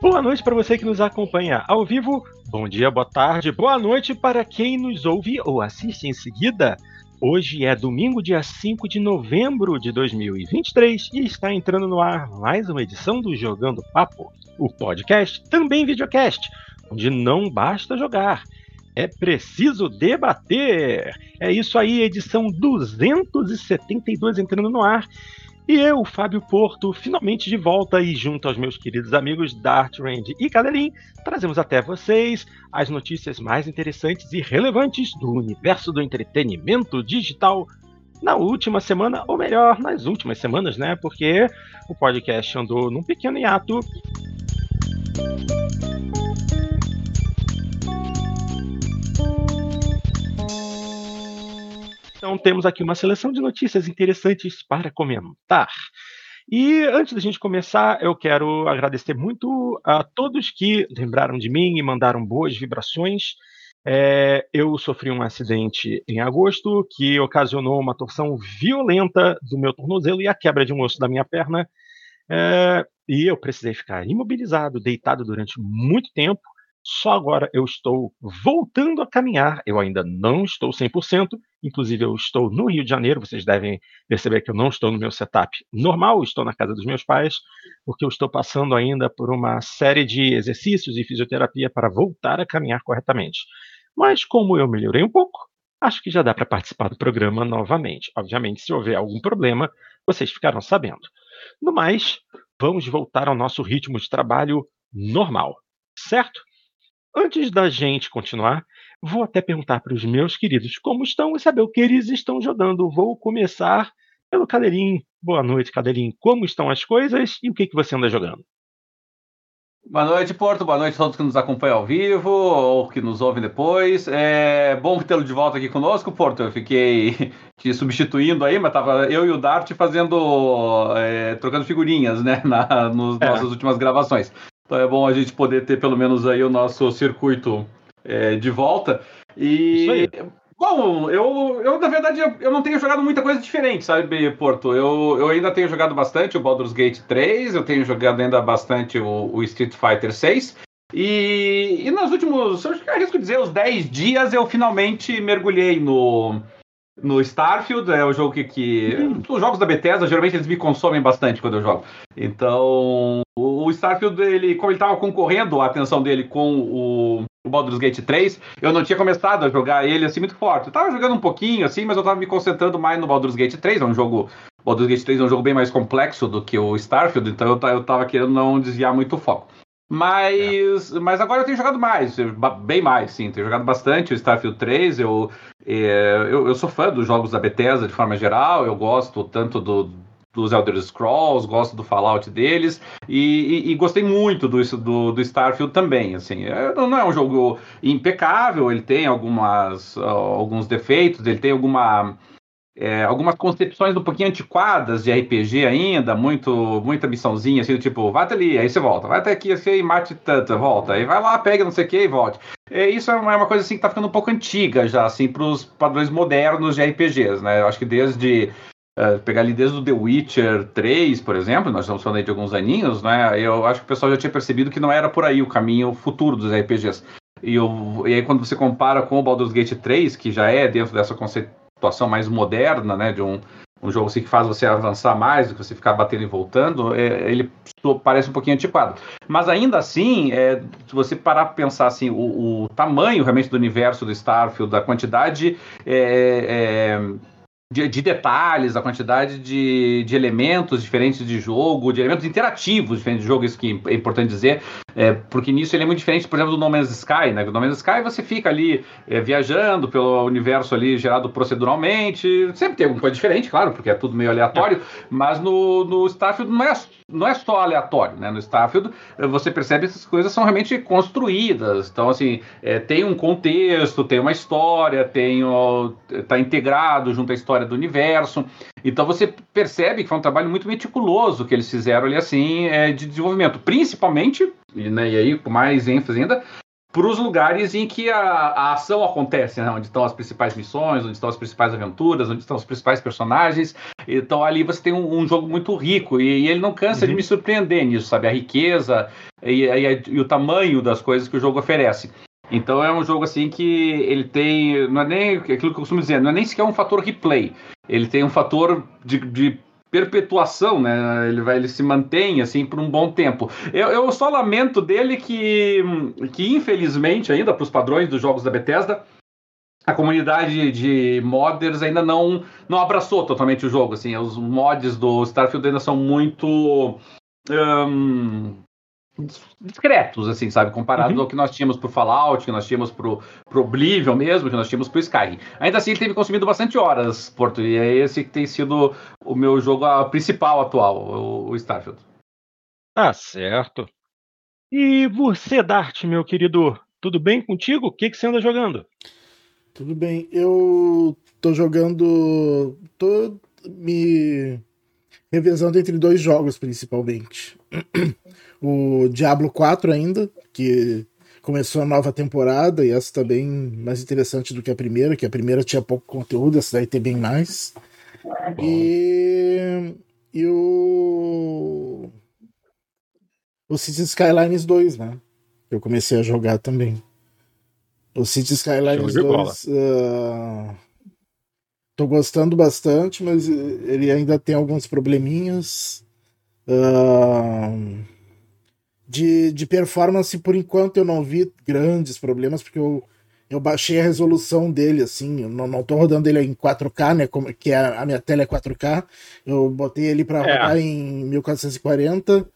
Boa noite para você que nos acompanha ao vivo. Bom dia, boa tarde, boa noite para quem nos ouve ou assiste em seguida. Hoje é domingo, dia 5 de novembro de 2023 e está entrando no ar mais uma edição do Jogando Papo, o podcast, também videocast, onde não basta jogar, é preciso debater. É isso aí, edição 272 entrando no ar. E eu, Fábio Porto, finalmente de volta e junto aos meus queridos amigos Dart, Randy e Cadelin, trazemos até vocês as notícias mais interessantes e relevantes do universo do entretenimento digital na última semana, ou melhor, nas últimas semanas, né? Porque o podcast andou num pequeno hiato. Então temos aqui uma seleção de notícias interessantes para comentar. E antes da gente começar, eu quero agradecer muito a todos que lembraram de mim e mandaram boas vibrações. É, eu sofri um acidente em agosto que ocasionou uma torção violenta do meu tornozelo e a quebra de um osso da minha perna. É, e eu precisei ficar imobilizado, deitado durante muito tempo. Só agora eu estou voltando a caminhar. Eu ainda não estou 100%. Inclusive, eu estou no Rio de Janeiro. Vocês devem perceber que eu não estou no meu setup normal. Estou na casa dos meus pais, porque eu estou passando ainda por uma série de exercícios e fisioterapia para voltar a caminhar corretamente. Mas, como eu melhorei um pouco, acho que já dá para participar do programa novamente. Obviamente, se houver algum problema, vocês ficarão sabendo. No mais, vamos voltar ao nosso ritmo de trabalho normal, certo? Antes da gente continuar, vou até perguntar para os meus queridos como estão e saber o que eles estão jogando. Vou começar pelo Cadeirinho. Boa noite, Cadeirinho. Como estão as coisas e o que, que você anda jogando? Boa noite, Porto. Boa noite a todos que nos acompanham ao vivo ou que nos ouvem depois. É bom tê-lo de volta aqui conosco, Porto. Eu fiquei te substituindo aí, mas tava eu e o Dart fazendo, é, trocando figurinhas, né, na, nos é. nossas últimas gravações. Então é bom a gente poder ter pelo menos aí o nosso circuito é, de volta. E Bom, eu, eu na verdade eu, eu, não tenho jogado muita coisa diferente, sabe, Porto? Eu, eu ainda tenho jogado bastante o Baldur's Gate 3, eu tenho jogado ainda bastante o, o Street Fighter 6. E, e nos últimos, eu arrisco dizer, os 10 dias eu finalmente mergulhei no, no Starfield, é o jogo que, que uhum. os jogos da Bethesda geralmente eles me consomem bastante quando eu jogo. Então, o Starfield, ele, como ele estava concorrendo a atenção dele com o, o Baldur's Gate 3, eu não tinha começado a jogar ele assim muito forte. Eu tava jogando um pouquinho assim, mas eu tava me concentrando mais no Baldur's Gate 3, é um jogo o Baldur's Gate 3 é um jogo bem mais complexo do que o Starfield, então eu, eu tava querendo não desviar muito o foco. Mas, é. mas agora eu tenho jogado mais, bem mais, sim. Tenho jogado bastante o Starfield 3. Eu, é, eu, eu, sou fã dos jogos da Bethesda de forma geral. Eu gosto tanto do, dos Elder Scrolls, gosto do Fallout deles. E, e, e gostei muito do, do, do, Starfield também. Assim, é, não é um jogo impecável, ele tem algumas, alguns defeitos, ele tem alguma é, algumas concepções um pouquinho antiquadas de RPG ainda, muito, muita missãozinha, assim, do tipo, vai até ali, aí você volta, vai até aqui assim, e mate tanta, volta, aí vai lá, pega não sei o que e volte. É, isso é uma, é uma, coisa assim que tá ficando um pouco antiga já, assim, pros padrões modernos de RPGs, né? Eu acho que desde. Uh, pegar ali desde o The Witcher 3, por exemplo, nós estamos falando aí de alguns aninhos, né? Eu acho que o pessoal já tinha percebido que não era por aí o caminho futuro dos RPGs. E, eu, e aí, quando você compara com o Baldur's Gate 3, que já é dentro dessa conceito situação mais moderna, né, de um, um jogo assim que faz você avançar mais do que você ficar batendo e voltando, é, ele parece um pouquinho antiquado. Mas ainda assim, é, se você parar para pensar assim, o, o, tamanho realmente do universo do Starfield, a quantidade é, é de, de, detalhes, a quantidade de, de, elementos diferentes de jogo, de elementos interativos diferentes de jogo, isso que é importante dizer, é, porque nisso ele é muito diferente, por exemplo, do No Man's Sky, né? No Man's Sky você fica ali é, viajando pelo universo ali gerado proceduralmente, sempre tem alguma coisa diferente, claro, porque é tudo meio aleatório, é. mas no, no Starfield não é, não é só aleatório, né? No Starfield é, você percebe que essas coisas são realmente construídas, então assim, é, tem um contexto, tem uma história, tem está integrado junto à história do universo. Então você percebe que foi um trabalho muito meticuloso que eles fizeram ali assim é, de desenvolvimento, principalmente, e, né, e aí com mais ênfase ainda, para os lugares em que a, a ação acontece, né? onde estão as principais missões, onde estão as principais aventuras, onde estão os principais personagens. Então ali você tem um, um jogo muito rico e, e ele não cansa uhum. de me surpreender nisso, sabe? A riqueza e, e, e, o tamanho das coisas que o jogo oferece. Então é um jogo assim que ele tem, não é nem aquilo que eu costumo dizer, não é nem sequer um fator replay. Ele tem um fator de, de perpetuação, né? Ele vai, ele se mantém assim por um bom tempo. Eu, eu só lamento dele que, que infelizmente ainda para os padrões dos jogos da Bethesda, a comunidade de modders ainda não não abraçou totalmente o jogo. Assim, os mods do Starfield ainda são muito um, discretos, assim, sabe? Comparados uhum. ao que nós tínhamos pro Fallout, que nós tínhamos pro, pro Oblivion mesmo, que nós tínhamos pro Skyrim. Ainda assim, ele teve consumido bastante horas, Porto, e é esse que tem sido o meu jogo principal atual, o, o Starfield. Tá certo. E você, Dart, meu querido, tudo bem contigo? O que, que você anda jogando? Tudo bem. Eu tô jogando. tô me revezando entre dois jogos, principalmente. o Diablo 4 ainda, que começou a nova temporada e essa tá bem mais interessante do que a primeira, que a primeira tinha pouco conteúdo, essa daí tem bem mais. E, e o. O Cities Skylines 2, né? Eu comecei a jogar também. O Cities Skylines 2. Uh, tô gostando bastante, mas ele ainda tem alguns probleminhas. Uh, de, de performance, por enquanto, eu não vi grandes problemas, porque eu, eu baixei a resolução dele, assim, eu não, não tô rodando ele em 4K, né, como, que a, a minha tela é 4K, eu botei ele para é. rodar em 1440,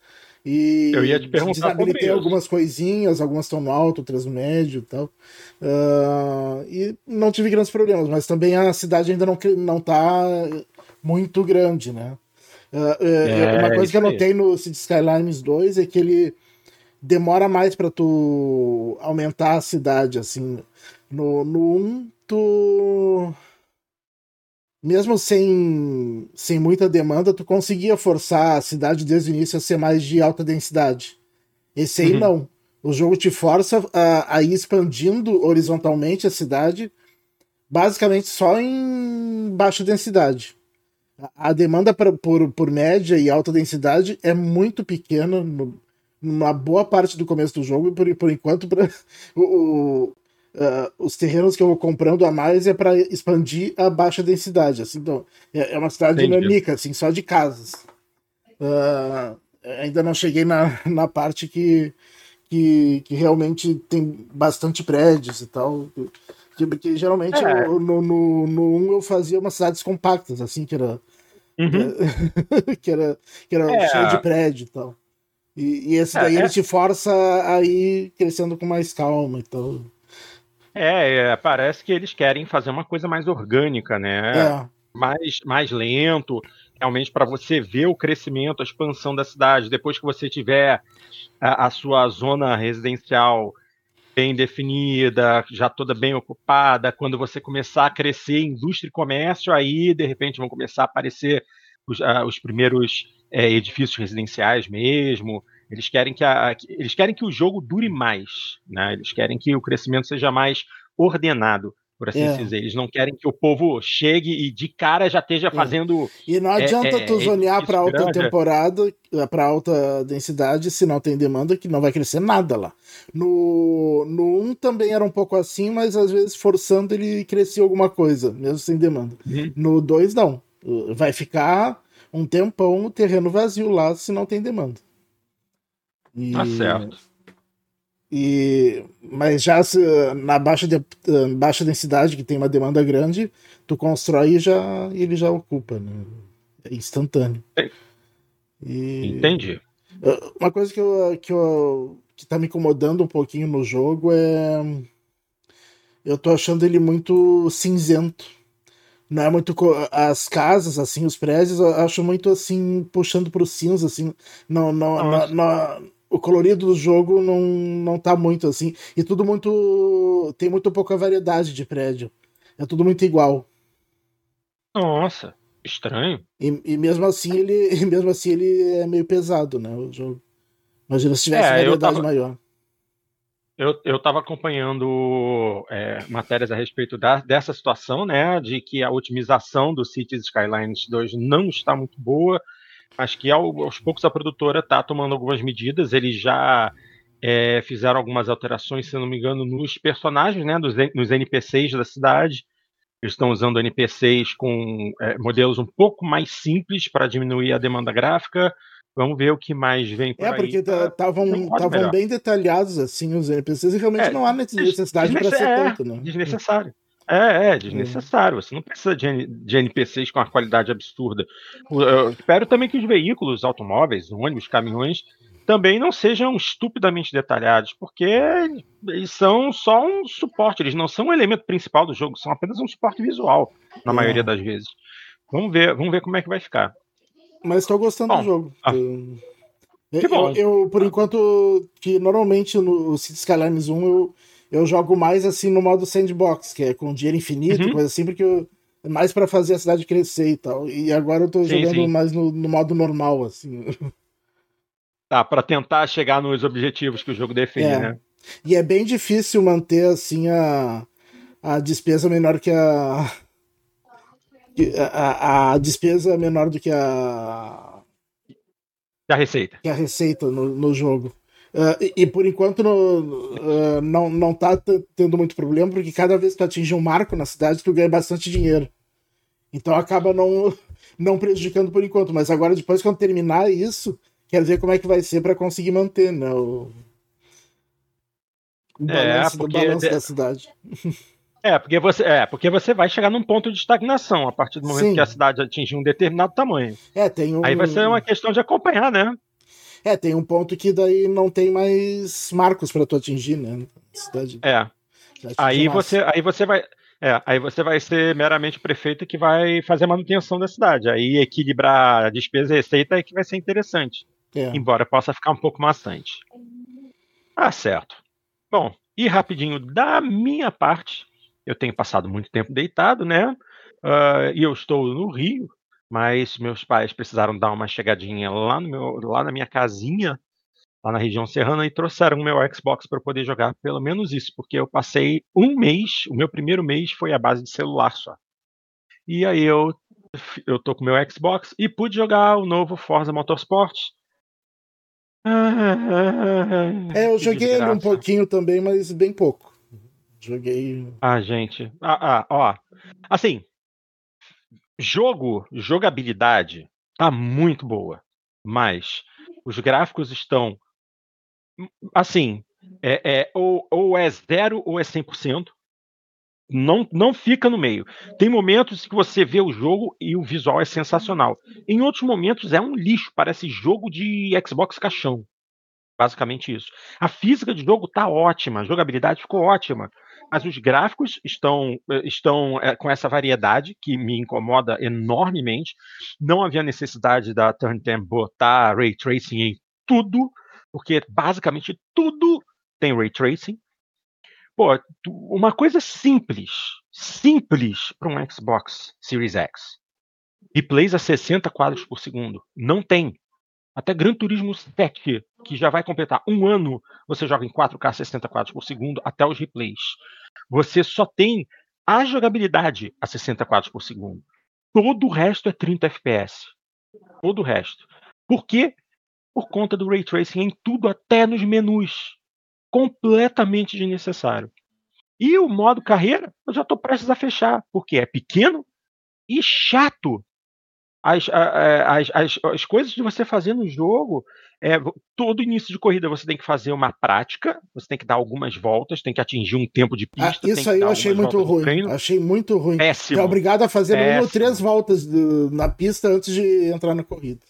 e eu ia te perguntar desabilitei algumas coisinhas, algumas estão no alto, outras no médio e tal. Uh, e não tive grandes problemas, mas também a cidade ainda não, não tá muito grande, né? Uh, é, uma coisa que eu notei no City Skylines 2 é que ele demora mais para tu aumentar a cidade, assim. No, no 1, tu. Mesmo sem, sem muita demanda, tu conseguia forçar a cidade desde o início a ser mais de alta densidade. Esse aí uhum. não. O jogo te força a, a ir expandindo horizontalmente a cidade, basicamente só em baixa densidade. A demanda pra, por, por média e alta densidade é muito pequena no, uma boa parte do começo do jogo, e por, por enquanto, pra, o, uh, os terrenos que eu vou comprando a mais é para expandir a baixa densidade. Assim, então, é, é uma cidade Entendi. dinâmica, assim, só de casas. Uh, ainda não cheguei na, na parte que, que, que realmente tem bastante prédios e tal. Porque geralmente é. eu, no, no, no 1 eu fazia umas cidades compactas, assim, que era. Uhum. que era, que era é. cheio de prédio e tal. E, e esse daí é, ele é. te força a ir crescendo com mais calma. Então... É, é, parece que eles querem fazer uma coisa mais orgânica, né? É. Mais, mais lento, realmente para você ver o crescimento, a expansão da cidade. Depois que você tiver a, a sua zona residencial bem definida, já toda bem ocupada, quando você começar a crescer indústria e comércio, aí de repente vão começar a aparecer os, uh, os primeiros é, edifícios residenciais mesmo. Eles querem que, a, eles querem que o jogo dure mais, né? Eles querem que o crescimento seja mais ordenado, por assim é. dizer. Eles não querem que o povo chegue e de cara já esteja é. fazendo. E não adianta é, tu é, olhar para alta grande. temporada, para alta densidade, se não tem demanda, que não vai crescer nada lá. No, no 1 também era um pouco assim, mas às vezes forçando ele crescia alguma coisa, mesmo sem demanda. Uhum. No 2, não. Vai ficar um tempão o terreno vazio lá se não tem demanda. E, tá certo. E, mas já se, na baixa, de, baixa densidade, que tem uma demanda grande, tu constrói e já, ele já ocupa. Né? É instantâneo. E, Entendi. Uma coisa que, eu, que, eu, que tá me incomodando um pouquinho no jogo é. Eu tô achando ele muito cinzento não é muito as casas assim os prédios eu acho muito assim puxando para o cinza assim não não, não, não, o colorido do jogo não não tá muito assim e tudo muito tem muito pouca variedade de prédio é tudo muito igual. Nossa estranho. E, e mesmo assim ele mesmo assim ele é meio pesado né o jogo. Imagina se tivesse é, variedade tava... maior Eu estava acompanhando é, matérias a respeito da, dessa situação, né? De que a otimização do Cities Skylines 2 não está muito boa. Acho que ao, aos poucos a produtora está tomando algumas medidas. Eles já é, fizeram algumas alterações, se não me engano, nos personagens, né? Dos, nos NPCs da cidade. Eles estão usando NPCs com é, modelos um pouco mais simples para diminuir a demanda gráfica. Vamos ver o que mais vem por É, aí. porque estavam melhor. bem detalhados assim os NPCs e realmente É, não há necessidade para ser é, tanto, né? Desnecessário. É, é, desnecessário. Você não precisa de, de NPCs com uma qualidade absurda. Eu espero também que os veículos, automóveis, ônibus, caminhões, também não sejam estupidamente detalhados, porque eles são só um suporte, eles não são o elemento principal do jogo, são apenas um suporte visual, na É. maioria das vezes. Vamos ver, vamos ver como é que vai ficar. Mas estou gostando Bom, do jogo. ah. Eu- Que bom. Eu, eu, por enquanto, que normalmente no Cities Skylines 1 eu, eu jogo mais assim no modo sandbox, que é com dinheiro infinito, Uhum. coisa assim, porque eu, é mais pra fazer a cidade crescer e tal. E agora eu tô Sim, jogando sim. mais no, no modo normal, assim. Tá, para tentar chegar nos objetivos que o jogo define, É. né? E é bem difícil manter assim a, a despesa menor que a. A, a, despesa menor do que a, Da receita. que a receita no, no jogo. Ah, e, e por enquanto no- ah, não, não tá tendo muito problema, porque cada vez que tu atinge um marco na cidade, tu ganha bastante dinheiro. Então acaba não, não prejudicando por enquanto. Mas agora, depois quando terminar isso, quero ver como é que vai ser para conseguir manter né, o, o É, balanço, porque o balanço da cidade. É porque, você, é, porque você vai chegar num ponto de estagnação a partir do momento Sim. que a cidade atingir um determinado tamanho. É, tem um, Aí vai ser uma questão de acompanhar, né? é, tem um ponto que daí não tem mais marcos para tu atingir, né? Cidade, É. Aí você, aí você vai. É, aí você vai ser meramente o prefeito que vai fazer a manutenção da cidade. Aí equilibrar a despesa e receita é que vai ser interessante. É. Embora possa ficar um pouco maçante. Ah, certo. Bom, e rapidinho, da minha parte, eu tenho passado muito tempo deitado, né? Ah, e eu estou no Rio, mas meus pais precisaram dar uma chegadinha lá, no meu, lá na minha casinha, lá na região serrana, e trouxeram o meu Xbox para eu poder jogar pelo menos isso, porque eu passei um mês, o meu primeiro mês foi a base de celular só. E aí eu, eu tô com o meu Xbox e pude jogar o novo Forza Motorsport. É, eu joguei ele um pouquinho também, mas bem pouco. Joguei. Ah, gente. Ah, ah, ó. Assim, jogo, jogabilidade tá muito boa, mas os gráficos estão assim, é, é, ou, ou é zero ou é 100%. Não, não fica no meio. Tem momentos que você vê o jogo e o visual é sensacional. Em outros momentos é um lixo, parece jogo de Xbox caixão. Basicamente isso. A física de jogo tá ótima, a jogabilidade ficou ótima, mas os gráficos estão, eh, estão eh, com essa variedade que me incomoda enormemente. Não havia necessidade da Turn 10 botar ray tracing em tudo, porque basicamente tudo tem ray tracing. Pô, uma coisa simples, simples para um Xbox Series X. Replays a 60 quadros por segundo. Não tem. Até Gran Turismo 7, que já vai completar um ano, você joga em 4K 60 quadros por segundo até os replays. Você só tem a jogabilidade a 60 quadros por segundo. Todo o resto é 30 FPS. Todo o resto. Por quê? Por conta do ray tracing em tudo, até nos menus. Completamente desnecessário. E o modo carreira, eu já estou prestes a fechar, porque é pequeno e chato. As, as, as, as coisas de você fazer no jogo, é, todo início de corrida você tem que fazer uma prática, você tem que dar algumas voltas, tem que atingir um tempo de Ah, pista. tem isso aí eu achei muito ruim. Achei muito ruim. Péssimo. É obrigado a fazer mínimo Péssimo. três voltas do- na pista antes de entrar na corrida.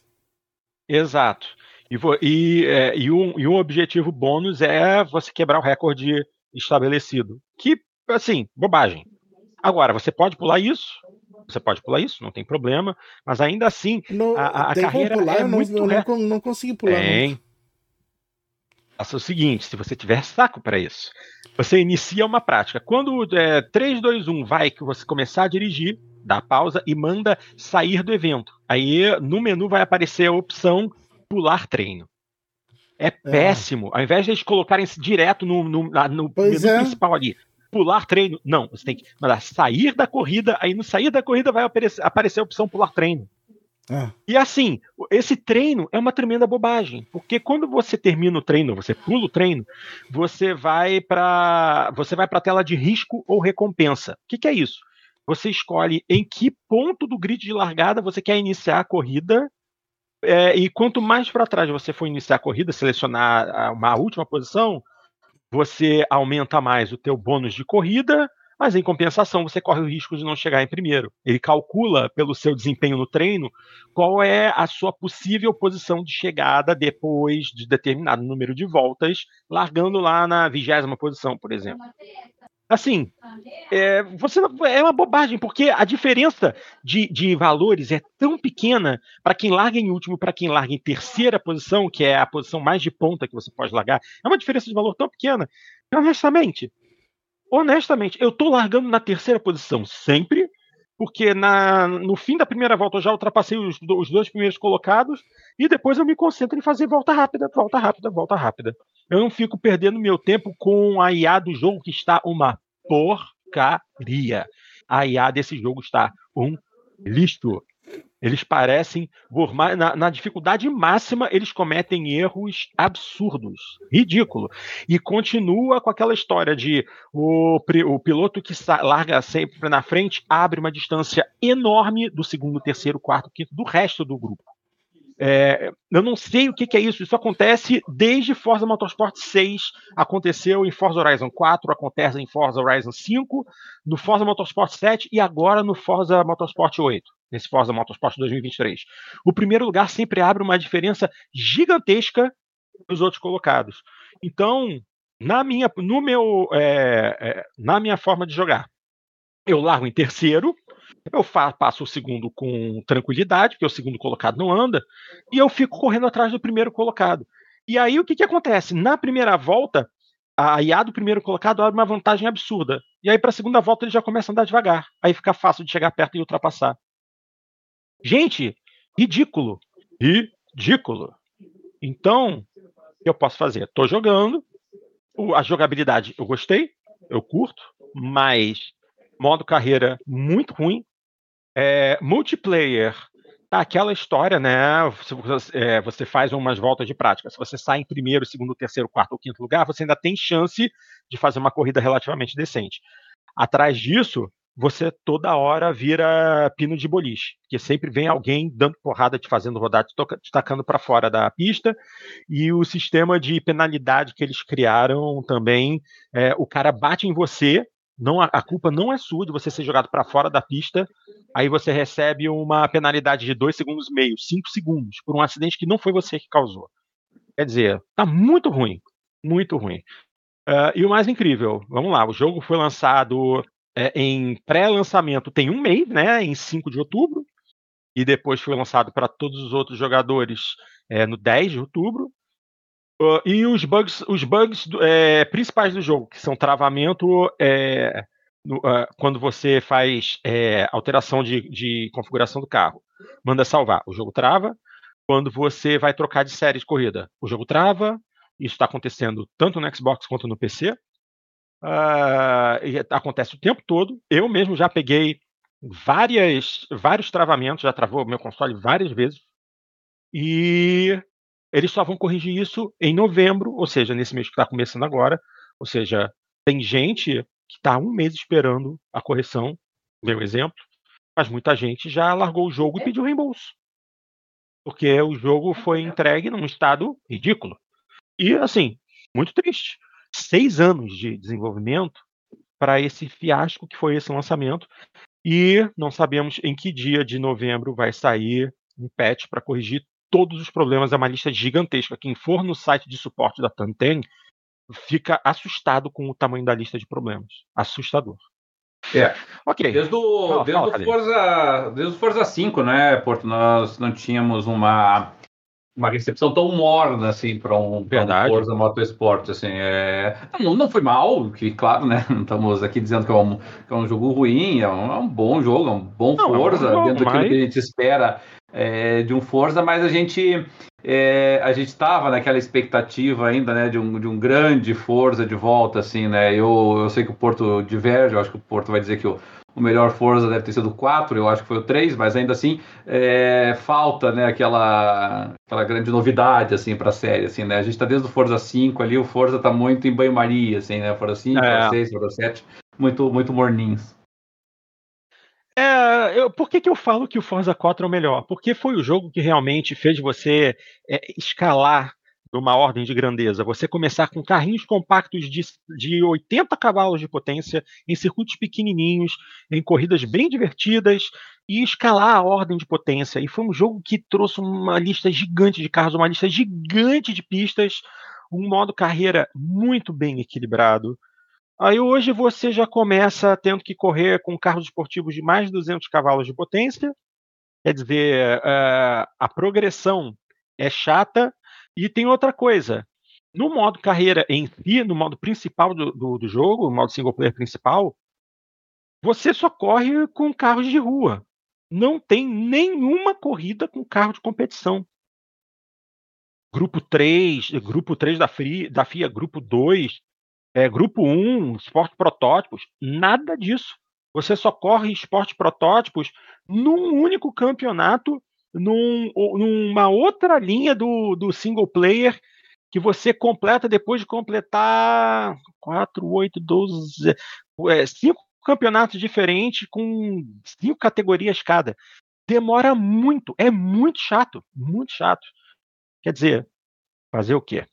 Exato. E, e, é, e um, e um objetivo bônus é você quebrar o recorde estabelecido. Que, assim, bobagem. Agora, você pode pular isso, você pode pular isso, não tem problema, mas ainda assim, No, A- a- carreira pular, é não, muito eu não, não consegui pular. não. tem. Faça o seguinte, se você tiver saco para isso, você inicia uma prática. Quando é, 3, 2, 1 vai que você começar a dirigir, dá pausa e manda sair do evento. Aí no menu vai aparecer a opção pular treino. É, é. péssimo. Ao invés de eles colocarem direto no, no, no menu é. principal ali, pular treino. Não, você tem que mandar sair da corrida, aí no sair da corrida vai aparecer, aparecer a opção pular treino. É. E assim, esse treino é uma tremenda bobagem, porque quando você termina o treino, você pula o treino, você vai para você vai para a tela de risco ou recompensa. O que, que é isso? Você escolhe em que ponto do grid de largada você quer iniciar a corrida é, e quanto mais para trás você for iniciar a corrida, selecionar uma última posição, você aumenta mais o teu bônus de corrida mas em compensação você corre o risco de não chegar em primeiro. Ele calcula pelo seu desempenho no treino qual é a sua possível posição de chegada depois de determinado número de voltas, largando lá na vigésima posição, por exemplo. Assim, é, você é uma bobagem, porque a diferença de, de valores é tão pequena para quem larga em último, para quem larga em terceira posição, que é a posição mais de ponta que você pode largar, é uma diferença de valor tão pequena. Honestamente, honestamente, eu tô largando na terceira posição sempre, porque na, no fim da primeira volta eu já ultrapassei os, os, dois primeiros colocados e depois eu me concentro em fazer volta rápida, volta rápida, volta rápida. Eu não fico perdendo meu tempo com a IA do jogo que está uma porcaria. A IA desse jogo está um lixo. Eles parecem, na, na, dificuldade máxima, eles cometem erros absurdos, ridículo. E continua com aquela história de o, o piloto que larga sempre na frente abre uma distância enorme do segundo, terceiro, quarto, quinto, do resto do grupo. É, eu não sei o que, que, é isso. Isso acontece desde Forza Motorsport 6, aconteceu em Forza Horizon 4, acontece em Forza Horizon 5, no Forza Motorsport 7 e agora no Forza Motorsport 8 nesse Forza Motorsport 2023. O primeiro lugar sempre abre uma diferença gigantesca dos outros colocados. Então, na minha, no meu, é, é, na minha forma de jogar, eu largo em terceiro, eu passo o segundo com tranquilidade, porque o segundo colocado não anda, e eu fico correndo atrás do primeiro colocado. E aí o que, que acontece? Na primeira volta, a IA do primeiro colocado abre uma vantagem absurda. E aí para a segunda volta ele já começa a andar devagar. Aí fica fácil de chegar perto e ultrapassar. Gente, ridículo. Ridículo. Então, eu posso fazer? Estou jogando. A jogabilidade eu gostei, eu curto, mas modo carreira muito ruim. É, multiplayer tá aquela história, né? Você, é, você faz umas voltas de prática. Se você sai em primeiro, segundo, terceiro, quarto ou quinto lugar, você ainda tem chance de fazer uma corrida relativamente decente. Atrás disso, você toda hora vira pino de boliche, porque sempre vem alguém dando porrada, te fazendo rodar, te, te tacando para fora da pista, e o sistema de penalidade que eles criaram também, é, o cara bate em você, não a, culpa não é sua de você ser jogado para fora da pista, aí você recebe uma penalidade de 2 segundos e meio, 5 segundos, por um acidente que não foi você que causou. Quer dizer, tá muito ruim, muito ruim. Uh, e o mais incrível, vamos lá, o jogo foi lançado é, em pré-lançamento tem um mês, né, em 5 de outubro, e depois foi lançado para todos os outros jogadores é, no 10 de outubro. Uh, e os bugs, os bugs é, principais do jogo, que são travamento é, no, uh, quando você faz é, alteração de, de, configuração do carro, manda salvar, o jogo trava. Quando você vai trocar de série de corrida, o jogo trava. Isso está acontecendo tanto no Xbox quanto no PC. Uh, acontece o tempo todo. Eu mesmo já peguei várias, vários travamentos, já travou meu console várias vezes. E eles só vão corrigir isso em novembro, ou seja, nesse mês que está começando agora. Ou seja, tem gente que está um mês esperando a correção, meu exemplo, mas muita gente já largou o jogo e pediu reembolso. Porque o jogo foi entregue num estado ridículo. E, assim, muito triste seis anos de desenvolvimento para esse fiasco que foi esse lançamento. E não sabemos em que dia de novembro vai sair um patch para corrigir todos os problemas. É uma lista gigantesca. Quem for no site de suporte da Tanten fica assustado com o tamanho da lista de problemas. Assustador. É. Ok. Desde o, desde, fala, o Forza, desde o Forza 5, né, Porto, nós não tínhamos uma uma recepção tão morna assim para um, pra um Forza Motorsport assim é... não, não foi mal que claro né não estamos aqui dizendo que é um, que é um jogo ruim é um, é um bom jogo é um bom não, Forza é um dentro mas... daquilo que a gente espera é, de um Forza, mas a gente é, a gente estava naquela expectativa ainda, né, de um, de um grande Forza de volta, assim, né? Eu, eu sei que o Porto diverge, eu acho que o Porto vai dizer que o, o melhor Forza deve ter sido o 4, eu acho que foi o 3, mas ainda assim é, falta, né, aquela, aquela grande novidade, assim, para a série, assim, né? A gente está desde o Forza 5 ali, o Forza está muito em banho-maria, assim, né? Forza 5, é. Forza 6, Forza 7, muito, muito morninhos. É, eu, por que, que eu falo que o Forza 4 é o melhor? Porque foi o jogo que realmente fez você é, escalar uma ordem de grandeza. Você começar com carrinhos compactos de, de 80 cavalos de potência, em circuitos pequenininhos, em corridas bem divertidas, e escalar a ordem de potência. E foi um jogo que trouxe uma lista gigante de carros, uma lista gigante de pistas, um modo carreira muito bem equilibrado. Aí hoje você já começa tendo que correr com carros esportivos de mais de 200 cavalos de potência. Quer dizer, uh, a progressão é chata. E tem outra coisa. No modo carreira em si, no modo principal do, do, do jogo, o modo single player principal, você só corre com carros de rua. Não tem nenhuma corrida com carro de competição. Grupo 3, grupo 3 da, FIA, da FIA grupo 2, é, grupo 1, esporte protótipos, nada disso. Você só corre esporte protótipos num único campeonato, num, numa outra linha do, do single player que você completa depois de completar 4, 8, 12, é, cinco campeonatos diferentes com cinco categorias cada. Demora muito, é muito chato, muito chato. Quer dizer, fazer o quê?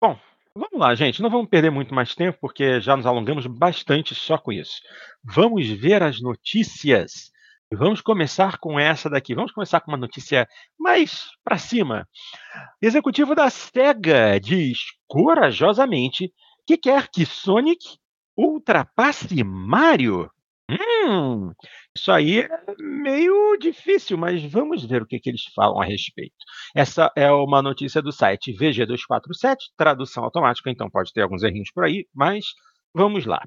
Bom, Vamos lá, gente. Não vamos perder muito mais tempo, porque já nos alongamos bastante só com isso. Vamos ver as notícias. Vamos começar com essa daqui. Vamos começar com uma notícia mais para cima. Executivo da SEGA diz corajosamente que quer que Sonic ultrapasse Mario. Hum, isso aí é meio difícil, mas vamos ver o que, que eles falam a respeito. Essa é uma notícia do site VG247, tradução automática, então pode ter alguns errinhos por aí, mas vamos lá.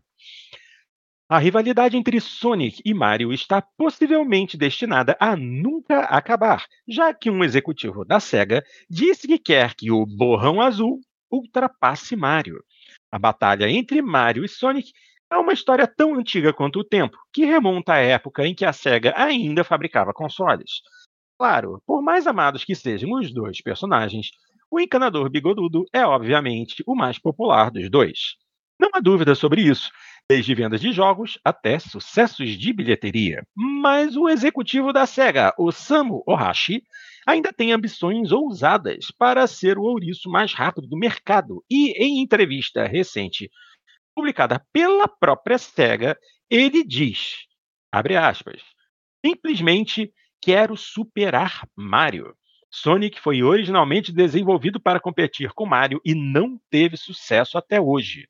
A rivalidade entre Sonic e Mario está possivelmente destinada a nunca acabar, já que um executivo da SEGA disse que quer que o Borrão Azul ultrapasse Mario. A batalha entre Mario e Sonic é uma história tão antiga quanto o tempo, que remonta à época em que a SEGA ainda fabricava consoles. Claro, por mais amados que sejam os dois personagens, o encanador bigodudo é obviamente o mais popular dos dois. Não há dúvida sobre isso, desde vendas de jogos até sucessos de bilheteria. Mas o executivo da SEGA, Osamu Ohashi, ainda tem ambições ousadas para ser o ouriço mais rápido do mercado e, em entrevista recente publicada pela própria SEGA, ele diz, abre aspas, simplesmente quero superar Mario. Sonic foi originalmente desenvolvido para competir com Mario e não teve sucesso até hoje.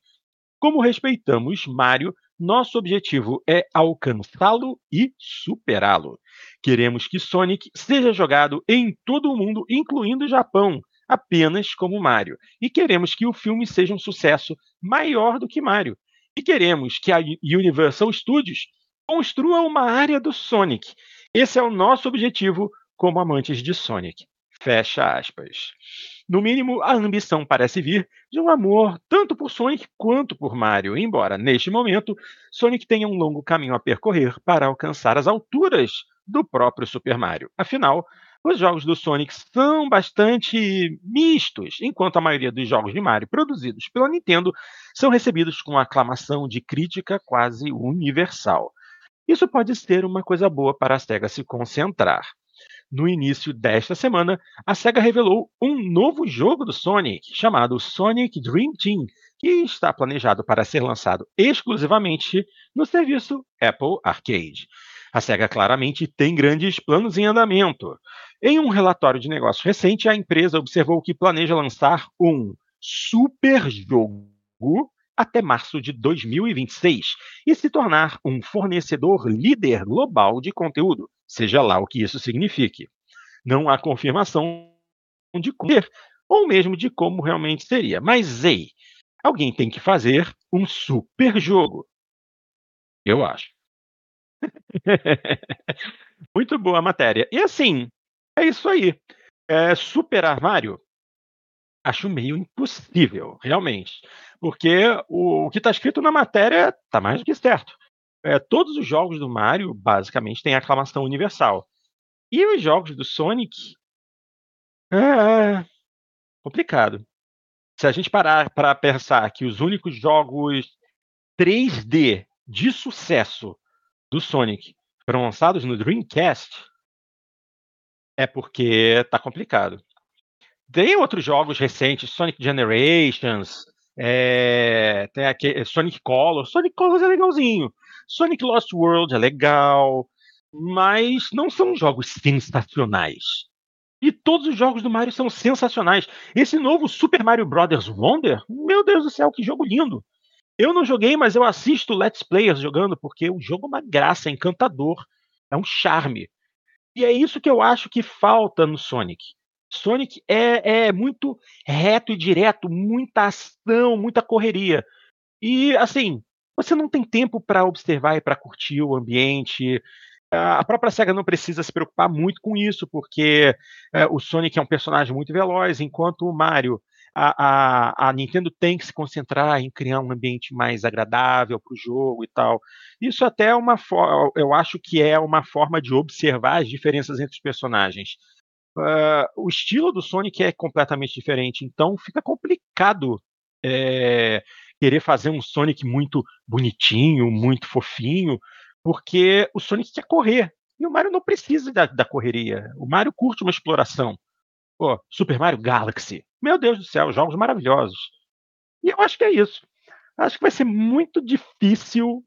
Como respeitamos Mario, nosso objetivo é alcançá-lo e superá-lo. Queremos que Sonic seja jogado em todo o mundo, incluindo o Japão, apenas como Mario. E queremos que o filme seja um sucesso maior do que Mario. E queremos que a Universal Studios construa uma área do Sonic. Esse é o nosso objetivo como amantes de Sonic. Fecha aspas. No mínimo, a ambição parece vir de um amor tanto por Sonic quanto por Mario, embora, neste momento, Sonic tenha um longo caminho a percorrer para alcançar as alturas do próprio Super Mario. Afinal, os jogos do Sonic são bastante mistos, enquanto a maioria dos jogos de Mario produzidos pela Nintendo são recebidos com aclamação de crítica quase universal. Isso pode ser uma coisa boa para a SEGA se concentrar. No início desta semana, a SEGA revelou um novo jogo do Sonic, chamado Sonic Dream Team, que está planejado para ser lançado exclusivamente no serviço Apple Arcade. A SEGA claramente tem grandes planos em andamento. Em um relatório de negócios recente, a empresa observou que planeja lançar um super jogo até março de 2026 e se tornar um fornecedor líder global de conteúdo, seja lá o que isso signifique. Não há confirmação de como ou mesmo de como realmente seria, mas ei, alguém tem que fazer um super jogo. Eu acho. Muito boa a matéria. E assim, é isso aí. É, superar Mario, acho meio impossível, realmente. Porque o, o que está escrito na matéria está mais do que certo. É, todos os jogos do Mario, basicamente, têm aclamação universal. E os jogos do Sonic. É. complicado. Se a gente parar para pensar que os únicos jogos 3D de sucesso do Sonic foram lançados no Dreamcast, é porque tá complicado. Tem outros jogos recentes, Sonic Generations, é, tem aquele Sonic Colors. Sonic Colors é legalzinho. Sonic Lost World é legal, mas não são jogos sensacionais. E todos os jogos do Mario são sensacionais. Esse novo Super Mario Bros. Wonder, meu Deus do céu, que jogo lindo! Eu não joguei, mas eu assisto Let's Players jogando, porque o jogo é uma graça, é encantador, é um charme. E é isso que eu acho que falta no Sonic. Sonic é, é muito reto e direto, muita ação, muita correria. E assim, você não tem tempo para observar e para curtir o ambiente. A própria SEGA não precisa se preocupar muito com isso, porque é, o Sonic é um personagem muito veloz, enquanto o Mario a, a, a, Nintendo tem que se concentrar em criar um ambiente mais agradável para o jogo e tal. Isso até é uma eu acho que é uma forma de observar as diferenças entre os personagens. Uh, o estilo do Sonic é completamente diferente, então fica complicado é, querer fazer um Sonic muito bonitinho, muito fofinho, porque o Sonic quer correr. E o Mario não precisa da, da correria. O Mario curte uma exploração. Pô, Super Mario Galaxy. Meu Deus do céu, jogos maravilhosos. E eu acho que é isso. Acho que vai ser muito difícil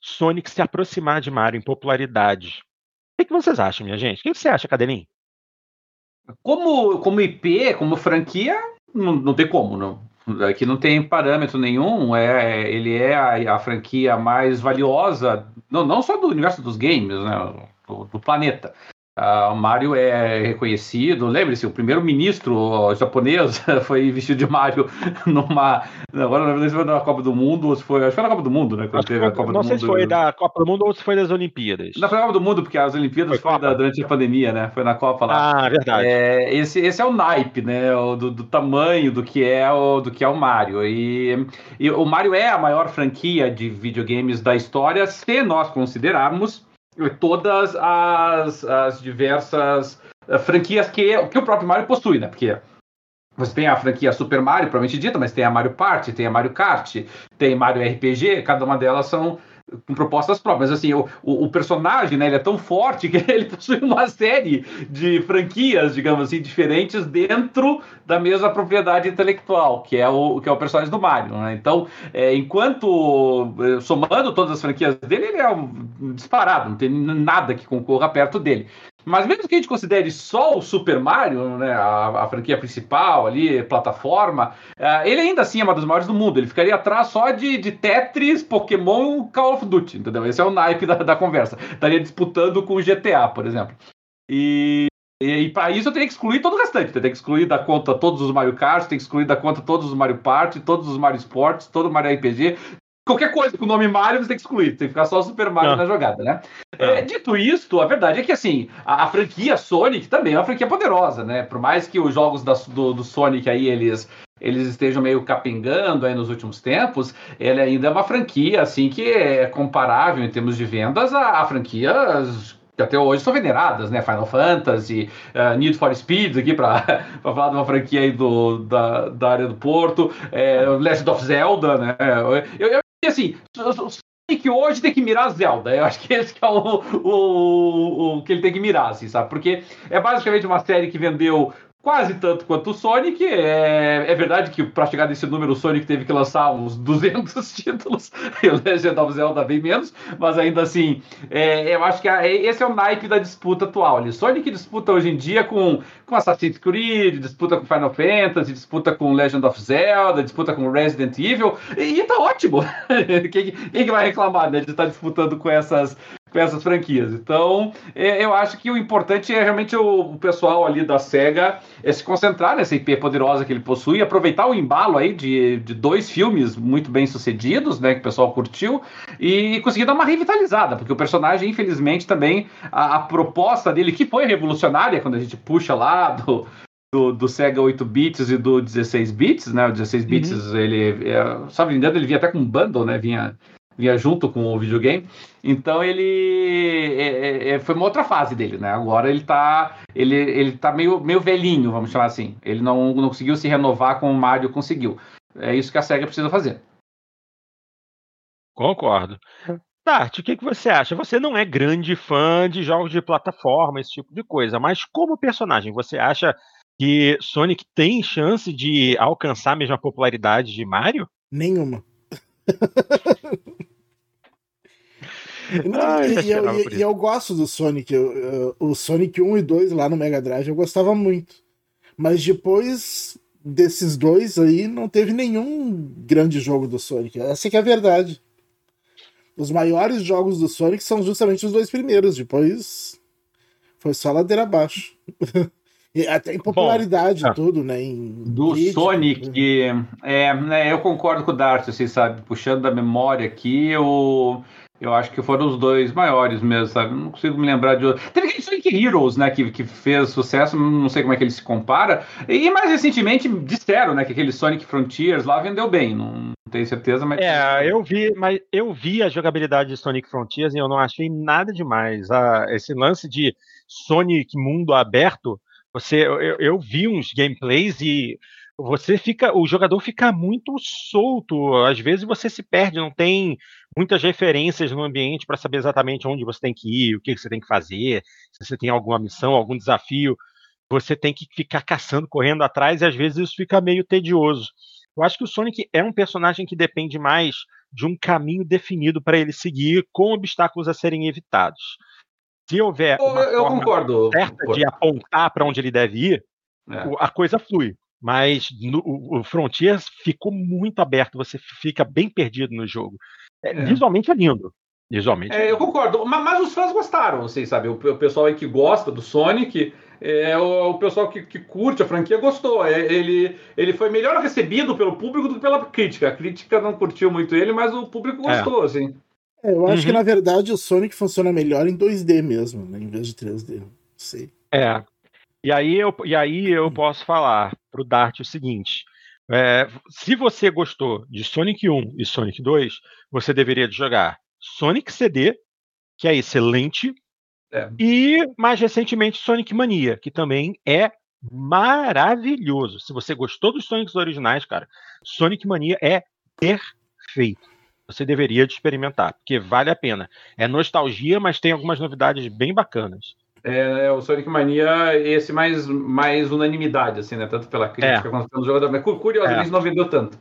Sonic se aproximar de Mario em popularidade. O que, vocês acham, minha gente? O que você acha, Cadelinho? Como, como IP, como franquia, não, não tem como, não. Aqui não tem parâmetro nenhum. É, ele é a, a franquia mais valiosa, não, não só do universo dos games, né, do, do planeta. Uh, o Mario é reconhecido. Lembre-se, o primeiro-ministro japonês foi vestido de Mario numa. Agora, na verdade, foi na Copa do Mundo, ou se foi. Acho que foi na Copa do Mundo, né? Quando teve a Copa não do sei Mundo. se foi da Copa do Mundo ou se foi das Olimpíadas. Não, foi na Copa do Mundo, porque as Olimpíadas foi, foi da, durante a pandemia, né? Foi na Copa lá. Ah, verdade. É, esse, esse é o naipe, né? O, do, do, tamanho do que é o, do que é o Mario. E, e o Mario é a maior franquia de videogames da história, se nós considerarmos todas as, as diversas uh, franquias que, que o próprio Mario possui, né? Porque você tem a franquia Super Mario, provavelmente dita, mas tem a Mario Party, tem a Mario Kart, tem Mario RPG, cada uma delas são com propostas próprias. Assim, o, o, o, personagem, né, ele é tão forte que ele possui uma série de franquias, digamos assim, diferentes dentro da mesma propriedade intelectual, que é o, que é o personagem do Mario. Né? Então, é, enquanto é, somando todas as franquias dele, ele é um disparado, não tem nada que concorra perto dele. Mas mesmo que a gente considere só o Super Mario, né, a, a franquia principal ali, plataforma, uh, ele ainda assim é uma das maiores do mundo. Ele ficaria atrás só de, de Tetris, Pokémon Call of Duty, entendeu? Esse é o naipe da, da conversa. Estaria disputando com o GTA, por exemplo. E, e, e para isso eu teria que excluir todo o restante. Teria que excluir da conta todos os Mario Kart, tem que excluir da conta todos os Mario Party, todos os Mario Sports, todo o Mario RPG, qualquer coisa com o nome Mario, você tem que excluir, tem que ficar só o Super Mario ah. na jogada, né? Ah. É, dito isto, a verdade é que assim, a, a, franquia Sonic também é uma franquia poderosa, né? Por mais que os jogos da, do, do, Sonic aí eles, eles estejam meio capengando aí nos últimos tempos, ele ainda é uma franquia assim que é comparável em termos de vendas a, a franquias que até hoje são veneradas, né? Final Fantasy, uh, Need for Speed, aqui para falar de uma franquia aí do, da, da área do Porto, é, Legend of Zelda, né? Eu, eu, assim, que hoje tem que mirar Zelda. Eu acho que esse que é o, o, o, que ele tem que mirar, assim, sabe? Porque é basicamente uma série que vendeu quase tanto quanto o Sonic. É, é verdade que para chegar nesse número o Sonic teve que lançar uns 200 títulos e o Legend of Zelda bem menos, mas ainda assim, é, eu acho que é, esse é o naipe da disputa atual. Ali. Sonic disputa hoje em dia com, com Assassin's Creed, disputa com Final Fantasy, disputa com Legend of Zelda, disputa com Resident Evil, e, e tá ótimo. quem, quem que vai reclamar né, de estar disputando com essas com essas franquias. Então, é, eu acho que o importante é realmente o, pessoal ali da SEGA é se concentrar nessa IP poderosa que ele possui, aproveitar o embalo aí de, de dois filmes muito bem sucedidos, né, que o pessoal curtiu, e conseguir dar uma revitalizada, porque o personagem, infelizmente, também, a, a proposta dele, que foi revolucionária quando a gente puxa lá do, do, do, Sega 8 bits e do 16 bits, né? O 16 bits, uhum. ele, é, sabe, engano, ele vinha até com um bundle, né? Vinha vinha junto com o videogame. Então ele é, é, é, foi uma outra fase dele, né? Agora ele tá ele, ele tá meio, meio velhinho, vamos chamar assim. Ele não, não conseguiu se renovar como o Mario conseguiu. É isso que a SEGA precisa fazer. Concordo. Tati, o que, que você acha? Você não é grande fã de jogos de plataforma, esse tipo de coisa, mas como personagem, você acha que Sonic tem chance de alcançar a mesma popularidade de Mario? Nenhuma. Não, e, eu, e, eu, gosto do Sonic. Eu, eu, o Sonic 1 e 2 lá no Mega Drive eu gostava muito. Mas depois desses dois aí, não teve nenhum grande jogo do Sonic. Essa que é a verdade. Os maiores jogos do Sonic são justamente os dois primeiros. Depois foi só ladeira abaixo. até em popularidade Bom, tudo, né? Em do vídeo, Sonic, né? é, né, eu concordo com o Darcy, você sabe, puxando da memória aqui, eu, eu acho que foram os dois maiores mesmo, sabe? Não consigo me lembrar de outro. Teve aquele Sonic Heroes, né, que, que fez sucesso, não sei como é que ele se compara. E mais recentemente disseram, né, que aquele Sonic Frontiers lá vendeu bem, não tenho certeza, mas. É, eu vi, mas eu vi a jogabilidade de Sonic Frontiers e eu não achei nada demais. Ah, esse lance de Sonic mundo aberto você, eu, eu vi uns gameplays e você fica, o jogador fica muito solto. Às vezes você se perde, não tem muitas referências no ambiente para saber exatamente onde você tem que ir, o que você tem que fazer, se você tem alguma missão, algum desafio. Você tem que ficar caçando, correndo atrás, e às vezes isso fica meio tedioso. Eu acho que o Sonic é um personagem que depende mais de um caminho definido para ele seguir, com obstáculos a serem evitados se houver uma eu, forma concordo. certa de apontar para onde ele deve ir, é. a coisa flui. Mas no, o Frontiers ficou muito aberto, você fica bem perdido no jogo. É, é. Visualmente é lindo. Visualmente. É, eu concordo, mas, mas, os fãs gostaram, vocês sabem. O, o, pessoal aí que gosta do Sonic, é, o, o pessoal que, que, curte a franquia gostou. É, ele, ele foi melhor recebido pelo público do que pela crítica. A crítica não curtiu muito ele, mas o público é. gostou, assim. É, eu acho uhum. que na verdade o Sonic funciona melhor em 2D mesmo, né, em vez de 3D. Não sei. É. E aí eu, e aí eu posso falar pro Dart o seguinte: é, se você gostou de Sonic 1 e Sonic 2, você deveria jogar Sonic CD, que é excelente, é. e mais recentemente Sonic Mania, que também é maravilhoso. Se você gostou dos Sonics originais, cara, Sonic Mania é perfeito você deveria de experimentar, porque vale a pena. É nostalgia, mas tem algumas novidades bem bacanas. É, o Sonic Mania, esse mais, mais unanimidade, assim, né? Tanto pela crítica é. quanto pelo jogador. Mas curiosamente é. não vendeu tanto.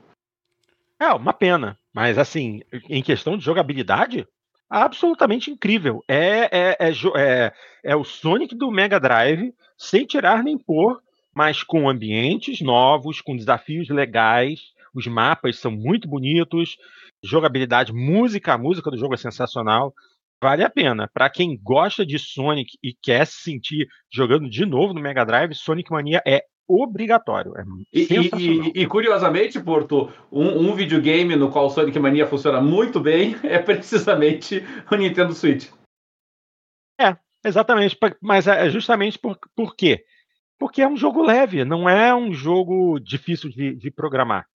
É, uma pena. Mas assim, em questão de jogabilidade, absolutamente incrível. É, é, é, é, é o Sonic do Mega Drive, sem tirar nem pôr, mas com ambientes novos, com desafios legais. Os mapas são muito bonitos jogabilidade, música, a música do jogo é sensacional. Vale a pena. Para quem gosta de Sonic e quer se sentir jogando de novo no Mega Drive, Sonic Mania é obrigatório. É e, e, e, curiosamente, Porto, um, um, videogame no qual Sonic Mania funciona muito bem é precisamente o Nintendo Switch. É, exatamente. Mas é justamente por, por quê? Porque é um jogo leve, não é um jogo difícil de, de programar.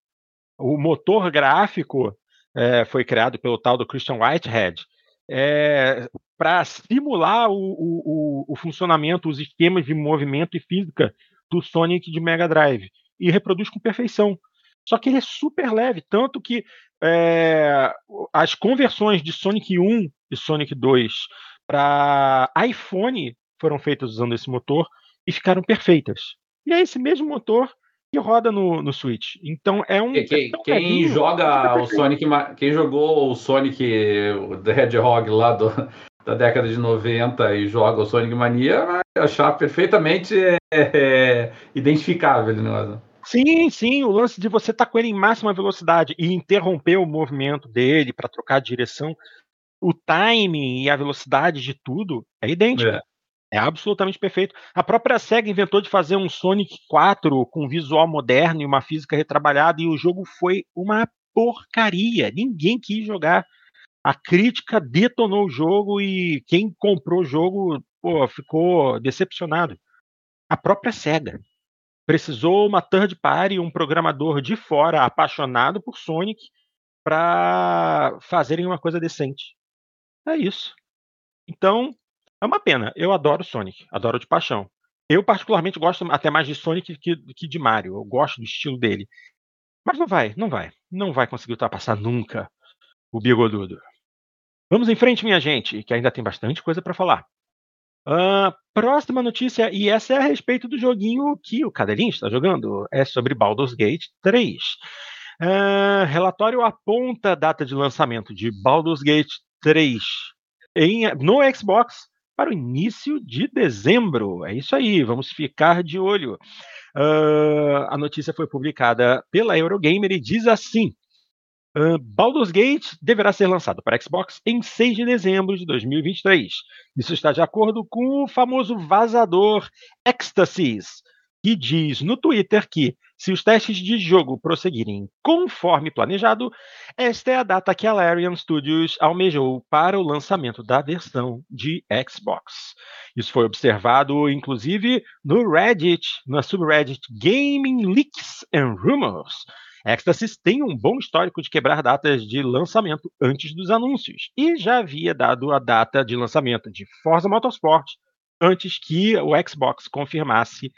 O motor gráfico é, foi criado pelo tal do Christian Whitehead, é, para simular o, o, o, funcionamento, os esquemas de movimento e física do Sonic de Mega Drive. E reproduz com perfeição. Só que ele é super leve, tanto que é, as conversões de Sonic 1 e Sonic 2 para iPhone foram feitas usando esse motor e ficaram perfeitas. E é esse mesmo motor que roda no, no Switch. Então é um. Quem, é quem joga o Sonic, quem jogou o Sonic The Hedgehog lá do, da década de 90 e joga o Sonic Mania vai achar perfeitamente é, é, identificável ele negócio. Sim, sim, o lance de você estar tá com ele em máxima velocidade e interromper o movimento dele para trocar de direção o timing e a velocidade de tudo é idêntico. É. É absolutamente perfeito. A própria SEGA inventou de fazer um Sonic 4 com visual moderno e uma física retrabalhada, e o jogo foi uma porcaria. Ninguém quis jogar. A crítica detonou o jogo e quem comprou o jogo pô, ficou decepcionado. A própria SEGA precisou uma third party, um programador de fora apaixonado por Sonic para fazerem uma coisa decente. É isso. Então, é uma pena. Eu adoro Sonic, adoro de paixão. Eu, particularmente, gosto até mais de Sonic que, que de Mario. Eu gosto do estilo dele. Mas não vai, não vai. Não vai conseguir ultrapassar nunca o Bigodudo. Vamos em frente, minha gente, que ainda tem bastante coisa para falar. Uh, próxima notícia, e essa é a respeito do joguinho que o Cadelinho está jogando, é sobre Baldur's Gate 3. Uh, relatório aponta a data de lançamento de Baldur's Gate 3 em, no Xbox para o início de dezembro. É isso aí, vamos ficar de olho. Uh, a notícia foi publicada pela Eurogamer e diz assim: uh, Baldur's Gate deverá ser lançado para Xbox em 6 de dezembro de 2023. Isso está de acordo com o famoso vazador Ecstasies, que diz no Twitter que se os testes de jogo prosseguirem conforme planejado, esta é a data que a Larian Studios almejou para o lançamento da versão de Xbox. Isso foi observado, inclusive, no Reddit, na subreddit Gaming Leaks and Rumors. Ecstasy tem um bom histórico de quebrar datas de lançamento antes dos anúncios e já havia dado a data de lançamento de Forza Motorsport antes que o Xbox confirmasse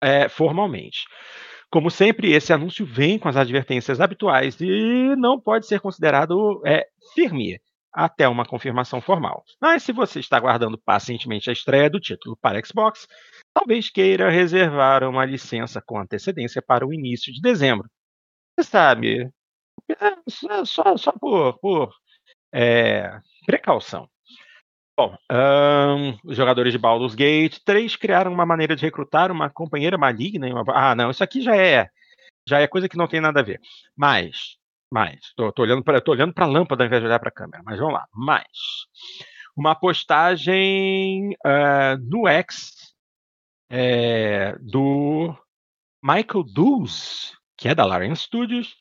é, formalmente. Como sempre, esse anúncio vem com as advertências habituais e não pode ser considerado é, firme até uma confirmação formal. Mas se você está aguardando pacientemente a estreia do título para Xbox, talvez queira reservar uma licença com antecedência para o início de dezembro. Você sabe, é, só, só por, por é, precaução. Bom, um, os jogadores de Baldur's Gate 3 criaram uma maneira de recrutar uma companheira maligna. Uma... Ah, não, isso aqui já é já é coisa que não tem nada a ver. Mas, mas, tô, tô olhando para tô olhando para a lâmpada ao invés de olhar para a câmera. Mas vamos lá. Mais uma postagem uh, no X é, do Michael Dulles, que é da Larian Studios,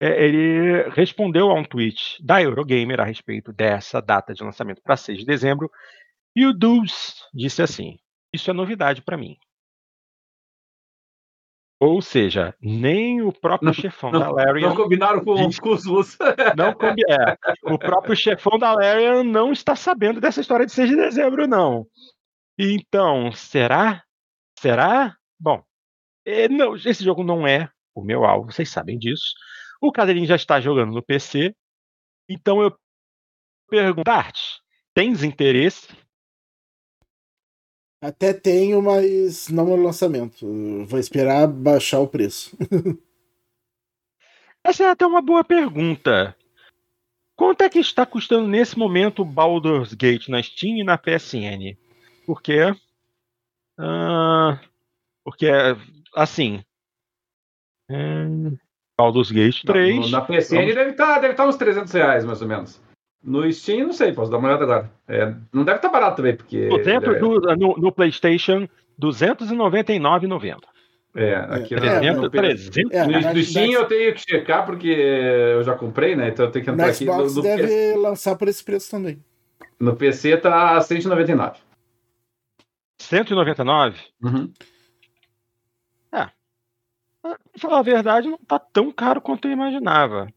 ele respondeu a um tweet da Eurogamer a respeito dessa data de lançamento para 6 de dezembro, e o Dulce disse assim: Isso é novidade para mim. Ou seja, nem o próprio não, chefão não, da Larian. Não combinaram com, com os russos. Não é, O próprio chefão da Larian não está sabendo dessa história de 6 de dezembro, não. Então, será? Será? Bom, é, não, esse jogo não é o meu alvo, vocês sabem disso. O Cadeirinho já está jogando no PC. Então eu pergunto, Art, tens interesse? Até tenho, mas não no lançamento. vou esperar baixar o preço. Essa é até uma boa pergunta. Quanto é que está custando nesse momento o Baldur's Gate na Steam e na PSN? Porque. Uh, porque, assim. Uh, Baldur's Gate 3. No, na PSN vamos... deve estar tá, deve tá uns 300 reais, mais ou menos. No Steam, não sei, posso dar uma olhada agora. É, não deve estar tá barato também, porque. Dentro do, no, no PlayStation, R$ 299,90. É, aqui é, 300, no, 300, é, no, no Steam eu tenho que checar porque eu já comprei, né? Então eu tenho que entrar aqui. No Xbox deve PC. lançar por esse preço também. No PC tá 199. 199? Uhum. Pra falar a verdade, não tá tão caro quanto eu imaginava.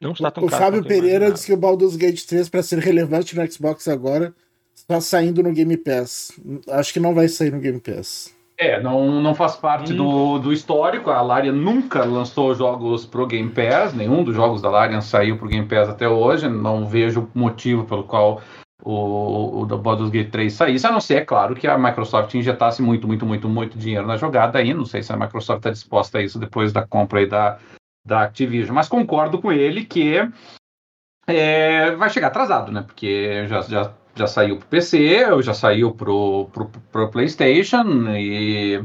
Não está tão o caro. O Fábio Pereira disse que o Baldur's Gate 3, para ser relevante no Xbox agora, está saindo no Game Pass. Acho que não vai sair no Game Pass. É, não, não faz parte hum. do, do histórico. A Larian nunca lançou jogos pro Game Pass. Nenhum dos jogos da Larian saiu pro Game Pass até hoje. Não vejo motivo pelo qual o, o Baldur's Gate 3 saísse, a não ser, é claro, que a Microsoft injetasse muito, muito, muito, muito dinheiro na jogada aí. Não sei se a Microsoft está disposta a isso depois da compra aí da, da Activision. Mas concordo com ele que é, vai chegar atrasado, né? Porque já, já, já saiu pro PC, já saiu pro, pro, pro PlayStation e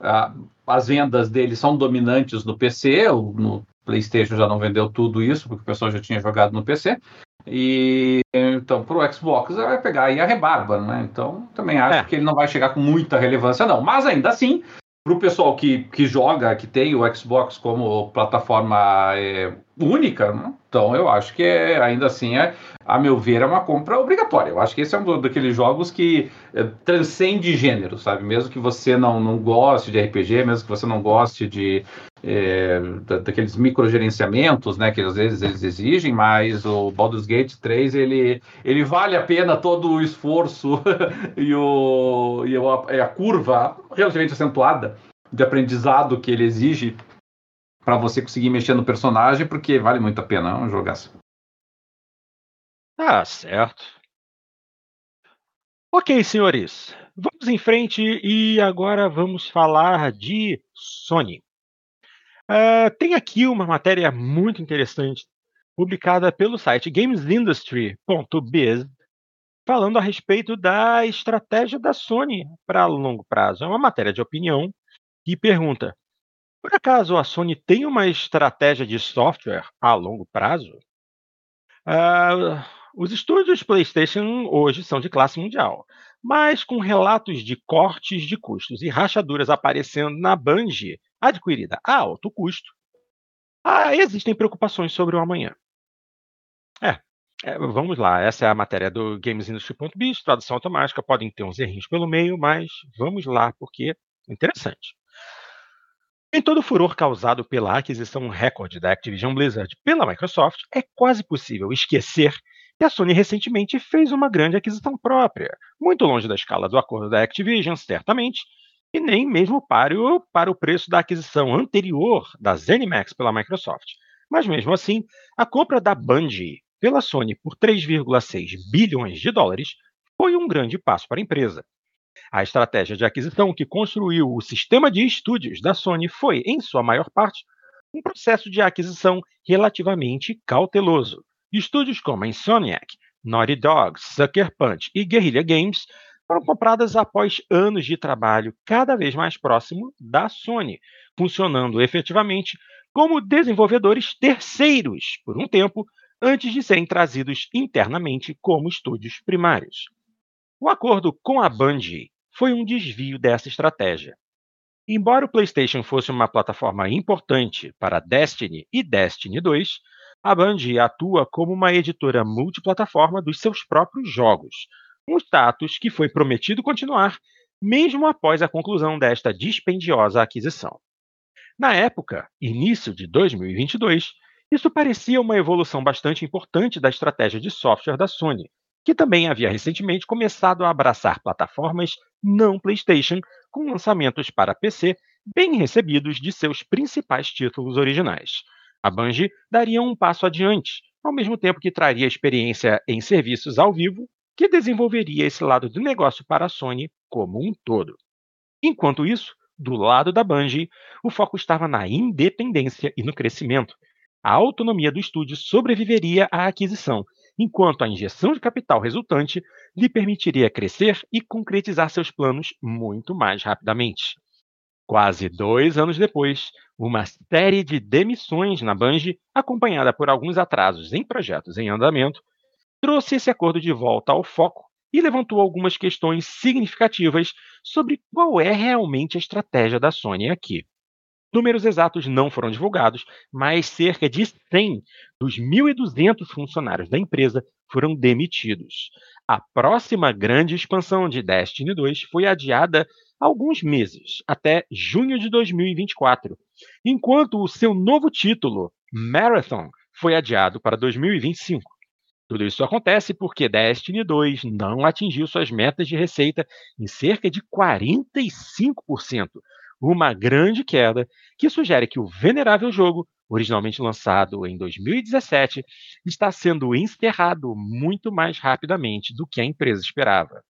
a, as vendas dele são dominantes no PC. no PlayStation já não vendeu tudo isso, porque o pessoal já tinha jogado no PC. E então, para o Xbox, vai pegar aí a rebarba, né? Então, também acho é. que ele não vai chegar com muita relevância, não. Mas ainda assim, para o pessoal que, que joga, que tem o Xbox como plataforma é, única, né? então eu acho que é, ainda assim é, a meu ver, é uma compra obrigatória. Eu acho que esse é um daqueles jogos que é, transcende gênero, sabe? Mesmo que você não, não goste de RPG, mesmo que você não goste de é, daqueles microgerenciamentos, né, que às vezes eles exigem, mas o Baldur's Gate 3 ele, ele vale a pena todo o esforço e, o, e a curva relativamente acentuada de aprendizado que ele exige para você conseguir mexer no personagem, porque vale muito a pena um jogaço. Tá certo. Ok, senhores. Vamos em frente e agora vamos falar de Sony. Uh, tem aqui uma matéria muito interessante publicada pelo site gamesindustry.biz falando a respeito da estratégia da Sony para longo prazo. É uma matéria de opinião que pergunta: por acaso a Sony tem uma estratégia de software a longo prazo? Uh, os estúdios PlayStation hoje são de classe mundial, mas com relatos de cortes de custos e rachaduras aparecendo na Band adquirida a alto custo, ah, existem preocupações sobre o amanhã. É, é, vamos lá, essa é a matéria do GamesIndustry.biz, tradução automática, podem ter uns errinhos pelo meio, mas vamos lá, porque é interessante. Em todo o furor causado pela aquisição recorde da Activision Blizzard pela Microsoft, é quase possível esquecer que a Sony recentemente fez uma grande aquisição própria, muito longe da escala do acordo da Activision, certamente, e nem mesmo para o, para o preço da aquisição anterior da ZeniMax pela Microsoft. Mas mesmo assim, a compra da Bungie pela Sony por 3,6 bilhões de dólares foi um grande passo para a empresa. A estratégia de aquisição que construiu o sistema de estúdios da Sony foi, em sua maior parte, um processo de aquisição relativamente cauteloso. Estúdios como Insomniac, Naughty Dog, Sucker Punch e Guerrilla Games foram compradas após anos de trabalho cada vez mais próximo da Sony, funcionando efetivamente como desenvolvedores terceiros por um tempo antes de serem trazidos internamente como estúdios primários. O acordo com a Bungie foi um desvio dessa estratégia. Embora o PlayStation fosse uma plataforma importante para Destiny e Destiny 2, a Bungie atua como uma editora multiplataforma dos seus próprios jogos, um status que foi prometido continuar mesmo após a conclusão desta dispendiosa aquisição. Na época, início de 2022, isso parecia uma evolução bastante importante da estratégia de software da Sony, que também havia recentemente começado a abraçar plataformas não PlayStation com lançamentos para PC bem recebidos de seus principais títulos originais. A Bungie daria um passo adiante, ao mesmo tempo que traria experiência em serviços ao vivo, que desenvolveria esse lado do negócio para a Sony como um todo. Enquanto isso, do lado da Bungie, o foco estava na independência e no crescimento. A autonomia do estúdio sobreviveria à aquisição enquanto a injeção de capital resultante lhe permitiria crescer e concretizar seus planos muito mais rapidamente. Quase dois anos depois, uma série de demissões na Bungie, acompanhada por alguns atrasos em projetos em andamento, trouxe esse acordo de volta ao foco e levantou algumas questões significativas sobre qual é realmente a estratégia da Sony aqui. Números exatos não foram divulgados, mas cerca de 100 dos 1.200 funcionários da empresa foram demitidos. A próxima grande expansão de Destiny 2 foi adiada alguns meses, até junho de 2024, enquanto o seu novo título, Marathon, foi adiado para 2025. Tudo isso acontece porque Destiny 2 não atingiu suas metas de receita em cerca de 45%, uma grande queda que sugere que o venerável jogo, originalmente lançado em 2017, está sendo encerrado muito mais rapidamente do que a empresa esperava.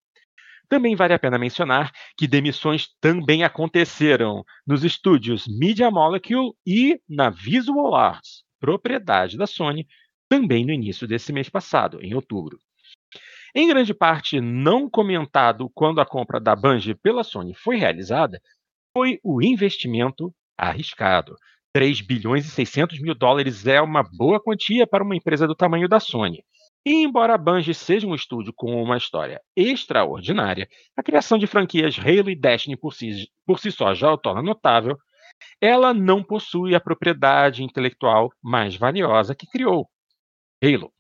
Também vale a pena mencionar que demissões também aconteceram nos estúdios Media Molecule e na Visual Arts, propriedade da Sony, também no início desse mês passado, em outubro. Em grande parte não comentado quando a compra da Bungie pela Sony foi realizada, foi o investimento arriscado. 3 bilhões e 600 mil dólares é uma boa quantia para uma empresa do tamanho da Sony. E embora a Bungie seja um estúdio com uma história extraordinária, a criação de franquias Halo e Destiny por si, por si só já o torna notável, ela não possui a propriedade intelectual mais valiosa que criou, Halo.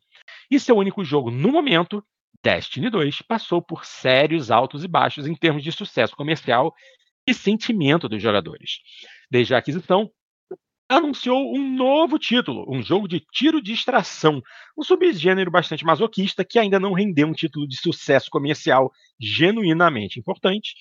E seu único jogo no momento, Destiny 2, passou por sérios altos e baixos em termos de sucesso comercial e sentimento dos jogadores. Desde a aquisição, anunciou um novo título, um jogo de tiro de extração, um subgênero bastante masoquista que ainda não rendeu um título de sucesso comercial genuinamente importante.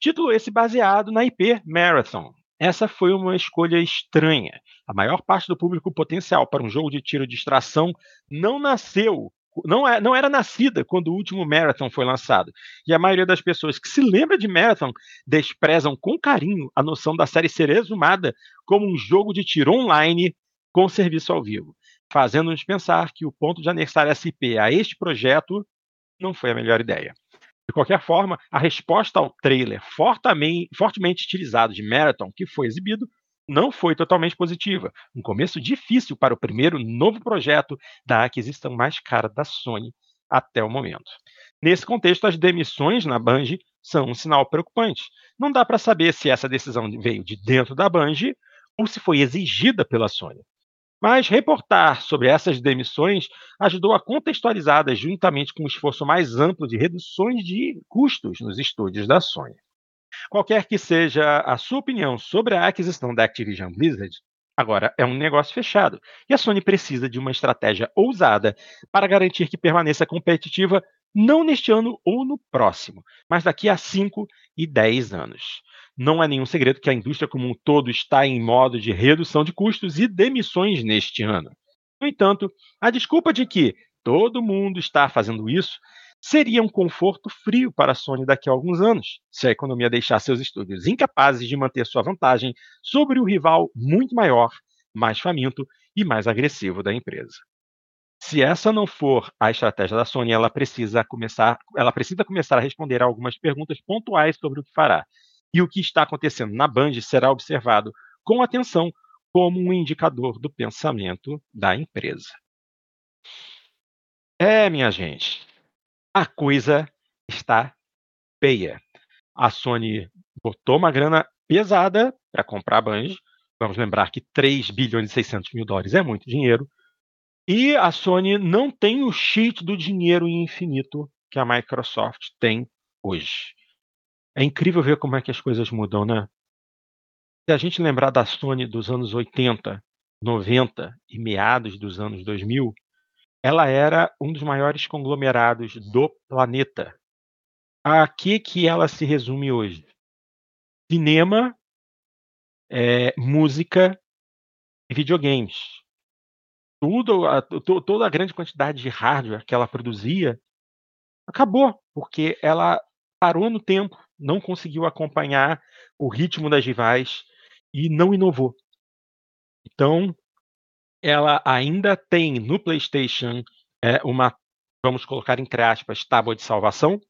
Título esse baseado na IP Marathon. Essa foi uma escolha estranha. A maior parte do público potencial para um jogo de tiro de extração não nasceu não, é, não era nascida quando o último Marathon foi lançado. E a maioria das pessoas que se lembra de Marathon desprezam com carinho a noção da série ser exumada como um jogo de tiro online com serviço ao vivo, fazendo-nos pensar que o ponto de anexar SP a este projeto não foi a melhor ideia. De qualquer forma, a resposta ao trailer fortemente, fortemente estilizado de Marathon que foi exibido não foi totalmente positiva. Um começo difícil para o primeiro novo projeto da aquisição mais cara da Sony até o momento. Nesse contexto, as demissões na Bungie são um sinal preocupante. Não dá para saber se essa decisão veio de dentro da Bungie ou se foi exigida pela Sony. Mas reportar sobre essas demissões ajudou a contextualizá-las juntamente com um esforço mais amplo de reduções de custos nos estúdios da Sony. Qualquer que seja a sua opinião sobre a aquisição da Activision Blizzard, agora é um negócio fechado. E a Sony precisa de uma estratégia ousada para garantir que permaneça competitiva não neste ano ou no próximo, mas daqui a 5 e 10 anos. Não é nenhum segredo que a indústria como um todo está em modo de redução de custos e demissões neste ano. No entanto, a desculpa de que todo mundo está fazendo isso seria um conforto frio para a Sony daqui a alguns anos, se a economia deixar seus estúdios incapazes de manter sua vantagem sobre o rival muito maior, mais faminto e mais agressivo da empresa. Se essa não for a estratégia da Sony, ela precisa começar, ela precisa começar a responder a algumas perguntas pontuais sobre o que fará. E o que está acontecendo na Band será observado com atenção como um indicador do pensamento da empresa. É, minha gente, a coisa está feia. A Sony botou uma grana pesada para comprar a Band. Vamos lembrar que 3 bilhões e 600 mil dólares é muito dinheiro. E a Sony não tem o cheat do dinheiro infinito que a Microsoft tem hoje. É incrível ver como é que as coisas mudam, né? Se a gente lembrar da Sony dos anos 80, 90 e meados dos anos 2000, ela era um dos maiores conglomerados do planeta. A que que ela se resume hoje? Cinema, é, música e videogames. Tudo, a, toda a grande quantidade de hardware que ela produzia acabou, porque ela parou no tempo, não conseguiu acompanhar o ritmo das rivais e não inovou. Então, ela ainda tem no PlayStation é, uma, vamos colocar entre aspas, tábua de salvação,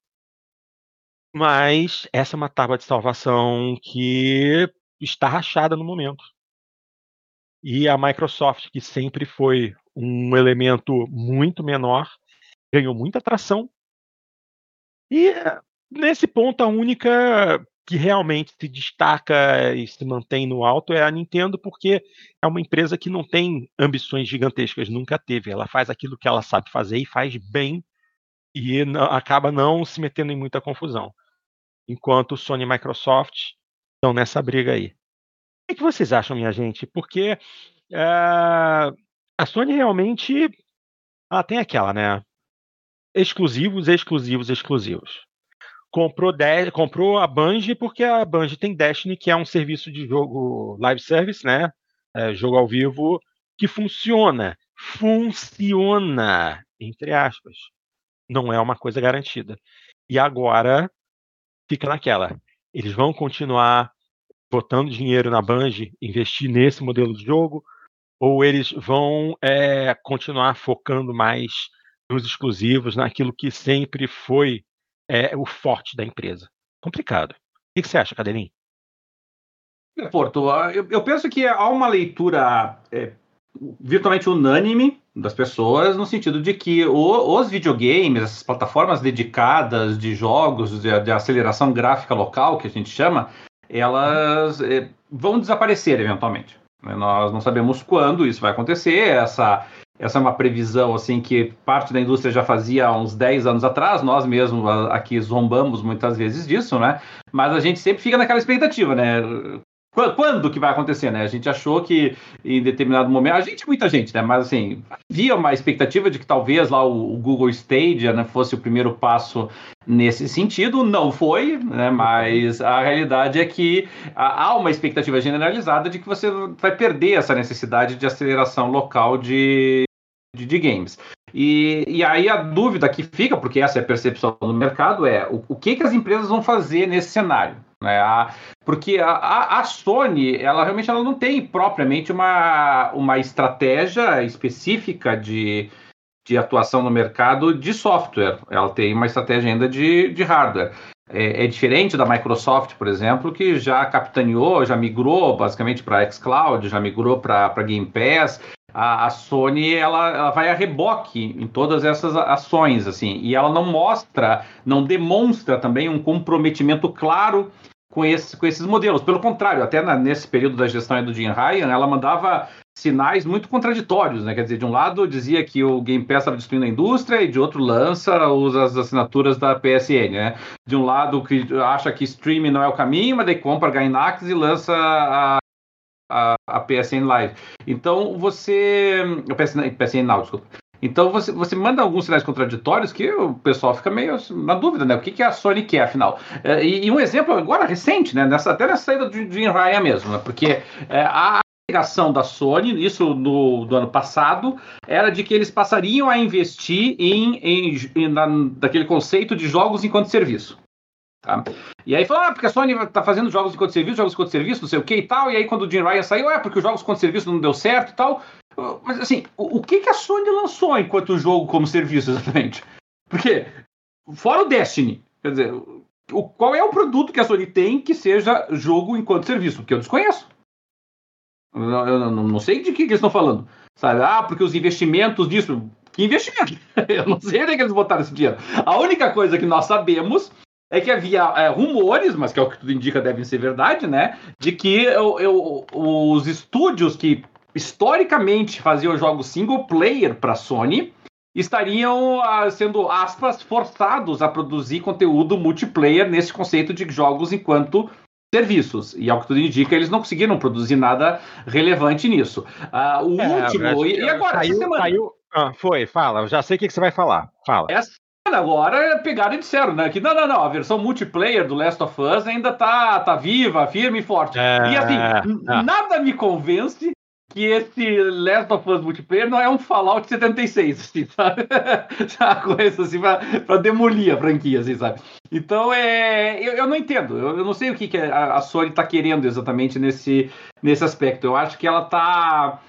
mas essa é uma tábua de salvação que está rachada no momento. E a Microsoft, que sempre foi um elemento muito menor, ganhou muita atração. E nesse ponto, a única que realmente se destaca e se mantém no alto é a Nintendo, porque é uma empresa que não tem ambições gigantescas, nunca teve. Ela faz aquilo que ela sabe fazer e faz bem e não, acaba não se metendo em muita confusão. Enquanto Sony e Microsoft estão nessa briga aí. O que vocês acham, minha gente? Porque uh, a Sony realmente ela tem aquela, né? Exclusivos, exclusivos, exclusivos comprou, de, comprou a Bungie porque a Bungie tem Destiny, que é um serviço de jogo live service, né? É, jogo ao vivo que funciona. Funciona, entre aspas. Não é uma coisa garantida. E agora fica naquela. Eles vão continuar botando dinheiro na Bungie, investir nesse modelo de jogo, ou eles vão é, continuar focando mais nos exclusivos, naquilo que sempre foi é o forte da empresa. Complicado. O que você acha, Cadelinho? Porto, eu, eu, penso que há uma leitura é, virtualmente unânime das pessoas, no sentido de que o, os videogames, essas plataformas dedicadas de jogos de, de, aceleração gráfica local, que a gente chama, elas é, vão desaparecer eventualmente. Nós não sabemos quando isso vai acontecer, essa, essa é uma previsão assim que parte da indústria já fazia há uns 10 anos atrás, nós mesmos aqui zombamos muitas vezes disso, né? Mas a gente sempre fica naquela expectativa, né? Quando que vai acontecer, né? A gente achou que em determinado momento, a gente, muita gente, né? Mas assim, havia uma expectativa de que talvez lá o, Google Stadia né, fosse o primeiro passo nesse sentido. Não foi, né? Mas a realidade é que há uma expectativa generalizada de que você vai perder essa necessidade de aceleração local de, de, games. E, e, aí a dúvida que fica, porque essa é a percepção do mercado, é o, o que, que as empresas vão fazer nesse cenário. Né? A, porque a, a, a, Sony, ela realmente ela não tem propriamente uma, uma estratégia específica de, de atuação no mercado de software. Ela tem uma estratégia ainda de, de hardware. É, é diferente da Microsoft, por exemplo, que já capitaneou, já migrou basicamente para xCloud, já migrou para Game Pass. A, a, Sony ela, ela vai a reboque em todas essas ações, assim, e ela não mostra, não demonstra também um comprometimento claro com, esse, com esses modelos. Pelo contrário, até na, nesse período da gestão do Jim Ryan, ela mandava sinais muito contraditórios, né? Quer dizer, de um lado dizia que o Game Pass estava destruindo a indústria e de outro lança os, as assinaturas da PSN, né? De um lado que acha que streaming não é o caminho, mas daí compra a Gainax e lança a, a, a PSN Live. Então você... PSN, PSN Now, desculpa. Então você, você manda alguns sinais contraditórios que o pessoal fica meio na dúvida, né? O que, que a Sony quer, afinal? É, e, e, um exemplo agora recente, né? Nessa, até nessa saída do Jim Ryan mesmo, né? Porque é, a alegação da Sony, isso no, do ano passado, era de que eles passariam a investir em, em, em na, daquele conceito de jogos enquanto serviço. Tá? E aí falou, ah, porque a Sony tá fazendo jogos enquanto serviço, jogos enquanto serviço, não sei o que e tal. E aí quando o Jim Ryan saiu, é porque os jogos enquanto serviço não deu certo e tal. Mas assim, o, o que, que a Sony lançou enquanto jogo como serviço exatamente? Porque, fora o Destiny, quer dizer, o, qual é o produto que a Sony tem que seja jogo enquanto serviço? Porque eu desconheço. Eu, eu, eu não sei de que, que eles estão falando. Sabe? Ah, porque os investimentos disso. Que investimento? Eu não sei onde é que eles botaram esse dinheiro. A única coisa que nós sabemos é que havia é, rumores, mas que é o que tudo indica devem ser verdade, né? De que eu, eu, os estúdios que historicamente faziam jogos single player para Sony estariam ah, sendo aspas forçados a produzir conteúdo multiplayer nesse conceito de jogos enquanto serviços. E ao que tudo indica, eles não conseguiram produzir nada relevante nisso. Uh, o é, último. E, e, agora, saiu, semana... saiu... Ah, foi, fala, eu já sei o que, que você vai falar. Fala. Essa agora pegaram e disseram, né? Que não, não, não, a versão multiplayer do Last of Us ainda tá, tá viva, firme e forte. É... E assim, é... nada me convence que esse Last of Us multiplayer não é um Fallout 76, assim, sabe? uma coisa assim pra, pra, demolir a franquia, assim, sabe? Então, é, eu, eu não entendo. Eu, eu, não sei o que, que a, a Sony tá querendo exatamente nesse, nesse aspecto. Eu acho que ela tá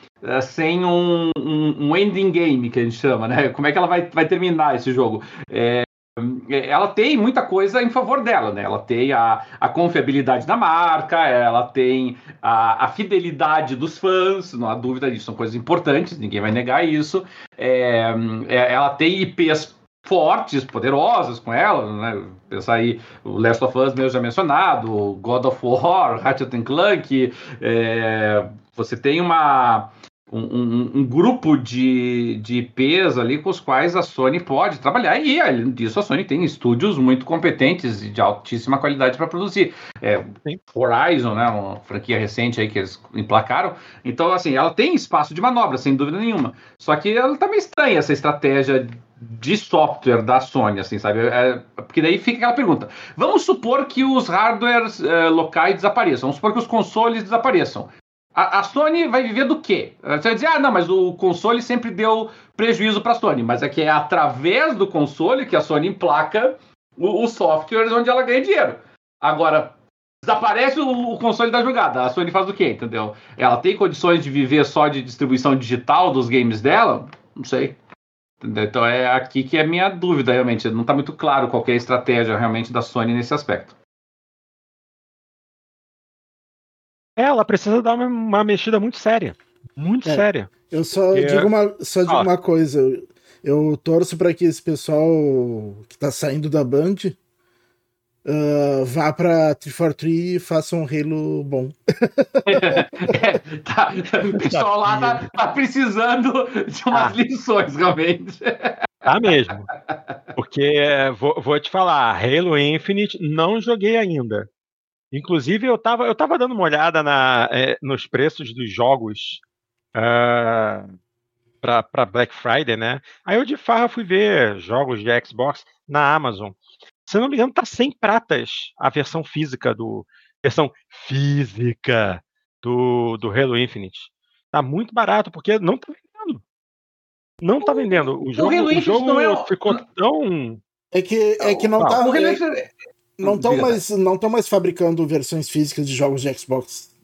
sem um, um, um, ending game, que a gente chama, né? Como é que ela vai, vai terminar esse jogo? É, ela tem muita coisa em favor dela, né? Ela tem a, a confiabilidade da marca, ela tem a, a fidelidade dos fãs, não há dúvida disso, são coisas importantes, ninguém vai negar isso. É, é, ela tem IPs fortes, poderosas com ela, né? Pensar aí, o Last of Us mesmo já mencionado, God of War, Ratchet Clank, é, você tem uma um, um, um, grupo de, de IPs ali com os quais a Sony pode trabalhar. E, além disso, a Sony tem estúdios muito competentes e de altíssima qualidade para produzir. É, Horizon, né, uma franquia recente aí que eles emplacaram. Então, assim, ela tem espaço de manobra, sem dúvida nenhuma. Só que ela tá meio estranha, essa estratégia de software da Sony, assim, sabe? É, porque daí fica aquela pergunta. Vamos supor que os hardwares é, locais desapareçam. Vamos supor que os consoles desapareçam. A, a, Sony vai viver do quê? Você vai dizer, ah, não, mas o console sempre deu prejuízo para a Sony. Mas é que é através do console que a Sony emplaca os softwares onde ela ganha dinheiro. Agora, desaparece o, o, console da jogada. A Sony faz o quê, entendeu? Ela tem condições de viver só de distribuição digital dos games dela? Não sei. Então é aqui que é a minha dúvida, realmente. Não está muito claro qual é a estratégia realmente da Sony nesse aspecto. Ela precisa dar uma, uma mexida muito séria. Muito é, séria. Eu só digo uma, só digo ah. uma coisa. Eu, eu torço para que esse pessoal que tá saindo da Band uh, vá pra 343 e faça um Halo bom. é, tá, o pessoal lá tá, tá precisando de umas ah. lições, realmente. Tá mesmo. Porque, vou, vou te falar, Halo Infinite não joguei ainda. Inclusive, eu tava, eu tava dando uma olhada na, é, nos preços dos jogos uh, para Black Friday, né? Aí eu de farra fui ver jogos de Xbox na Amazon. Se eu não me engano, tá 100 pratas a versão física do. Versão física do, do Halo Infinite. Tá muito barato, porque não tá vendendo. Não tá vendendo. O jogo, o, o jogo é... ficou tão. É que, é que não, tá. O Halo é... Não estão mais, não mais fabricando versões físicas de jogos de Xbox.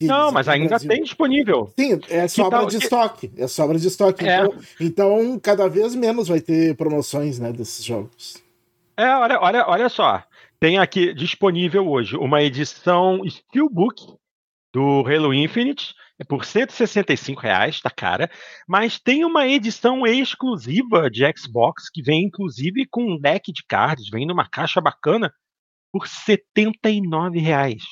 Não, mas ainda tem disponível. Sim, é sobra tal, de que... estoque. É sobra de estoque. É. Então, então, cada vez menos vai ter promoções né, desses jogos. É, olha, olha, olha só. Tem aqui disponível hoje uma edição Steelbook do Halo Infinite é por 165 reais, tá cara. Mas tem uma edição exclusiva de Xbox que vem inclusive com um deck de cards, vem numa caixa bacana por 79 reais.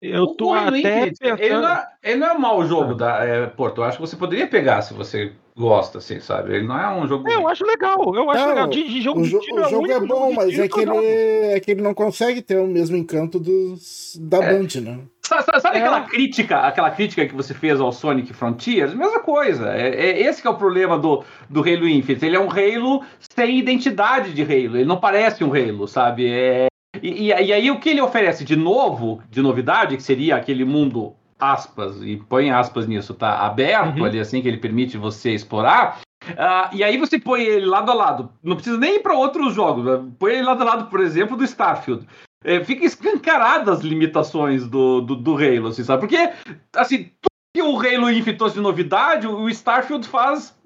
Eu tô até pensando... ele, não é, ele não é um mau jogo da é, Porto. Eu acho que você poderia pegar se você gosta, assim, sabe? Ele não é um jogo. É, eu acho legal. Eu acho não, legal. De, de jogo o, jo o é jogo é bom, mas é que, ele, é que ele não consegue ter o mesmo encanto dos, da é. Band, né? Sabe, é. aquela crítica, aquela crítica que você fez ao Sonic Frontiers? Mesma coisa. É, é esse que é o problema do, do Halo Infinite. Ele é um Halo sem identidade de Halo. Ele não parece um Halo, sabe? É, e, e, e, aí o que ele oferece de novo, de novidade, que seria aquele mundo aspas, e põe aspas nisso, tá? Aberto uhum. ali, assim, que ele permite você explorar. Uh, e aí você põe ele lado a lado. Não precisa nem ir para outros jogos. Põe ele lado a lado, por exemplo, do Starfield. É, fica escancaradas as limitações do, do, do Halo, assim, sabe? Porque, assim, tudo que o Halo Infinite trouxe de novidade, o Starfield faz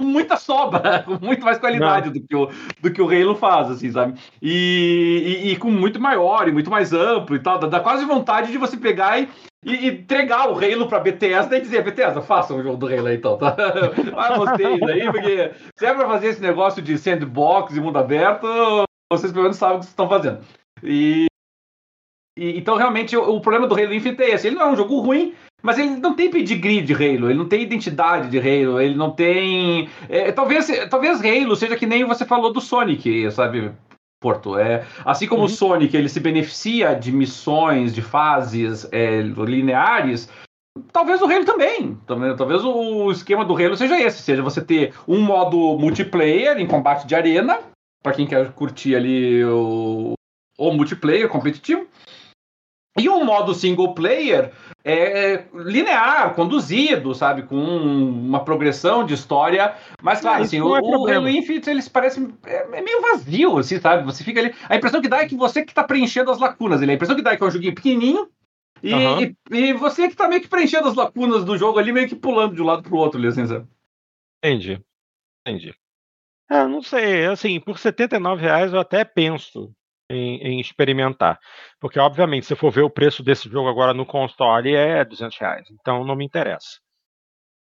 com muita sobra, com muito mais qualidade do que, o, do que o Halo faz, assim, sabe? E, e, e, com muito maior e muito mais amplo e tal. Dá, dá quase vontade de você pegar e, e, entregar o Halo pra Bethesda e dizer, Bethesda, faça um jogo do Halo aí, então, tá? ah, vocês aí, porque se é pra fazer esse negócio de sandbox e mundo aberto, vocês pelo menos sabem o que vocês estão fazendo. E, e, então, realmente, o, o, problema do Halo Infinite é esse. Ele não é um jogo ruim, mas ele não tem pedigree de Halo, ele não tem identidade de Halo, ele não tem. É, talvez, talvez Halo seja que nem você falou do Sonic, sabe? Porto. É, assim como uhum. o Sonic ele se beneficia de missões, de fases é, lineares, talvez o Halo também. Talvez o esquema do Halo seja esse, seja você ter um modo multiplayer em combate de arena, para quem quer curtir ali o, o multiplayer competitivo, e um modo single player é, linear, conduzido, sabe? Com uma progressão de história. Mas, claro, ah, assim, o, é o Halo Infinite, eles parecem é, é, meio vazio, assim, sabe? Você fica ali. A impressão que dá é que você que tá preenchendo as lacunas. Ele, a impressão que dá é que é um joguinho pequenininho. E, uhum. e, e, você que tá meio que preenchendo as lacunas do jogo ali, meio que pulando de um lado pro outro ali, assim, sabe? Entendi. Entendi. É, não sei, assim, por 79 reais eu até penso em, em, experimentar. Porque, obviamente, se for ver o preço desse jogo agora no console, é 200 reais. Então, não me interessa.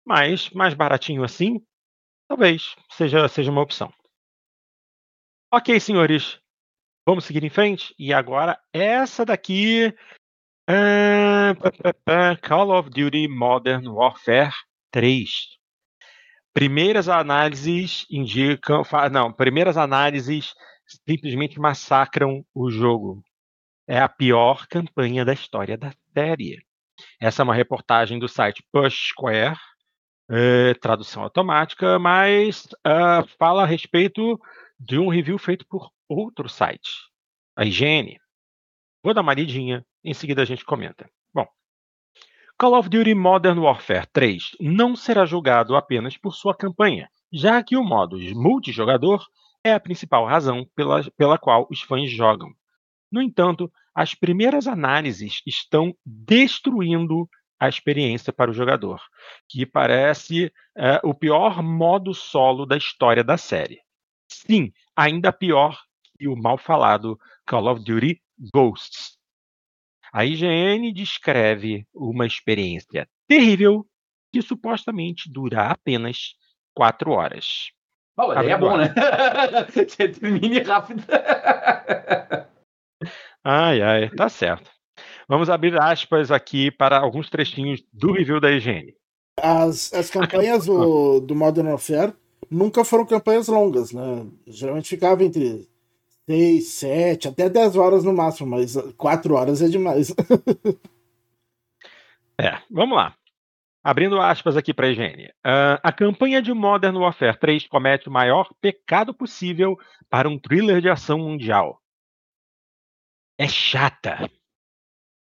Mas, mais baratinho assim, talvez seja, seja uma opção. Ok, senhores. Vamos seguir em frente. E agora, essa daqui. Uh, Call of Duty Modern Warfare 3. Primeiras análises indicam. Não, primeiras análises simplesmente massacram o jogo. É a pior campanha da história da série. Essa é uma reportagem do site Push Square, é, tradução automática, mas uh, fala a respeito de um review feito por outro site, a IGN. Vou dar uma lidinha, em seguida a gente comenta. Bom, Call of Duty Modern Warfare 3 não será julgado apenas por sua campanha, já que o modo multijogador é a principal razão pela, pela qual os fãs jogam. No entanto, as primeiras análises estão destruindo a experiência para o jogador, que parece é, o pior modo solo da história da série. Sim, ainda pior que o mal falado Call of Duty Ghosts. A IGN descreve uma experiência terrível que supostamente dura apenas quatro horas. Bom, é bom, né? Termine rápido. ai, ai, tá certo. Vamos abrir aspas aqui para alguns trechinhos do review da IGN. As, as campanhas do, do Modern Warfare nunca foram campanhas longas, né? Geralmente ficava entre 6, 7, até 10 horas no máximo, mas 4 horas é demais. é, vamos lá. Abrindo aspas aqui para a higiene. Uh, a campanha de Modern Warfare 3 comete o maior pecado possível para um thriller de ação mundial. É chata.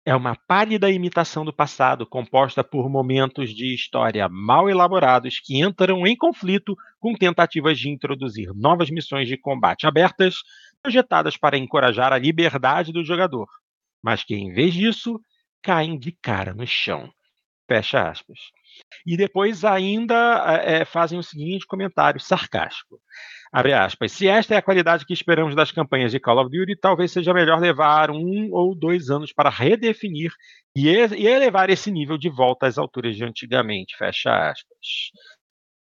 É uma pálida imitação do passado, composta por momentos de história mal elaborados que entram em conflito com tentativas de introduzir novas missões de combate abertas, projetadas para encorajar a liberdade do jogador, mas que, em vez disso, caem de cara no chão. Fecha aspas. E depois ainda é, fazem o seguinte comentário sarcástico. Abre aspas. Se esta é a qualidade que esperamos das campanhas de Call of Duty, talvez seja melhor levar um ou dois anos para redefinir e, e elevar esse nível de volta às alturas de antigamente. Fecha aspas.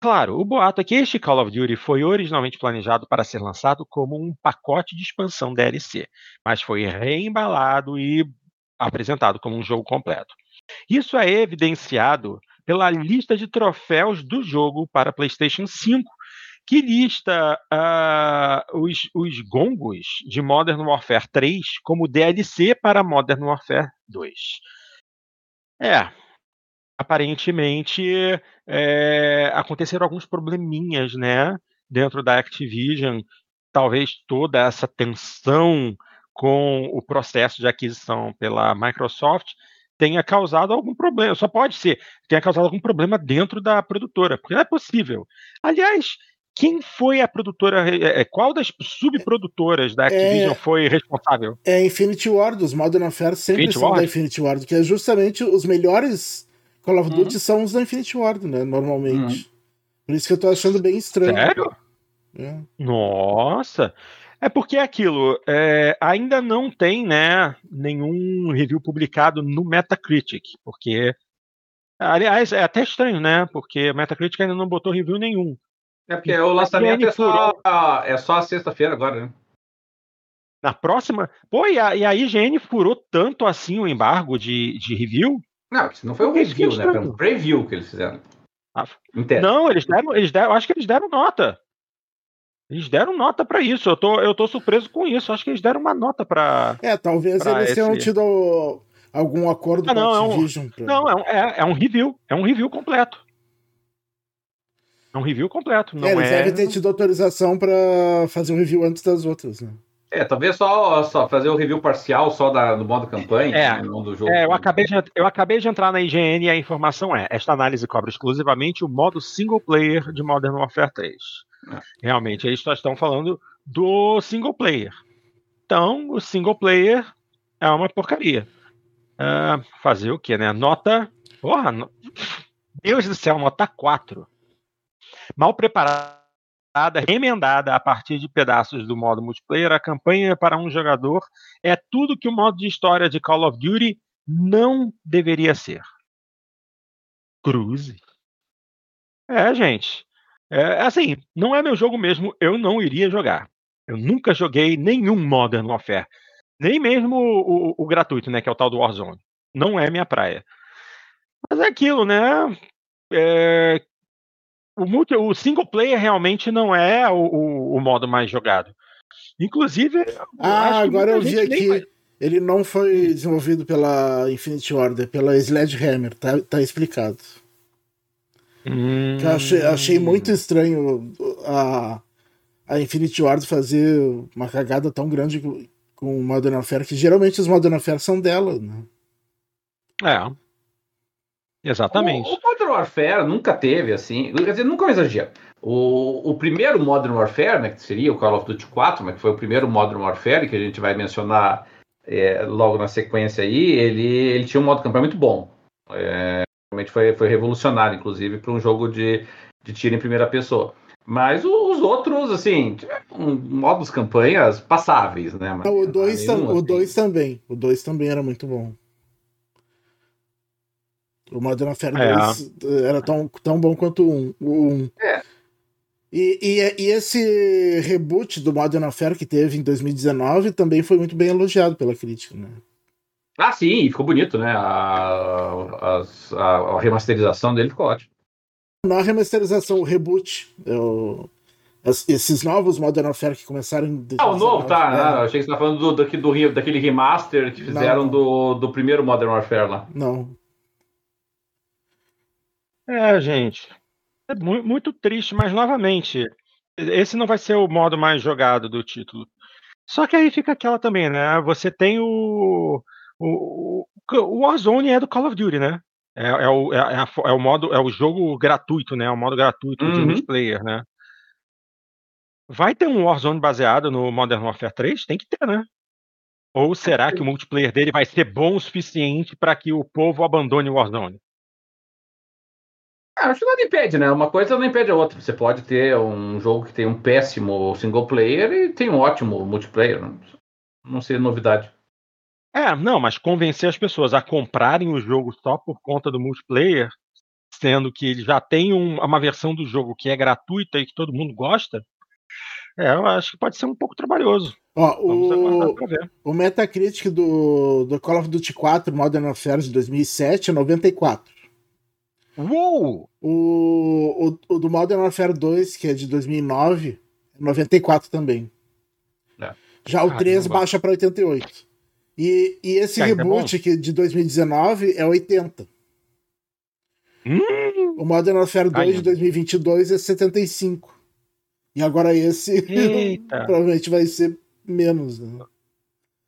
Claro, o boato é que este Call of Duty foi originalmente planejado para ser lançado como um pacote de expansão DLC, mas foi reembalado e apresentado como um jogo completo. Isso é evidenciado pela lista de troféus do jogo para PlayStation 5, que lista uh, os, os gongos de Modern Warfare 3 como DLC para Modern Warfare 2. É, aparentemente é, aconteceram alguns probleminhas, né, dentro da Activision, talvez toda essa tensão com o processo de aquisição pela Microsoft tenha causado algum problema. Só pode ser tenha causado algum problema dentro da produtora, porque não é possível. Aliás, quem foi a produtora? É, é, qual das subprodutoras da Activision é, foi responsável? É Infinity Ward, os Modern Warfare sempre Infinity são Ward? da Infinity Ward, que é justamente os melhores Call of Duty uhum. são os da Infinity Ward, né? Normalmente. Uhum. Por isso que eu tô achando bem estranho. Sério? É. Nossa! É porque é aquilo, é, ainda não tem né, nenhum review publicado no Metacritic, porque. Aliás, é até estranho, né? Porque o Metacritic ainda não botou review nenhum. É porque o lançamento é só, a, é só a sexta-feira agora, né? Na próxima. Pô, e a, e a IGN furou tanto assim o embargo de, de review? Não, isso não foi um review, né? Foi um preview que eles fizeram. Ah, não, eles deram, eles deram. Acho que eles deram nota. Eles deram nota para isso. Eu tô, eu tô surpreso com isso. Acho que eles deram uma nota para. É, talvez eles esse... tenham tido algum acordo ah, não, com a Activision. É um, pra... Não, é um, é, é um review. É um review completo. É um review completo. Não é, eles é... devem ter tido autorização para fazer um review antes das outras, né? É, talvez só, só fazer o review parcial só da, do modo campanha, é, não do jogo. É, eu acabei, de, eu acabei de entrar na IGN e a informação é: esta análise cobre exclusivamente o modo single player de Modern Warfare 3. Realmente, eles só estão falando do single player. Então, o single player é uma porcaria. Uh, fazer o que, né? Nota. Porra, no... Deus do céu, nota 4. Mal preparado remendada a partir de pedaços do modo multiplayer, a campanha para um jogador é tudo que o modo de história de Call of Duty não deveria ser. Cruze. É, gente. É assim, não é meu jogo mesmo, eu não iria jogar. Eu nunca joguei nenhum Modern Warfare. Nem mesmo o, o, o gratuito, né? Que é o tal do Warzone. Não é minha praia. Mas é aquilo, né? É, o, multi, o single player realmente não é o, o, o modo mais jogado. Inclusive. Ah, agora eu vi aqui. Ele não foi desenvolvido pela Infinity Order, pela Sledgehammer, tá, tá explicado. Hum... achei, achei muito estranho a, a Infinity Ward fazer uma cagada tão grande com, com o Modern Warfare, que geralmente os Modern Warfare são dela, né? É. Exatamente. O, o, Modern Warfare nunca teve, assim, quer dizer, nunca é um exagero. O, o primeiro Modern Warfare, né, que seria o Call of Duty 4, mas que foi o primeiro Modern Warfare, que a gente vai mencionar é, logo na sequência aí, ele, ele tinha um modo campanha muito bom. É, realmente foi, foi revolucionário, inclusive, para um jogo de, de tiro em primeira pessoa. Mas os outros, assim, um, modos campanhas passáveis, né? Mas, o 2 assim. o dois também. O 2 também era muito bom. O Modern Warfare é. 2 era tão, tão bom quanto um, o 1. É. E, e, e, esse reboot do Modern Warfare que teve em 2019 também foi muito bem elogiado pela crítica, né? Ah, sim, ficou bonito, né? A, a, a remasterização dele ficou ótimo. Não a remasterização, o reboot. Eu, esses novos Modern Warfare que começaram em. Ah, o novo, tá. É. Ah, achei que você tá falando do, do, do, daquele remaster que fizeram do, do primeiro Modern Warfare lá. Não. É, gente. É muito triste, mas novamente, esse não vai ser o modo mais jogado do título. Só que aí fica aquela também, né? Você tem o. O, o Warzone é do Call of Duty, né? É, é, o, é, é, a, é, o modo, é o jogo gratuito, né? É o modo gratuito uhum. de multiplayer, né? Vai ter um Warzone baseado no Modern Warfare 3? Tem que ter, né? Ou será que o multiplayer dele vai ser bom o suficiente para que o povo abandone o Warzone? Acho que nada impede, né? Uma coisa não impede a outra. Você pode ter um jogo que tem um péssimo single player e tem um ótimo multiplayer. Não, não seria novidade. É, não, mas convencer as pessoas a comprarem o jogo só por conta do multiplayer, sendo que ele já tem um, uma versão do jogo que é gratuita e que todo mundo gosta, é, eu acho que pode ser um pouco trabalhoso. Ó, o, o Metacritic do, do Call of Duty 4 Modern Warfare de 2007 é 94. Uou! O, o, o do Modern Warfare 2, que é de 2009, é 94 também. É. Já o Caramba. 3 baixa para 88. E, e esse reboot que de 2019 é 80. Hum. O Modern Warfare 2 Ai, de 2022 é 75. E agora esse provavelmente vai ser menos. Né?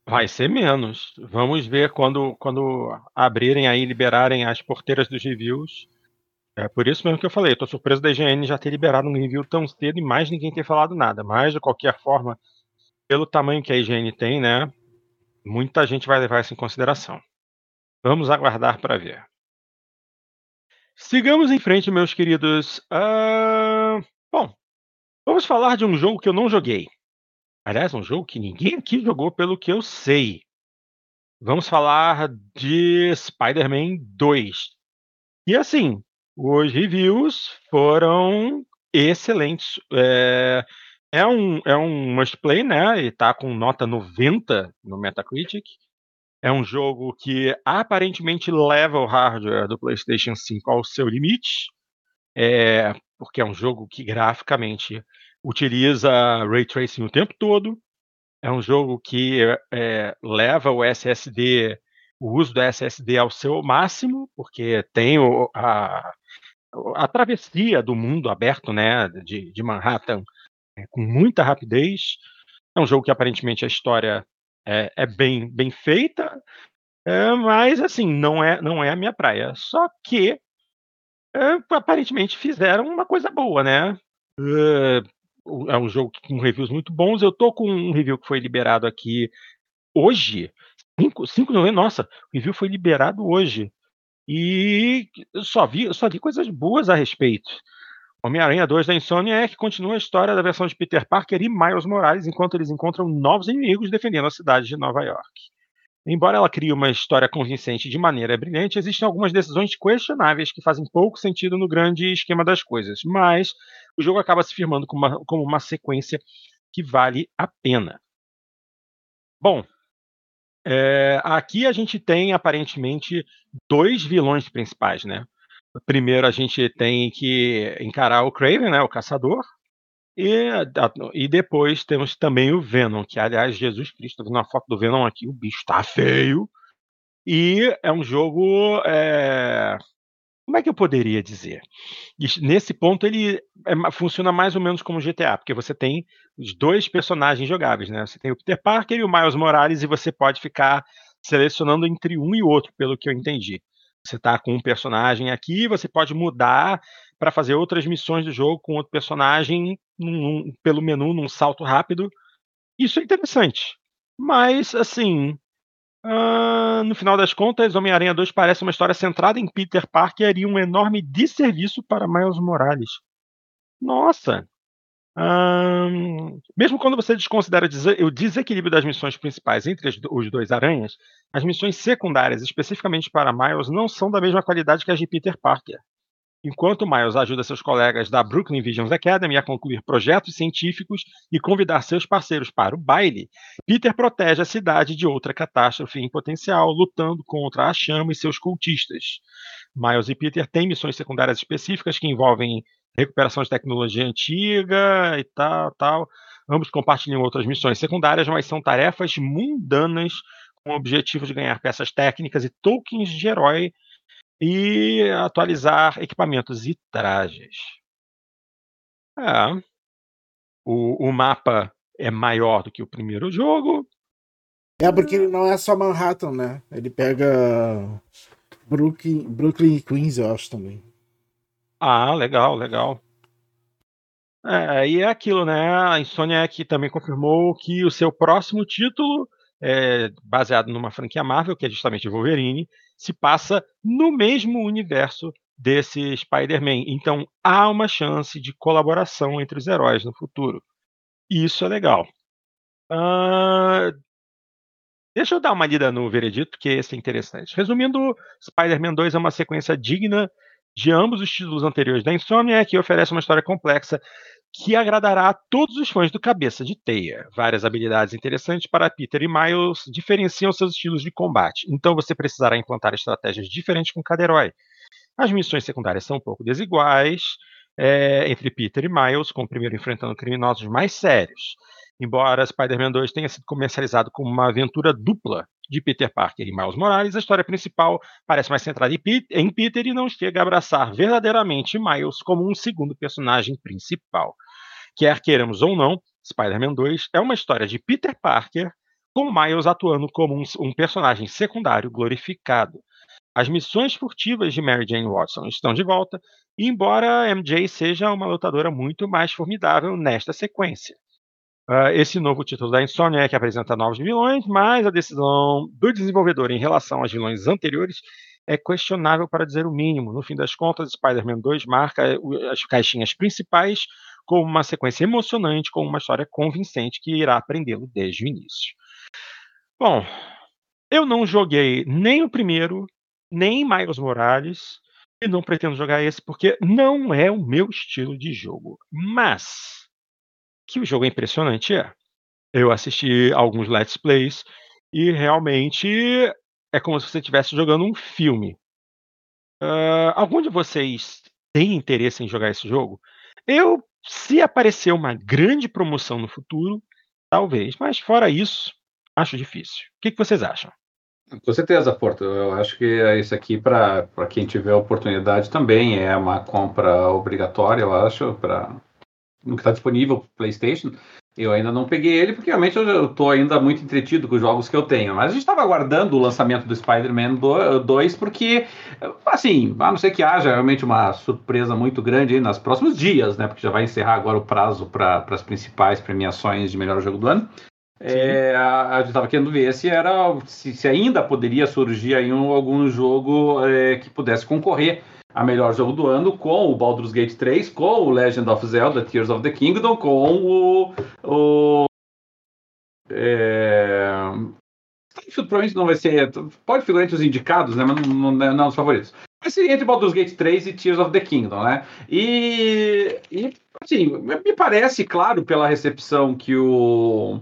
Vai ser menos. Vamos ver quando, quando abrirem aí, liberarem as porteiras dos reviews. É por isso mesmo que eu falei, tô surpreso da IGN já ter liberado um review tão cedo e mais ninguém ter falado nada. Mas, de qualquer forma, pelo tamanho que a IGN tem, né? Muita gente vai levar isso em consideração. Vamos aguardar para ver. Sigamos em frente, meus queridos. Uh... Bom, Vamos falar de um jogo que eu não joguei. Aliás, um jogo que ninguém aqui jogou, pelo que eu sei. Vamos falar de Spider-Man 2. E assim, os reviews foram excelentes. É, é um, é um must play, né? E tá com nota 90 no Metacritic. É um jogo que aparentemente leva o hardware do PlayStation 5 ao seu limite. É, porque é um jogo que graficamente utiliza ray tracing o tempo todo. É um jogo que é, leva o SSD, o uso do SSD ao seu máximo, porque tem a, a travessia do mundo aberto, né, de, de Manhattan, com muita rapidez. É um jogo que aparentemente a história é, é bem, bem feita, é, mas assim não é não é a minha praia. Só que é, aparentemente fizeram uma coisa boa, né? Uh, é um jogo com reviews muito bons. Eu tô com um review que foi liberado aqui hoje. 5 novembro, nossa, o review foi liberado hoje. E só vi, só vi coisas boas a respeito. Homem-Aranha 2 da Insomnia é que continua a história da versão de Peter Parker e Miles Morales enquanto eles encontram novos inimigos defendendo a cidade de Nova York. Embora ela crie uma história convincente de maneira brilhante, existem algumas decisões questionáveis que fazem pouco sentido no grande esquema das coisas, mas o jogo acaba se firmando como uma, como uma sequência que vale a pena. Bom, é, aqui a gente tem aparentemente dois vilões principais, né? Primeiro a gente tem que encarar o Craven, né, o caçador, e, e depois temos também o Venom, que aliás, Jesus Cristo, uma foto do Venom aqui, o bicho tá feio. E é um jogo. É... Como é que eu poderia dizer? Nesse ponto, ele é, funciona mais ou menos como GTA, porque você tem os dois personagens jogáveis, né? Você tem o Peter Parker e o Miles Morales, e você pode ficar selecionando entre um e outro, pelo que eu entendi. Você está com um personagem aqui, você pode mudar para fazer outras missões do jogo com outro personagem num, pelo menu num salto rápido. Isso é interessante. Mas, assim, uh, no final das contas, Homem-Aranha 2 parece uma história centrada em Peter Parker e um enorme desserviço para Miles Morales. Nossa! Mesmo quando você desconsidera o desequilíbrio das missões principais entre os dois aranhas, as missões secundárias, especificamente para Miles, não são da mesma qualidade que as de Peter Parker. Enquanto Miles ajuda seus colegas da Brooklyn Visions Academy a concluir projetos científicos e convidar seus parceiros para o baile, Peter protege a cidade de outra catástrofe em potencial, lutando contra a chama e seus cultistas. Miles e Peter têm missões secundárias específicas que envolvem recuperação de tecnologia antiga e tal, tal. Ambos compartilham outras missões secundárias, mas são tarefas mundanas com o objetivo de ganhar peças técnicas e tokens de herói e atualizar equipamentos e trajes. É. O, o mapa é maior do que o primeiro jogo. É porque ele não é só Manhattan, né? Ele pega Brooklyn, Brooklyn e Queens, eu acho também. Ah, legal, legal. É, e é aquilo, né? A Insomniac também confirmou que o seu próximo título, é, baseado numa franquia Marvel, que é justamente Wolverine, se passa no mesmo universo desse Spider-Man. Então há uma chance de colaboração entre os heróis no futuro. Isso é legal. Uh, deixa eu dar uma lida no veredito, que esse é interessante. Resumindo, Spider-Man 2 é uma sequência digna de ambos os títulos anteriores da Insomniac que oferece uma história complexa que agradará a todos os fãs do Cabeça de Teia. Várias habilidades interessantes para Peter e Miles diferenciam seus estilos de combate, então você precisará implantar estratégias diferentes com cada herói. As missões secundárias são um pouco desiguais é, entre Peter e Miles, com o primeiro enfrentando criminosos mais sérios. Embora Spider-Man 2 tenha sido comercializado como uma aventura dupla de Peter Parker e Miles Morales, a história principal parece mais centrada em Peter e não chega a abraçar verdadeiramente Miles como um segundo personagem principal. Quer queiramos ou não, Spider-Man 2 é uma história de Peter Parker com Miles atuando como um, um personagem secundário glorificado. As missões furtivas de Mary Jane Watson estão de volta, embora MJ seja uma lutadora muito mais formidável nesta sequência. Uh, esse novo título da Insomniac que apresenta novos vilões, mas a decisão do desenvolvedor em relação aos vilões anteriores é questionável para dizer o mínimo. No fim das contas, Spider-Man 2 marca as caixinhas principais como uma sequência emocionante, com uma história convincente que irá aprendê-lo desde o início. Bom, eu não joguei nem o primeiro, nem Miles Morales, e não pretendo jogar esse porque não é o meu estilo de jogo. Mas que o jogo é impressionante, é. Eu assisti alguns Let's Plays e realmente é como se você estivesse jogando um filme. Uh, algum de vocês tem interesse em jogar esse jogo? Eu, se aparecer uma grande promoção no futuro, talvez, mas fora isso, acho difícil. O que, que vocês acham? Com certeza, Porto. Eu acho que isso aqui, para quem tiver oportunidade, também é uma compra obrigatória, eu acho, para no que está disponível para PlayStation. Eu ainda não peguei ele, porque realmente eu estou ainda muito entretido com os jogos que eu tenho. Mas a gente estava aguardando o lançamento do Spider-Man 2, porque, assim, a não ser que haja realmente uma surpresa muito grande nos próximos dias, né? Porque já vai encerrar agora o prazo para as principais premiações de melhor jogo do ano. É, a, a gente estava querendo ver se era se, se, ainda poderia surgir aí um, algum jogo é, que pudesse concorrer a melhor jogo do ano com o Baldur's Gate 3, com o Legend of Zelda Tears of the Kingdom, com o. o é... Provavelmente não vai ser. Pode figurar entre os indicados, né? Mas não, não, não os favoritos. Mas seria entre Baldur's Gate 3 e Tears of the Kingdom, né? E, e assim, me parece, claro, pela recepção que o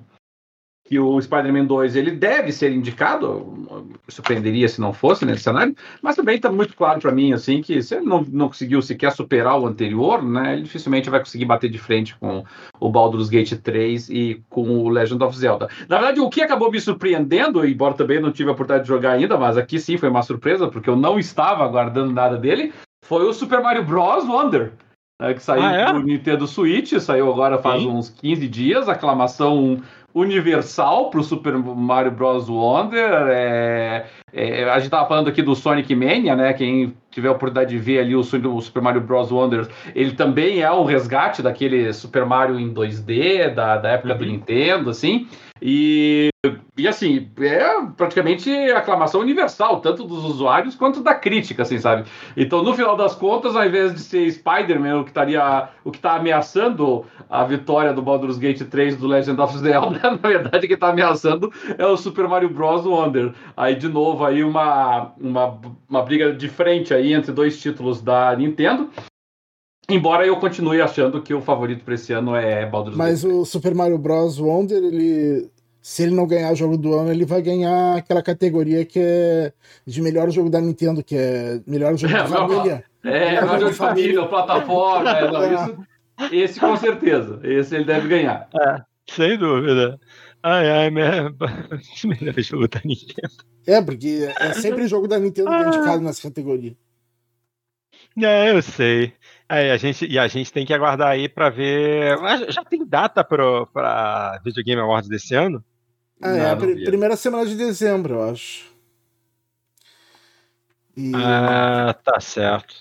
que o Spider-Man 2 ele deve ser indicado, surpreenderia se não fosse nesse cenário, mas também está muito claro para mim assim que se ele não, não conseguiu sequer superar o anterior, né, ele dificilmente vai conseguir bater de frente com o Baldur's Gate 3 e com o Legend of Zelda. Na verdade, o que acabou me surpreendendo, embora também não tive a oportunidade de jogar ainda, mas aqui sim foi uma surpresa, porque eu não estava aguardando nada dele, foi o Super Mario Bros. Wonder. Né, que saiu ah, é? do Nintendo Switch, saiu agora faz sim. uns 15 dias, aclamação universal para o Super Mario Bros. Wonder. É, é, a gente estava falando aqui do Sonic Mania, né? Quem tiver a oportunidade de ver ali o, o Super Mario Bros. Wonder, ele também é um resgate daquele Super Mario em 2D, da, da época uhum. do Nintendo, assim. E, e assim, é praticamente aclamação universal, tanto dos usuários quanto da crítica, assim, sabe? Então, no final das contas, ao invés de ser Spider-Man o que estaria o que está ameaçando a vitória do Baldur's Gate 3 do Legend of Zelda, na verdade, quem está ameaçando é o Super Mario Bros. Wonder. Aí, de novo, aí uma, uma, uma briga de frente aí entre dois títulos da Nintendo. Embora eu continue achando que o favorito para esse ano é Baldur's Mas Gate. Mas o Super Mario Bros. Wonder, ele. Se ele não ganhar o jogo do ano, ele vai ganhar aquela categoria que é de melhor jogo da Nintendo, que é melhor jogo é, de família. É, melhor jogo de família, plataforma. é, não, isso, esse com certeza. Esse ele deve ganhar. É, sem dúvida. Ai, ai, melhor jogo da Nintendo. É, porque é sempre jogo da Nintendo que é indicado nessa categoria. É, eu sei. É, a gente, e a gente tem que aguardar aí para ver. Já tem data para Video Game Awards desse ano? Ah, é, a pr primeira semana de dezembro, eu acho. E... Ah, tá certo.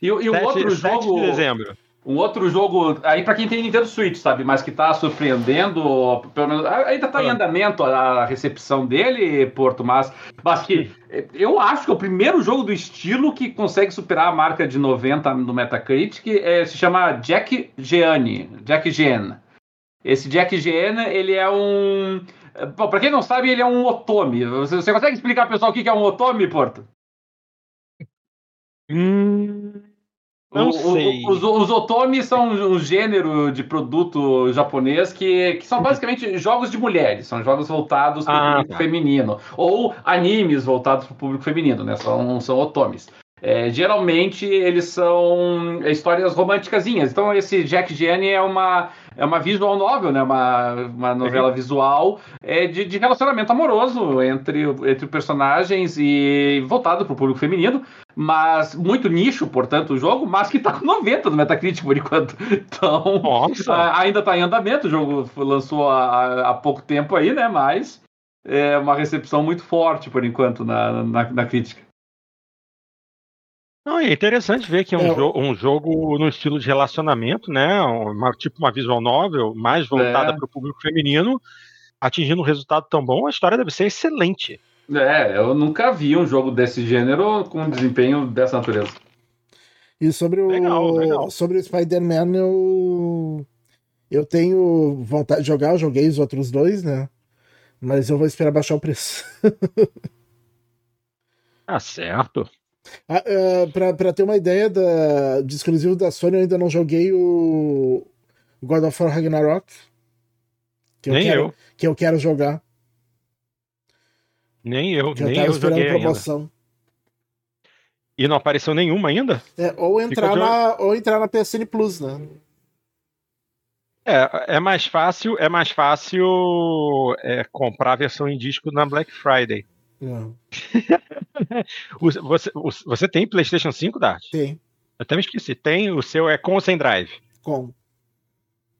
E, e o outro jogo. de dezembro. Um outro jogo, aí para quem tem Nintendo Switch, sabe, mas que tá surpreendendo, pelo menos, ainda tá em ah. andamento a recepção dele, Porto, mas, mas que eu acho que é o primeiro jogo do estilo que consegue superar a marca de 90 no Metacritic, é, se chama Jack Gianni, Jack Gian. Esse Jack Gian, ele é um... Bom, pra quem não sabe, ele é um otome. Você, você consegue explicar, pessoal, o que é um otome, Porto? Hum... Não o, sei. os, os otomi são um gênero de produto japonês que, que são basicamente jogos de mulheres, são jogos voltados para o ah, público tá. feminino. Ou animes voltados para o público feminino, né? São, são otomis. É, geralmente eles são histórias românticasinhas. Então esse Jack Jenny é uma é uma visual novel, né? Uma, uma novela uhum. visual é, de, de relacionamento amoroso entre, entre personagens e voltado para o público feminino, mas muito nicho, portanto, o jogo, mas que está com 90 no Metacritic por enquanto. Então, a, ainda está em andamento, o jogo lançou há, há pouco tempo aí, né? Mas é uma recepção muito forte por enquanto na, na, na crítica. Não, é interessante ver que é um, é. Jo um jogo no estilo de relacionamento, né? Uma, tipo uma visual novel, mais voltada é. para o público feminino, atingindo um resultado tão bom, a história deve ser excelente. É, eu nunca vi um jogo desse gênero com um desempenho dessa natureza. E sobre o, legal, legal. Sobre o Spider-Man, eu, eu tenho vontade de jogar, eu joguei os outros dois, né? Mas eu vou esperar baixar o preço. tá certo. Ah, uh, pra, pra ter uma ideia da, de exclusivo da Sony, eu ainda não joguei o God of War Ragnarok. Que eu nem quero, eu. Que eu quero jogar. Nem eu, que nem eu, eu joguei promoção. Ainda. E não apareceu nenhuma ainda? É, ou entrar, na, ou entrar na PSN Plus, né? É, é mais fácil, é mais fácil é, comprar a versão em disco na Black Friday. você, você tem PlayStation 5, Dart? Tem. Eu até me esqueci. Tem, o seu é com ou sem drive? Com.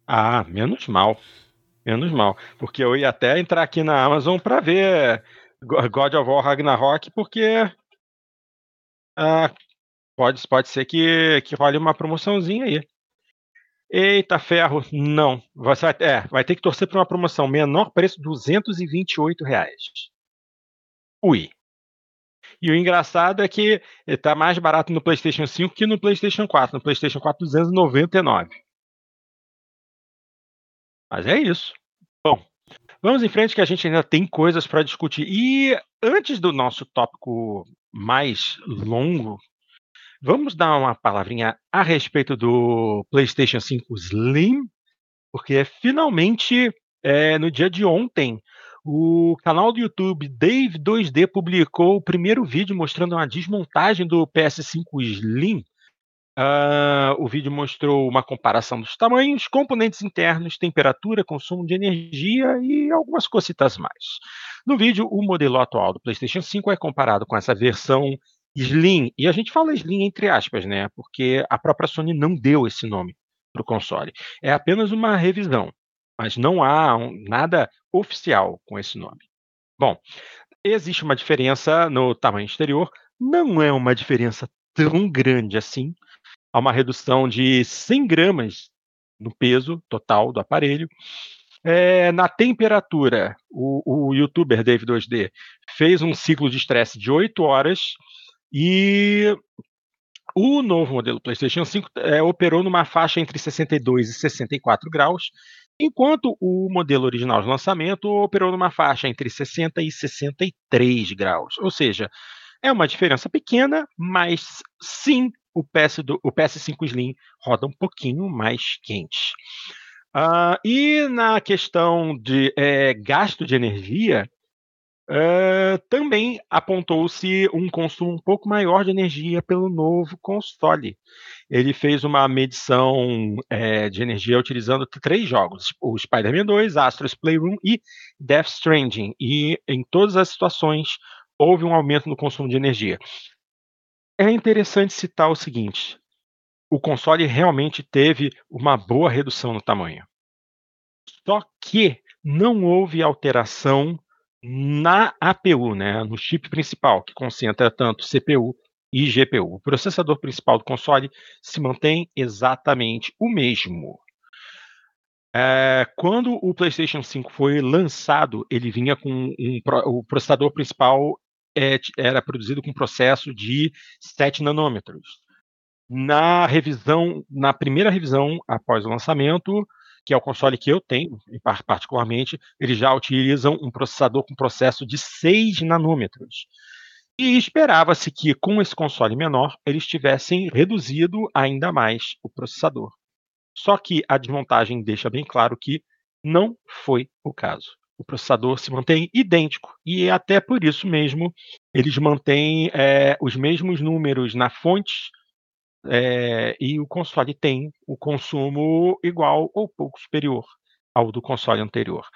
Ah, menos mal. Menos mal. Porque eu ia até entrar aqui na Amazon para ver God of War Ragnarok, porque ah, pode, pode ser que, que role uma promoçãozinha aí. Eita ferro, não. Você vai, é, vai ter que torcer para uma promoção. Menor preço, 228 reais. Ui. E o engraçado é que está mais barato no PlayStation 5 que no PlayStation 4. No PlayStation 4, 299. Mas é isso. Bom, vamos em frente que a gente ainda tem coisas para discutir. E antes do nosso tópico mais longo, vamos dar uma palavrinha a respeito do PlayStation 5 Slim, porque finalmente, é, no dia de ontem, o canal do YouTube Dave 2D publicou o primeiro vídeo mostrando uma desmontagem do PS5 Slim. Uh, o vídeo mostrou uma comparação dos tamanhos, componentes internos, temperatura, consumo de energia e algumas cositas mais. No vídeo, o modelo atual do PlayStation 5 é comparado com essa versão Slim, e a gente fala Slim entre aspas, né? Porque a própria Sony não deu esse nome para o console. É apenas uma revisão mas não há um, nada oficial com esse nome. Bom, existe uma diferença no tamanho exterior, não é uma diferença tão grande assim. Há uma redução de 100 gramas no peso total do aparelho. É, na temperatura, o, o youtuber Dave 2D fez um ciclo de estresse de 8 horas e o novo modelo PlayStation 5 é, operou numa faixa entre 62 e 64 graus, enquanto o modelo original de lançamento operou numa faixa entre 60 e 63 graus. Ou seja, é uma diferença pequena, mas sim o, PS do, o PS5 Slim roda um pouquinho mais quente. Uh, e na questão de é, gasto de energia, uh, também apontou-se um consumo um pouco maior de energia pelo novo console. Ele fez uma medição é, de energia utilizando três jogos: o Spider-Man 2, Astro's Playroom e Death Stranding. E em todas as situações houve um aumento no consumo de energia. É interessante citar o seguinte: o console realmente teve uma boa redução no tamanho. Só que não houve alteração na APU, né, no chip principal, que concentra tanto CPU e GPU. O processador principal do console se mantém exatamente o mesmo. É, quando o PlayStation 5 foi lançado, ele vinha com um, o processador principal é, era produzido com processo de 7 nanômetros. Na revisão, na primeira revisão após o lançamento, que é o console que eu tenho, particularmente, eles já utilizam um processador com processo de 6 nanômetros. E esperava-se que, com esse console menor, eles tivessem reduzido ainda mais o processador. Só que a desmontagem deixa bem claro que não foi o caso. O processador se mantém idêntico e até por isso mesmo eles mantêm é, os mesmos números na fonte é, e o console tem o consumo igual ou pouco superior ao do console anterior.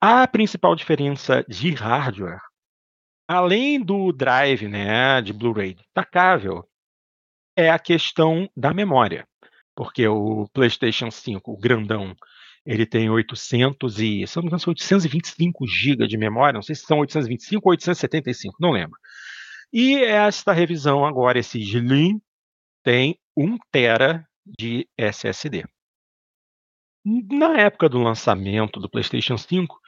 A principal diferença de hardware, além do drive né, de Blu-ray destacável, é a questão da memória. Porque o PlayStation 5, o grandão, ele tem 800 e, se não me engano, são 825 GB de memória, não sei se são 825 ou 875, não lembro. E esta revisão agora, esse Slim, tem 1 tera de SSD. Na época do lançamento do PlayStation 5,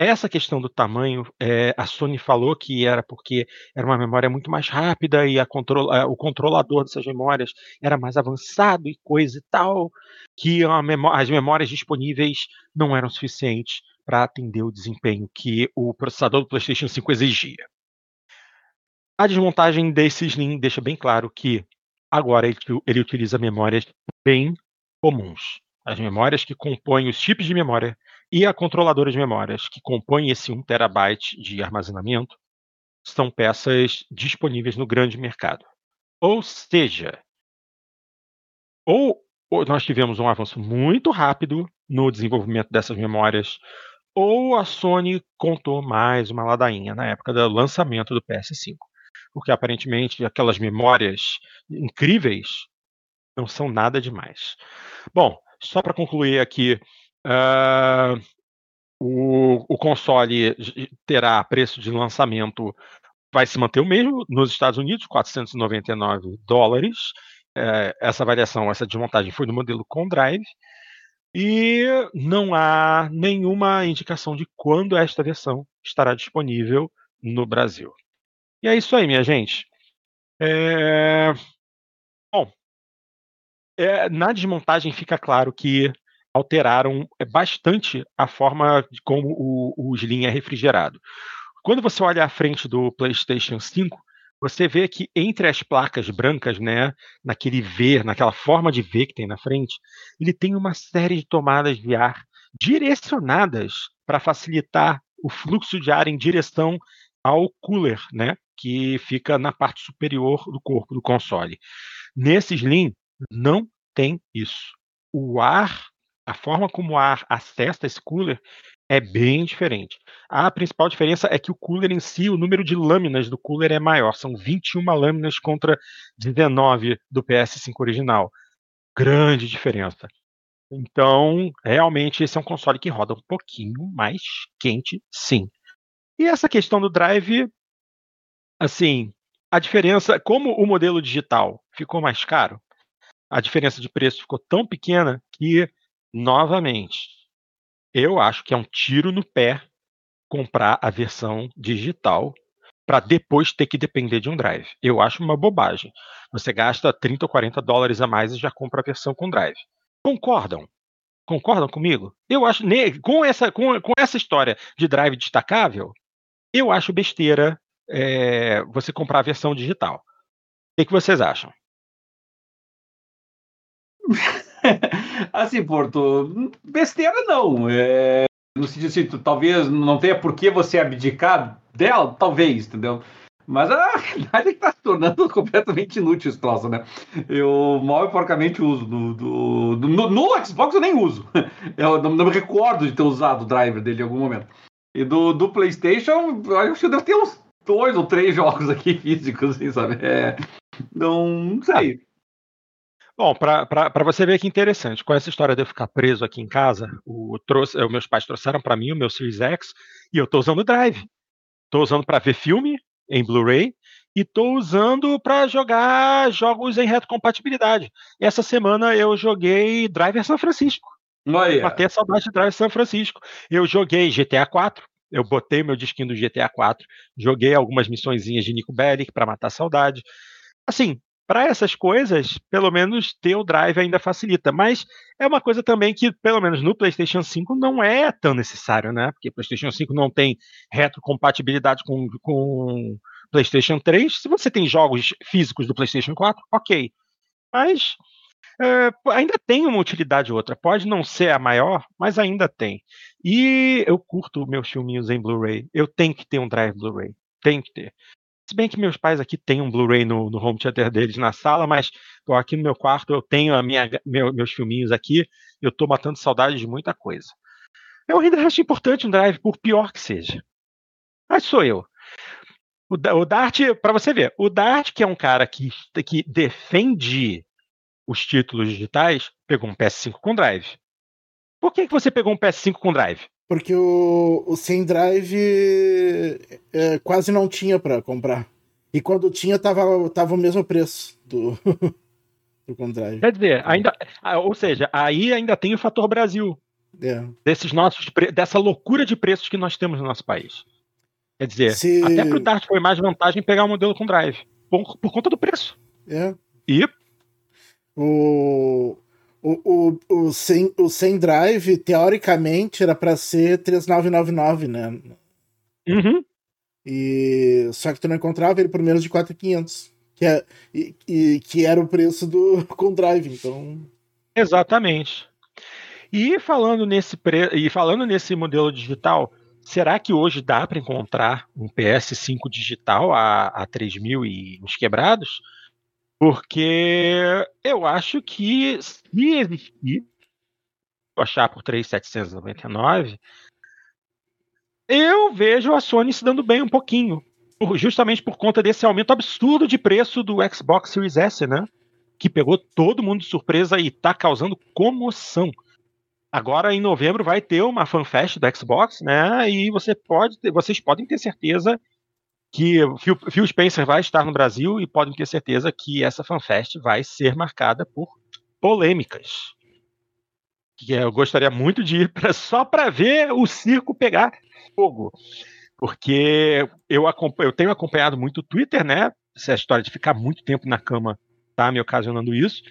essa questão do tamanho, é, a Sony falou que era porque era uma memória muito mais rápida e control, o controlador dessas memórias era mais avançado e coisa e tal, que as memórias disponíveis não eram suficientes para atender o desempenho que o processador do PlayStation 5 exigia. A desmontagem desse Slim deixa bem claro que Agora ele, ele utiliza memórias bem comuns. As memórias que compõem os chips de memória e a controladora de memórias que compõem esse 1 terabyte de armazenamento são peças disponíveis no grande mercado. Ou seja, ou nós tivemos um avanço muito rápido no desenvolvimento dessas memórias, ou a Sony contou mais uma ladainha na época do lançamento do PS5 porque aparentemente aquelas memórias incríveis não são nada demais. Bom, só para concluir aqui, uh, o, o, console terá preço de lançamento, vai se manter o mesmo nos Estados Unidos, 499 dólares. Uh, essa variação, essa desmontagem foi no modelo com drive. E não há nenhuma indicação de quando esta versão estará disponível no Brasil. E é isso aí, minha gente. É... Bom, é, na desmontagem fica claro que alteraram é, bastante a forma de como o, o Slim é refrigerado. Quando você olha à frente do PlayStation 5, você vê que entre as placas brancas, né, naquele V, naquela forma de V que tem na frente, ele tem uma série de tomadas de ar direcionadas para facilitar o fluxo de ar em direção ao cooler, né? que fica na parte superior do corpo do console. Nesse Slim, não tem isso. O ar, a forma como o ar acessa esse cooler é bem diferente. A principal diferença é que o cooler em si, o número de lâminas do cooler é maior. São 21 lâminas contra 19 do PS5 original. Grande diferença. Então, realmente, esse é um console que roda um pouquinho mais quente, sim. E essa questão do drive assim, a diferença, como o modelo digital ficou mais caro, a diferença de preço ficou tão pequena que, novamente, eu acho que é um tiro no pé comprar a versão digital para depois ter que depender de um drive. Eu acho uma bobagem. Você gasta 30 ou 40 dólares a mais e já compra a versão com drive. Concordam? Concordam comigo? Eu acho, com essa, com, com essa história de drive destacável, eu acho besteira é, você comprar a versão digital. O que, que vocês acham? assim, Porto, besteira não. É, no sentido assim, talvez não tenha por que você abdicar dela, talvez, entendeu? Mas a realidade é que tá se tornando completamente inútil esse troço, né? Eu mal e porcamente uso. Do, do, no, no, Xbox eu nem uso. Eu não, não, me recordo de ter usado o driver dele em algum momento. E do, do PlayStation, acho que deve ter uns dois ou três jogos aqui físicos, assim, sabe? É, não, sei. Bom, para você ver que interessante, com essa história de eu ficar preso aqui em casa, o, trouxe, os meus pais trouxeram para mim o meu Series X e eu estou usando o Drive. Estou usando para ver filme em Blu-ray e estou usando para jogar jogos em retrocompatibilidade. Essa semana eu joguei Driver São Francisco. A saudade de Driver São Francisco. Eu joguei GTA 4, eu botei meu disquinho do GTA 4, joguei algumas missõezinhas de Nico Bellic para matar saudade. Assim, para essas coisas, pelo menos ter o drive ainda facilita. Mas é uma coisa também que, pelo menos no PlayStation 5, não é tão necessário, né? Porque PlayStation 5 não tem retrocompatibilidade com, com PlayStation 3. Se você tem jogos físicos do PlayStation 4, ok. Mas é, ainda tem uma utilidade outra. Pode não ser a maior, mas ainda tem. E eu curto meus filminhos em Blu-ray. Eu tenho que ter um drive Blu-ray. Tem que ter. Se bem que meus pais aqui têm um Blu-ray no, no, home theater deles na sala, mas pô, aqui no meu quarto eu tenho a minha, meu, meus filminhos aqui, eu tô matando saudade de muita coisa. Eu ainda acho importante um drive, por pior que seja. Mas sou eu. O, o Dart, para você ver, o Dart, que é um cara que, que defende os títulos digitais, pegou um PS5 com drive. Por que, que você pegou um PS5 com drive? Porque o, o sem drive é, quase não tinha para comprar. E quando tinha, tava, tava o mesmo preço do, do com drive. Quer dizer, ainda, ah, ou seja, aí ainda tem o fator Brasil. É. Desses nossos, dessa loucura de preços que nós temos no nosso país. Quer dizer, Se... até pro Dart foi mais vantagem pegar o modelo com drive. Por, por conta do preço. É. E. O, o, o, o, sem, o sem drive, teoricamente, era para ser 3999, né? Uhum. E, só que tu não encontrava ele por menos de 4,500. Que, é, e, e, que era o preço do com drive, então. Exatamente. E falando nesse pre... e falando nesse modelo digital, será que hoje dá para encontrar um PS5 digital a, a 3 mil e uns quebrados? Porque eu acho que se existir, achar por 3,799, eu vejo a Sony se dando bem um pouquinho. Justamente por conta desse aumento absurdo de preço do Xbox Series S, né? Que pegou todo mundo de surpresa e está causando comoção. Agora, em novembro, vai ter uma FanFest do Xbox, né? E você pode, vocês podem ter certeza que Phil, Phil Spencer vai estar no Brasil e podem ter certeza que essa FanFest vai ser marcada por polêmicas. Que eu gostaria muito de ir pra, só para ver o circo pegar fogo. Porque eu, eu tenho acompanhado muito o Twitter, né? Essa história de ficar muito tempo na cama tá me ocasionando isso.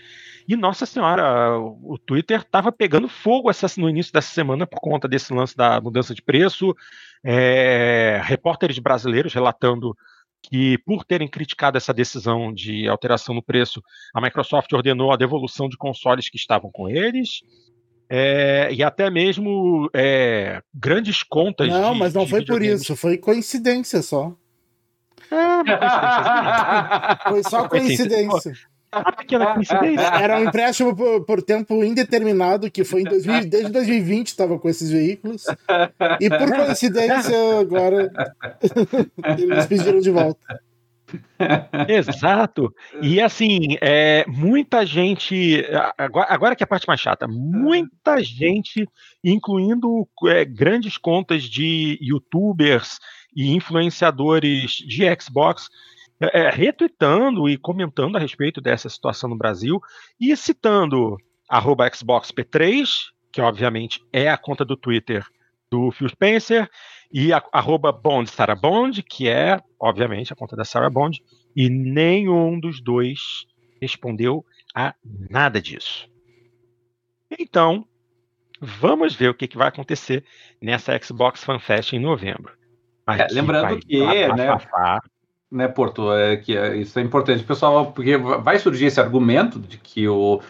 E nossa senhora, o Twitter estava pegando fogo essa, no início dessa semana por conta desse lance da mudança de preço. É, repórteres brasileiros relatando que, por terem criticado essa decisão de alteração no preço, a Microsoft ordenou a devolução de consoles que estavam com eles. É, e até mesmo é, grandes contas. Não, de, mas não foi por isso, foi coincidência só. É, foi só coincidência. Uma pequena coincidência. Era um empréstimo por, por, tempo indeterminado, que foi em 2000, desde 2020 estava com esses veículos. E por coincidência, agora eles pediram de volta. Exato. E assim, é, muita gente. Agora, agora que é a parte mais chata, muita gente, incluindo é, grandes contas de youtubers e influenciadores de Xbox, é, é, retweetando e comentando a respeito dessa situação no Brasil e citando arroba XboxP3, que obviamente é a conta do Twitter do Phil Spencer, e a, arroba Bond Sarah Bond, que é, obviamente, a conta da Sarah Bond, e nenhum dos dois respondeu a nada disso. Então, vamos ver o que, que vai acontecer nessa Xbox Fan Fest em novembro. É, lembrando que, né, né, Porto, é que é, isso é importante, pessoal, porque vai surgir esse argumento de que o,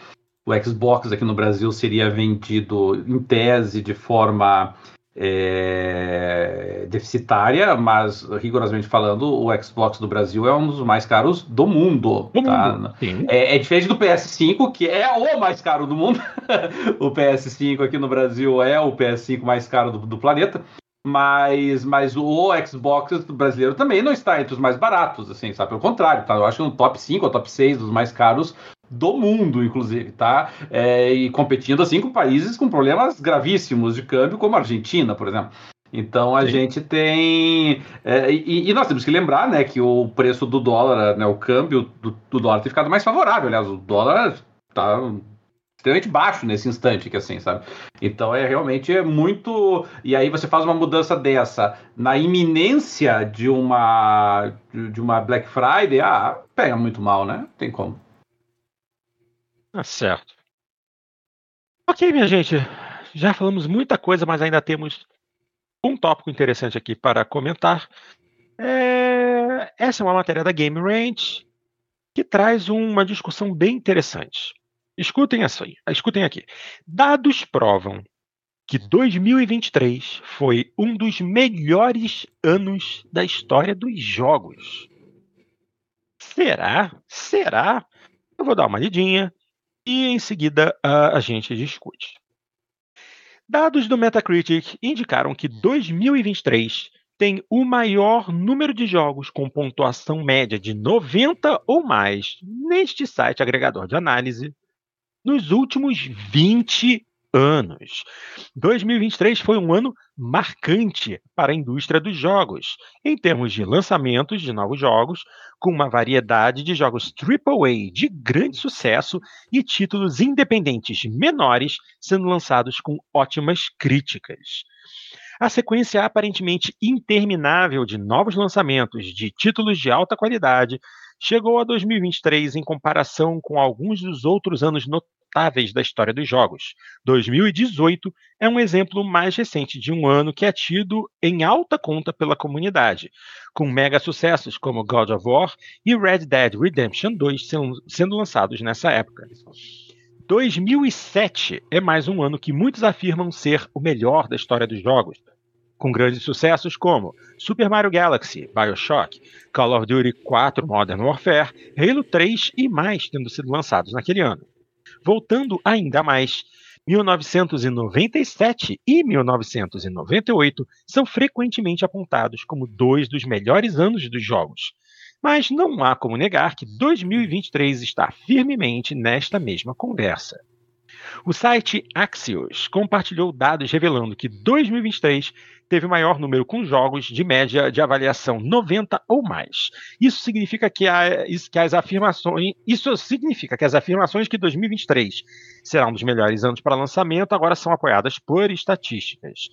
o Xbox aqui no Brasil seria vendido em tese de forma é, deficitária, mas rigorosamente falando, o Xbox do Brasil é um dos mais caros do mundo. Do tá? mundo é, é, diferente do PS5, que é o mais caro do mundo. o PS5 aqui no Brasil é o PS5 mais caro do, do planeta. Mas, mas o Xbox brasileiro também não está entre os mais baratos, assim, sabe? Pelo contrário, tá? Eu acho que no top 5 ou top 6 dos mais caros do mundo, inclusive, tá? É, e competindo assim com países com problemas gravíssimos de câmbio, como a Argentina, por exemplo. Então a Sim. gente tem. É, e, e, nós temos que lembrar né, que o preço do dólar, né, o câmbio do, do dólar tem ficado mais favorável. Aliás, o dólar está extremamente baixo nesse instante, que assim, sabe? Então é realmente é muito. E aí você faz uma mudança dessa na iminência de uma de uma Black Friday, ah, pega muito mal, né? Tem como. Tá certo. Ok, minha gente. Já falamos muita coisa, mas ainda temos um tópico interessante aqui para comentar. É... Essa é uma matéria da Game Range que traz uma discussão bem interessante. Escutem assim, escutem aqui. Dados provam que 2023 foi um dos melhores anos da história dos jogos. Será? Será? Eu vou dar uma lidinha e em seguida a, a gente discute. Dados do Metacritic indicaram que 2023 tem o maior número de jogos com pontuação média de 90 ou mais neste site agregador de análise nos últimos 20 anos. 2023 foi um ano marcante para a indústria dos jogos, em termos de lançamentos de novos jogos, com uma variedade de jogos AAA de grande sucesso e títulos independentes menores sendo lançados com ótimas críticas. A sequência aparentemente interminável de novos lançamentos de títulos de alta qualidade chegou a 2023 em comparação com alguns dos outros anos notáveis da história dos jogos. 2018 é um exemplo mais recente de um ano que é tido em alta conta pela comunidade, com mega sucessos como God of War e Red Dead Redemption 2 sendo lançados nessa época. 2007 é mais um ano que muitos afirmam ser o melhor da história dos jogos, com grandes sucessos como Super Mario Galaxy, BioShock, Call of Duty 4 Modern Warfare, Halo 3 e mais tendo sido lançados naquele ano. Voltando ainda mais, 1997 e 1998 são frequentemente apontados como dois dos melhores anos dos jogos. Mas não há como negar que 2023 está firmemente nesta mesma conversa. O site Axios compartilhou dados revelando que 2023 teve o maior número com jogos de média de avaliação 90 ou mais. Isso significa que, a, que as afirmações, isso significa que as afirmações que 2023 será um dos melhores anos para lançamento agora são apoiadas por estatísticas.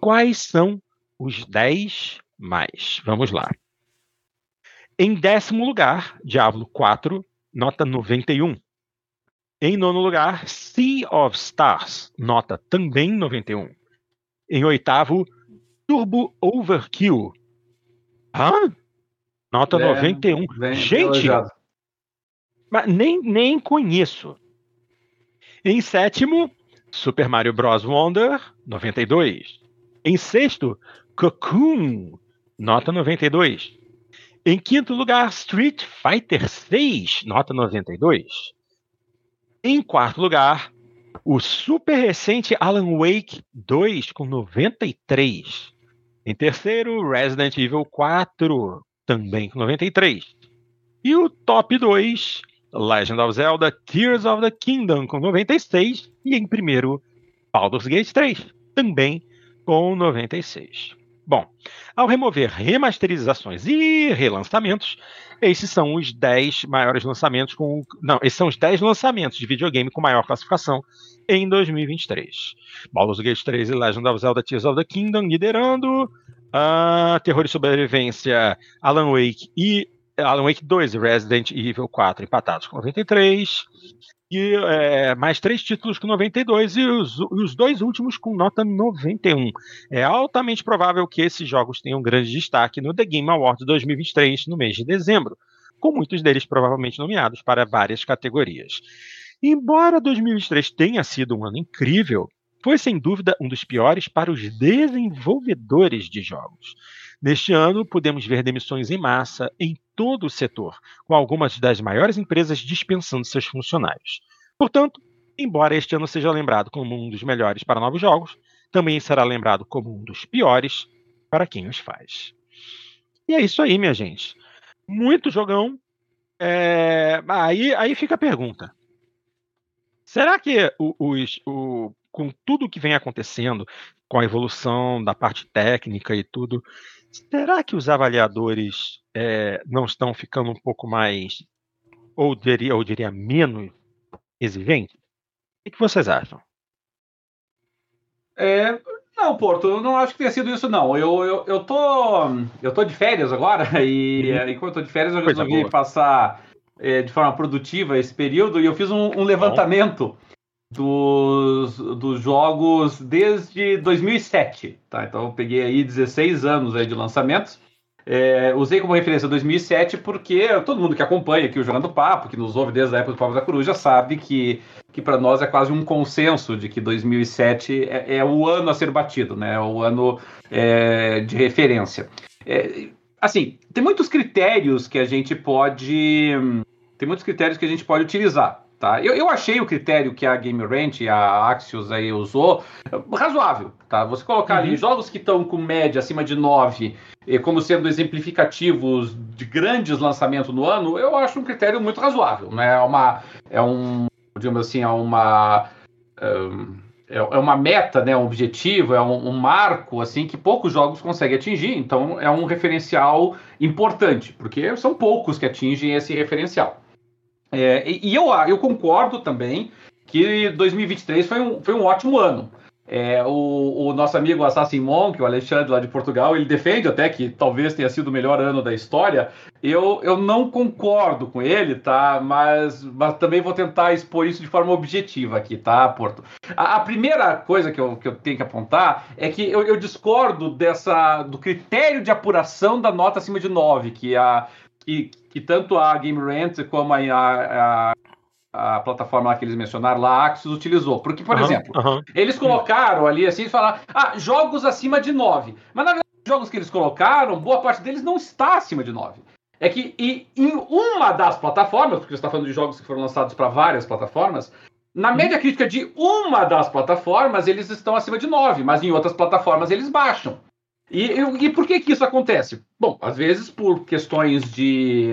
Quais são os 10 mais? Vamos lá. Em décimo lugar, Diablo 4, nota 91. Em nono lugar, Sea of Stars, nota também 91. Em oitavo, Turbo Overkill. Hã? Nota é, 91. Bem Gente, mas nem, nem conheço. Em sétimo, Super Mario Bros. Wonder, 92. Em sexto, Cocoon, nota 92. Em quinto lugar, Street Fighter 6, nota 92. Em quarto lugar, o super recente Alan Wake 2 com 93. Em terceiro, Resident Evil 4, também com 93. E o top 2, Legend of Zelda Tears of the Kingdom com 96. E em primeiro, Baldur's Gate 3, também com 96. Bom, ao remover remasterizações e relançamentos, esses são os 10 maiores lançamentos com. Não, esses são os 10 lançamentos de videogame com maior classificação em 2023. Baldur's Gate 3 e Legend of Zelda Tears of the Kingdom liderando. Uh, Terror e Sobrevivência, Alan Wake e Alan Wake 2 e Resident Evil 4 empatados com 93 e é, mais três títulos com 92 e os, os, dois últimos com nota 91. É altamente provável que esses jogos tenham grande destaque no The Game Awards 2023 no mês de dezembro, com muitos deles provavelmente nomeados para várias categorias. Embora 2023 tenha sido um ano incrível, foi sem dúvida um dos piores para os desenvolvedores de jogos. Neste ano, podemos ver demissões em massa em todo o setor, com algumas das maiores empresas dispensando seus funcionários. Portanto, embora este ano seja lembrado como um dos melhores para novos jogos, também será lembrado como um dos piores para quem os faz. E é isso aí, minha gente. Muito jogão. É... Aí, aí fica a pergunta: será que os, o, com tudo que vem acontecendo, com a evolução da parte técnica e tudo, Será que os avaliadores é, não estão ficando um pouco mais, ou diria, ou diria menos exigentes? O que vocês acham? É, não, Porto, eu não acho que tenha sido isso, não. Eu, eu, eu, tô, eu tô de férias agora, e uhum. enquanto eu tô de férias, eu resolvi passar é, de forma produtiva esse período e eu fiz um, um levantamento. Dos, dos jogos desde 2007, tá? Então eu peguei aí 16 anos aí de lançamentos. É, usei como referência 2007 porque todo mundo que acompanha aqui o Jogando Papo, que nos ouve desde a época do Papo da Coruja, sabe que, que para nós é quase um consenso de que 2007 é, é o ano a ser batido, né? É o ano é, de referência. É, assim, tem muitos critérios que a gente pode. Tem muitos critérios que a gente pode utilizar. Tá? Eu, eu achei o critério que a Game Ranch e a Axios aí usou razoável. Tá? Você colocar uhum. ali jogos que estão com média acima de 9 como sendo exemplificativos de grandes lançamentos no ano, eu acho um critério muito razoável. Né? É, uma, é um, digamos assim, é uma. É, é uma meta, né, um objetivo, é um, um, marco assim que poucos jogos conseguem atingir, então é um referencial importante, porque são poucos que atingem esse referencial. É, e, e eu, eu concordo também que 2023 foi um, foi um ótimo ano. É, o, o, nosso amigo Assassin Monk, o Alexandre lá de Portugal, ele defende até que talvez tenha sido o melhor ano da história. Eu, eu não concordo com ele, tá? Mas, mas também vou tentar expor isso de forma objetiva aqui, tá, Porto? A, a primeira coisa que eu, que eu tenho que apontar é que eu, eu discordo dessa do critério de apuração da nota acima de 9, que a, que, que tanto a Game Rant como a, a, a plataforma que eles mencionaram, lá, a Axis, utilizou. Porque, por uhum, exemplo, uhum. eles colocaram ali assim, falaram, ah, jogos acima de 9. Mas na verdade, os jogos que eles colocaram, boa parte deles não está acima de 9. É que e, em uma das plataformas, porque você está falando de jogos que foram lançados para várias plataformas, na uhum. média crítica de uma das plataformas, eles estão acima de 9, mas em outras plataformas eles baixam. E, e por que, que isso acontece? Bom, às vezes por questões de,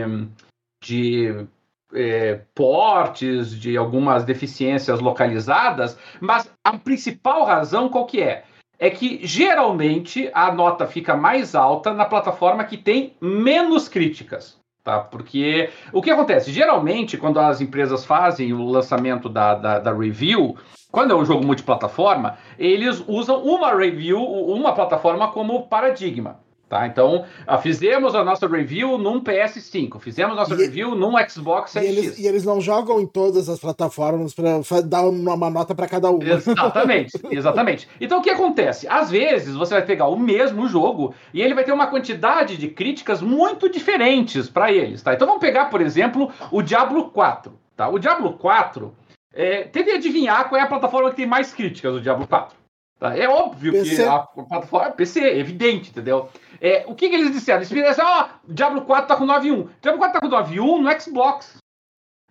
de é, portes, de algumas deficiências localizadas, mas a principal razão qual que é? É que geralmente a nota fica mais alta na plataforma que tem menos críticas. Tá? Porque o que acontece? Geralmente, quando as empresas fazem o lançamento da, da, da review, quando é um jogo multiplataforma, eles usam uma review, uma plataforma como paradigma. Tá? Então, ah, fizemos a nossa review num PS5, fizemos a nossa e review num Xbox Series e eles, e eles não jogam em todas as plataformas para dar uma nota para cada uma. Exatamente, exatamente. Então, o que acontece? Às vezes, você vai pegar o mesmo jogo e ele vai ter uma quantidade de críticas muito diferentes para eles. Tá? Então, vamos pegar, por exemplo, o Diablo 4. Tá? O Diablo 4 é, teve adivinhar qual é a plataforma que tem mais críticas do Diablo 4. Tá? É óbvio PC. que a plataforma PC, é evidente, entendeu? É, o que, que, eles disseram? Eles disseram assim, ó, oh, Diablo 4 tá com 9.1. Diablo 4 tá com 9.1 no Xbox.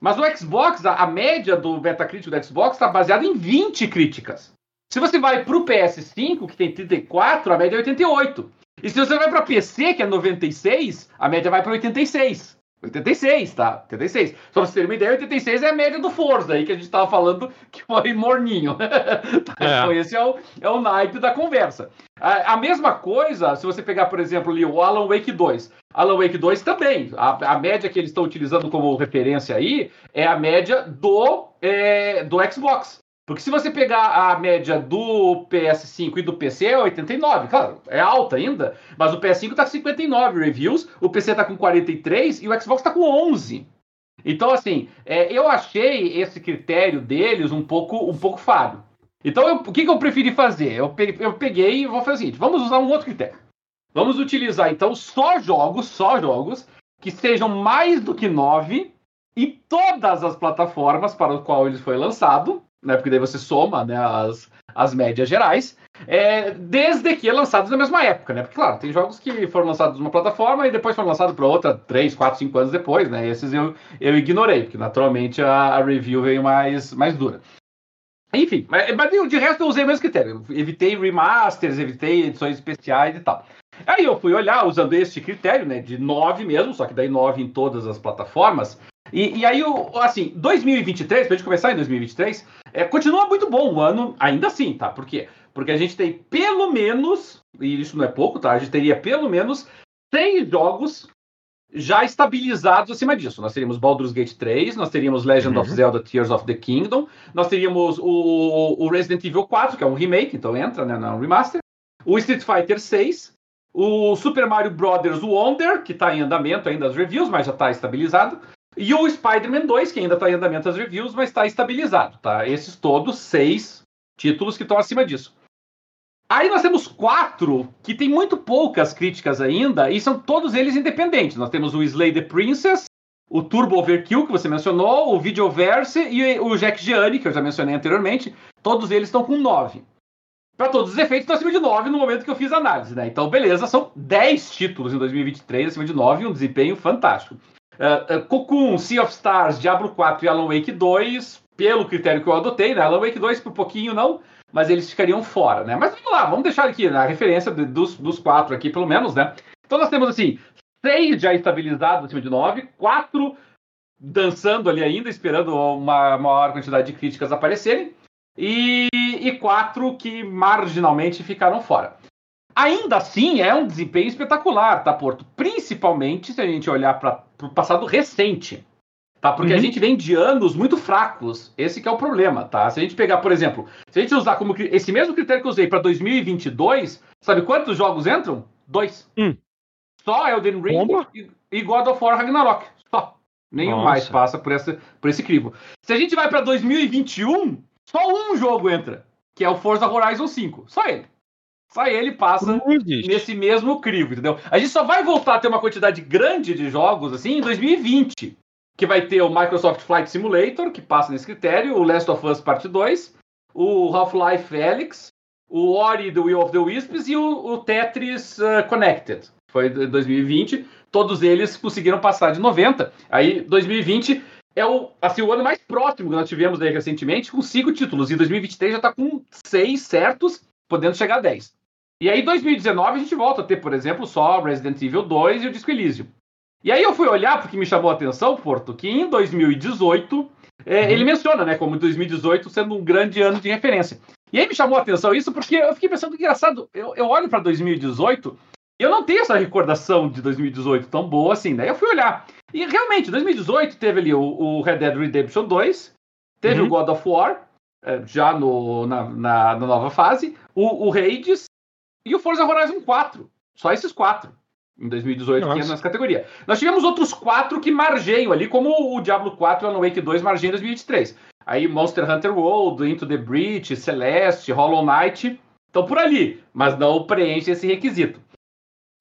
Mas no Xbox, a, a média do Metacritic do Xbox está baseada em 20 críticas. Se você vai pro PS5, que tem 34, a média é 88. E se você vai para PC, que é 96, a média vai para 86. 86, tá? 86. Só pra vocês terem uma ideia, 86 é a média do Forza aí que a gente tava falando que foi morninho. É. Então, esse é o, é o naipe da conversa. A, a, mesma coisa, se você pegar, por exemplo, ali, o Alan Wake 2. Alan Wake 2 também. A, a média que eles estão utilizando como referência aí é a média do, é, do Xbox. Porque se você pegar a média do PS5 e do PC é 89, claro, é alta ainda, mas o PS5 tá com 59 reviews, o PC tá com 43 e o Xbox tá com 11. Então, assim, é, eu achei esse critério deles um pouco, um pouco falho. Então, eu, o que, que eu preferi fazer? Eu, eu peguei e vou fazer o seguinte: vamos usar um outro critério. Vamos utilizar, então, só jogos, só jogos que sejam mais do que 9 em todas as plataformas para o qual ele foi lançado né? Porque daí você soma né, as, as médias gerais, é, desde que lançados na mesma época, né? Porque, claro, tem jogos que foram lançados numa plataforma e depois foram lançados para outra 3, 4, 5 anos depois, né? Esses eu, eu ignorei, porque naturalmente a, a review veio mais, mais dura. Enfim, mas, mas de resto eu usei o mesmo critério. Evitei remasters, evitei edições especiais e tal. Aí eu fui olhar usando este critério, né? De 9 mesmo, só que daí 9 em todas as plataformas. E, e aí, assim, 2023, pra gente começar em 2023, é, continua muito bom o ano, ainda assim, tá? Por quê? Porque a gente tem pelo menos, e isso não é pouco, tá? A gente teria pelo menos seis jogos já estabilizados acima disso. Nós teríamos Baldur's Gate 3, nós teríamos Legend uhum. of Zelda Tears of the Kingdom, nós teríamos o, o, Resident Evil 4, que é um remake, então entra né, no remaster, o Street Fighter 6, o Super Mario Brothers Wonder, que está em andamento ainda as reviews, mas já está estabilizado, e o Spider-Man 2, que ainda está em andamento as reviews, mas está estabilizado, tá? Esses todos, seis títulos que estão acima disso. Aí nós temos quatro que tem muito poucas críticas ainda, e são todos eles independentes. Nós temos o Slay the Princess, o Turbo Overkill, que você mencionou, o Videoverse e o Jack Gianni, que eu já mencionei anteriormente. Todos eles estão com 9. Para todos os efeitos, estão acima de 9 no momento que eu fiz a análise, né? Então, beleza, são 10 títulos em 2023 acima de 9 e um desempenho fantástico. Uh, uh, Cocoon, Sea of Stars, Diablo 4 e Alan Wake 2, pelo critério que eu adotei, né? Alan Wake 2 por pouquinho não, mas eles ficariam fora, né? Mas vamos lá, vamos deixar aqui na referência de, dos, dos quatro aqui, pelo menos, né? Então nós temos assim, seis já estabilizados acima de nove, quatro dançando ali ainda, esperando uma maior quantidade de críticas aparecerem, e, e quatro que marginalmente ficaram fora. Ainda assim, é um desempenho espetacular, tá, Porto? Principalmente se a gente olhar para o passado recente. Tá? Porque uhum. a gente vem de anos muito fracos. Esse é o problema, tá? Se a gente pegar, por exemplo, se a gente usar como esse mesmo critério que eu usei para 2022, sabe quantos jogos entram? Dois. Hum. Só Elden Ring e, e God of War Ragnarok. Só. Nenhum Nossa. mais passa por, essa, por esse crivo. Se a gente vai para 2021, só um jogo entra, que é o Forza Horizon 5. Só ele. Só ele passa nesse mesmo crivo, entendeu? A gente só vai voltar a ter uma quantidade grande de jogos assim em 2020. Que vai ter o Microsoft Flight Simulator, que passa nesse critério, o Last of Us Part 2, o Half-Life Felix, o Ori The Will of the Wisps e o, o Tetris uh, Connected. Foi 2020. Todos eles conseguiram passar de 90. Aí 2020 é o, assim, o ano mais próximo que nós tivemos recentemente, com cinco títulos. E 2023 já está com seis certos, podendo chegar a 10. E aí, em 2019, a gente volta a ter, por exemplo, só Resident Evil 2 e o Disco Elysium. E aí eu fui olhar, porque me chamou a atenção, Porto, que em 2018, é, uhum. ele menciona, né, como 2018 sendo um grande ano de referência. E aí me chamou a atenção isso, porque eu fiquei pensando, engraçado, eu, eu olho para 2018 e eu não tenho essa recordação de 2018 tão boa assim, né? Eu fui olhar. E realmente, 2018 teve ali o, o Red Dead Redemption 2, teve uhum. o God of War, é, já no, na, na, na, nova fase, o, o Hades, e o Forza Horizon 4. Só esses quatro. Em 2018, Nossa. que é nessa categoria. Nós tivemos outros quatro que margeiam ali, como o Diablo 4 e o Alan Wake 2 margeiam em 2023. Aí Monster Hunter World, Into the Breach, Celeste, Hollow Knight estão por ali, mas não preenchem esse requisito.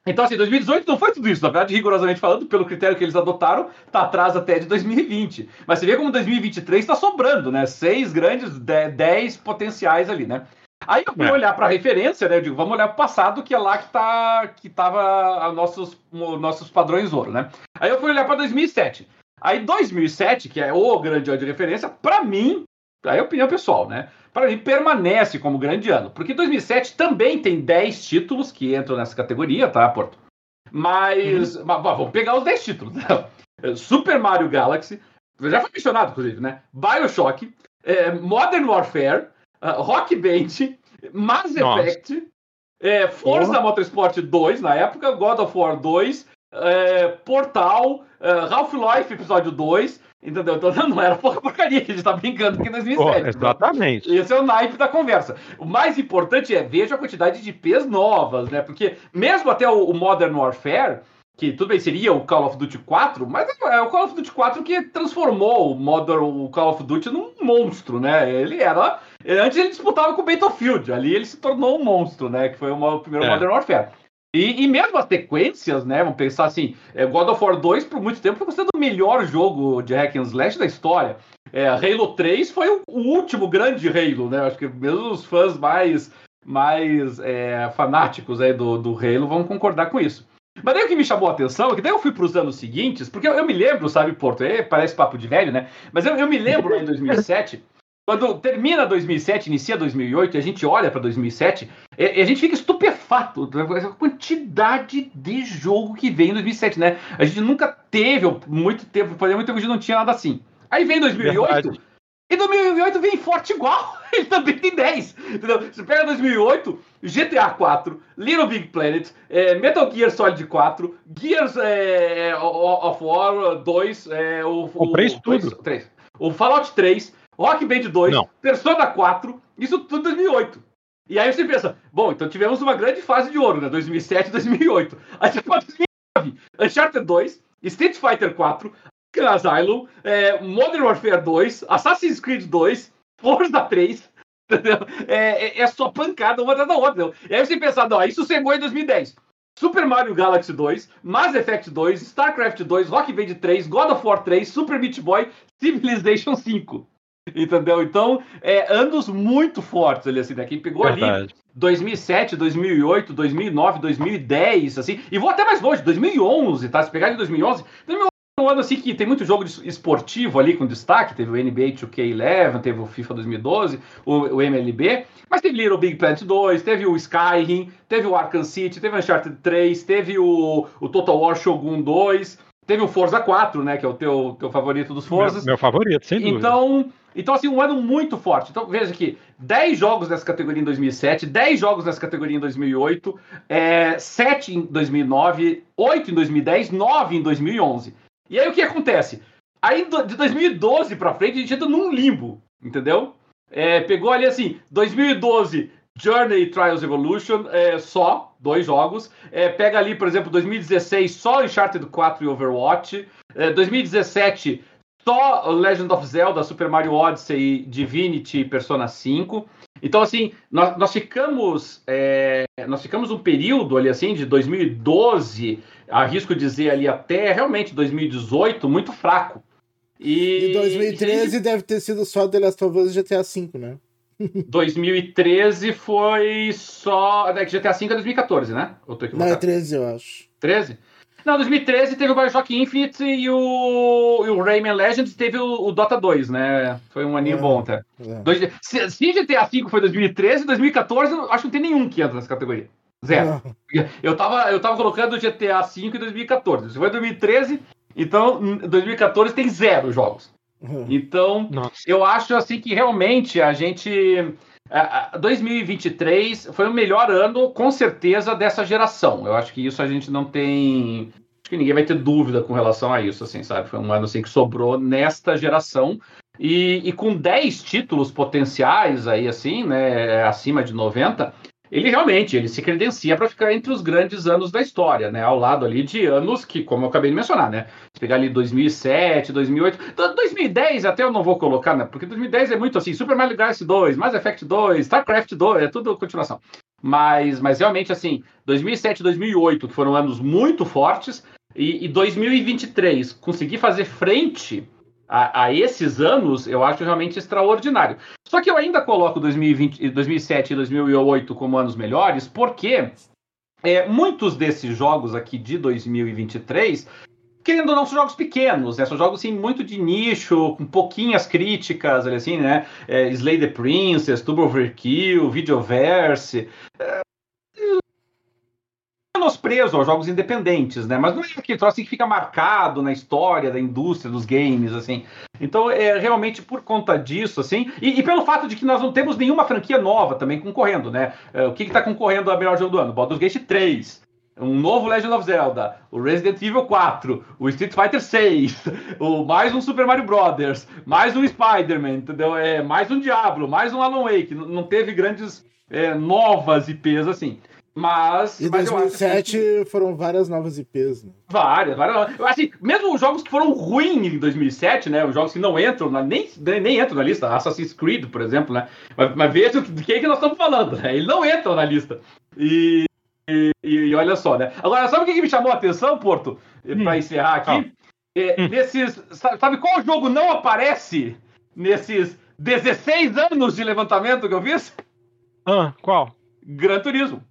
Então, assim, 2018 não foi tudo isso. Na verdade, rigorosamente falando, pelo critério que eles adotaram, tá atrás até de 2020. Mas você vê como 2023 está sobrando, né? Seis grandes, dez potenciais ali, né? Aí eu fui é. olhar para a referência, né? Eu digo, vamos olhar para o passado, que é lá que tá que tava nossos nossos padrões ouro, né? Aí eu fui olhar para 2007. Aí 2007, que é o grande ano de referência, para mim, aí é opinião pessoal, né? Para mim permanece como grande ano, porque 2007 também tem 10 títulos que entram nessa categoria, tá, Porto? Mas, uhum. mas vamos pegar os 10 títulos. Né? Super Mario Galaxy, já foi mencionado, inclusive, né? Bioshock, é, Modern Warfare, uh, Rock Band, Mass. Effect, é, Forza Motorsport 2 na época, God of War 2, é, Portal, é, Half-Life Episódio 2, entendeu? Então não era pouca porcaria a gente tá brincando aqui em 2007. Oh, exatamente. Esse é o naipe da conversa. O mais importante é veja a quantidade de IPs novas, né? Porque mesmo até o, o Modern Warfare, que tudo bem, seria o Call of Duty 4, mas é o Call of Duty 4 que transformou o Modern o Call of Duty num monstro, né? Ele era. Antes ele disputava com o Battlefield, ali ele se tornou um monstro, né? Que foi o primeiro é. Modern Warfare. E, e, mesmo as sequências, né? Vamos pensar assim: é, God of War 2 por muito tempo foi considerado o melhor jogo de hack and slash da história. É, Halo 3 foi o, o, último grande Halo, né? Acho que mesmo os fãs mais, mais é, fanáticos aí do, do Halo vão concordar com isso. Mas daí o que me chamou a atenção é que daí eu fui para os anos seguintes, porque eu, eu, me lembro, sabe, Porto, é, parece papo de velho, né? Mas eu, eu me lembro em 2007, quando termina 2007, inicia 2008, e a gente olha para 2007, e, e, a gente fica estupefato com a quantidade de jogo que vem em 2007, né? A gente nunca teve, muito tempo, por muito tempo a gente não tinha nada assim. Aí vem 2008, Verdade. e 2008 vem forte igual, ele também tem 10, entendeu? Você pega 2008, GTA 4, Little Big Planet, é, Metal Gear Solid 4, Gears é, of War 2, é, o, Comprei isso tudo. 3, o Fallout 3, Rock Band 2, Não. Persona 4, isso tudo em 2008. E aí você pensa, bom, então tivemos uma grande fase de ouro, né? 2007 2008. Aí você fala 2009, Uncharted 2, Street Fighter 4, Asylum, é, Modern Warfare 2, Assassin's Creed 2, Forza 3, entendeu? É, é, é, só pancada uma da outra. Entendeu? E aí você pensa, não, isso chegou em 2010. Super Mario Galaxy 2, Mass Effect 2, StarCraft 2, Rock Band 3, God of War 3, Super Meat Boy, Civilization 5. Entendeu? Então, é, anos muito fortes ali, assim, né? Quem pegou Verdade. ali 2007, 2008, 2009, 2010, assim, e vou até mais longe, 2011, tá? Se pegar em 2011, 2011 um ano assim que tem muito jogo esportivo ali com destaque, teve o NBA 2K11, teve o FIFA 2012, o, o MLB, mas teve Little Big Planet 2, teve o Skyrim, teve o Arkham City, teve o Uncharted 3, teve o, o Total War Shogun 2, teve o Forza 4, né, que é o teu, teu favorito dos Forzas. Meu, meu favorito, sem dúvida. Então, então, assim, um ano muito forte. Então, veja aqui, 10 jogos nessa categoria em 2007, 10 jogos nessa categoria em 2008, é, 7 em 2009, 8 em 2010, 9 em 2011. E aí o que acontece? Aí de 2012 para frente a gente entra num limbo, entendeu? É, pegou ali assim, 2012 Journey Trials Evolution, é, só dois jogos. É, pega ali, por exemplo, 2016 só Uncharted 4 e Overwatch. É, 2017 só Legend of Zelda, Super Mario Odyssey, Divinity e Persona 5. Então, assim, nós, nós ficamos é, nós ficamos um período ali, assim, de 2012, arrisco dizer ali até realmente 2018, muito fraco. E, e 2013 e... deve ter sido só The Last of Us e GTA V, né? 2013 foi só. É GTA V é 2014, né? Ou tô Não, é 13, eu acho. 13? Não, 2013 teve o Bioshock Infinite e o, e o Rayman Legends teve o, o, Dota 2, né? Foi um aninho é, bom até. É. Dois, se, se, GTA V foi 2013, 2014, acho que não tem nenhum que entra nessa categoria. Zero. Eu tava, eu tava colocando GTA V em 2014. Se foi 2013, então em 2014 tem zero jogos. Uhum. Então, Nossa. eu acho assim que realmente a gente. 2023 foi o melhor ano, com certeza, dessa geração. Eu acho que isso a gente não tem. Acho que ninguém vai ter dúvida com relação a isso, assim, sabe? Foi um ano assim que sobrou nesta geração. E, e com 10 títulos potenciais aí, assim, né? Acima de 90, ele realmente ele se credencia para ficar entre os grandes anos da história, né? Ao lado ali de anos que, como eu acabei de mencionar, né? Se pegar ali 2007, 2008, 2010 até eu não vou colocar, né? Porque 2010 é muito assim, Super Mario Galaxy 2, Mass Effect 2, StarCraft 2, é tudo continuação. Mas, mas realmente assim, 2007, 2008 que foram anos muito fortes e, e 2023 conseguir fazer frente a, a, esses anos, eu acho realmente extraordinário. Só que eu ainda coloco 2020, 2007 e 2008 como anos melhores, porque é, muitos desses jogos aqui de 2023 querendo ou não, são jogos pequenos, né? São jogos, assim, muito de nicho, com pouquinhas críticas, assim, né? É, Slay the Princess, Turbo Overkill, Videoverse. É, menosprezo aos jogos independentes, né? Mas não é aquele troço assim que fica marcado na história da indústria dos games, assim. Então, é realmente por conta disso, assim, e, e pelo fato de que nós não temos nenhuma franquia nova também concorrendo, né? É, o que está concorrendo a melhor jogo do ano? Baldur's Gate 3, um novo Legend of Zelda, o Resident Evil 4, o Street Fighter 6, o, mais um Super Mario Brothers, mais um Spider-Man, entendeu? É, mais um Diablo, mais um Alan Wake. Não teve grandes é, novas IPs assim. Mas. Em mas 2007 que... foram várias novas IPs, né? Várias, várias. Assim, mesmo os jogos que foram ruins em 2007, né? Os jogos que não entram, na, nem, nem entram na lista. Assassin's Creed, por exemplo, né? Mas, mas veja de quem é que nós estamos falando, né? Ele não entra na lista. E, e, e, olha só, né? Agora, sabe o que me chamou a atenção, Porto? Hum. Para encerrar aqui? Ah. É, hum. Nesses. Sabe qual jogo não aparece nesses 16 anos de levantamento que eu fiz? Ah, qual? Gran Turismo.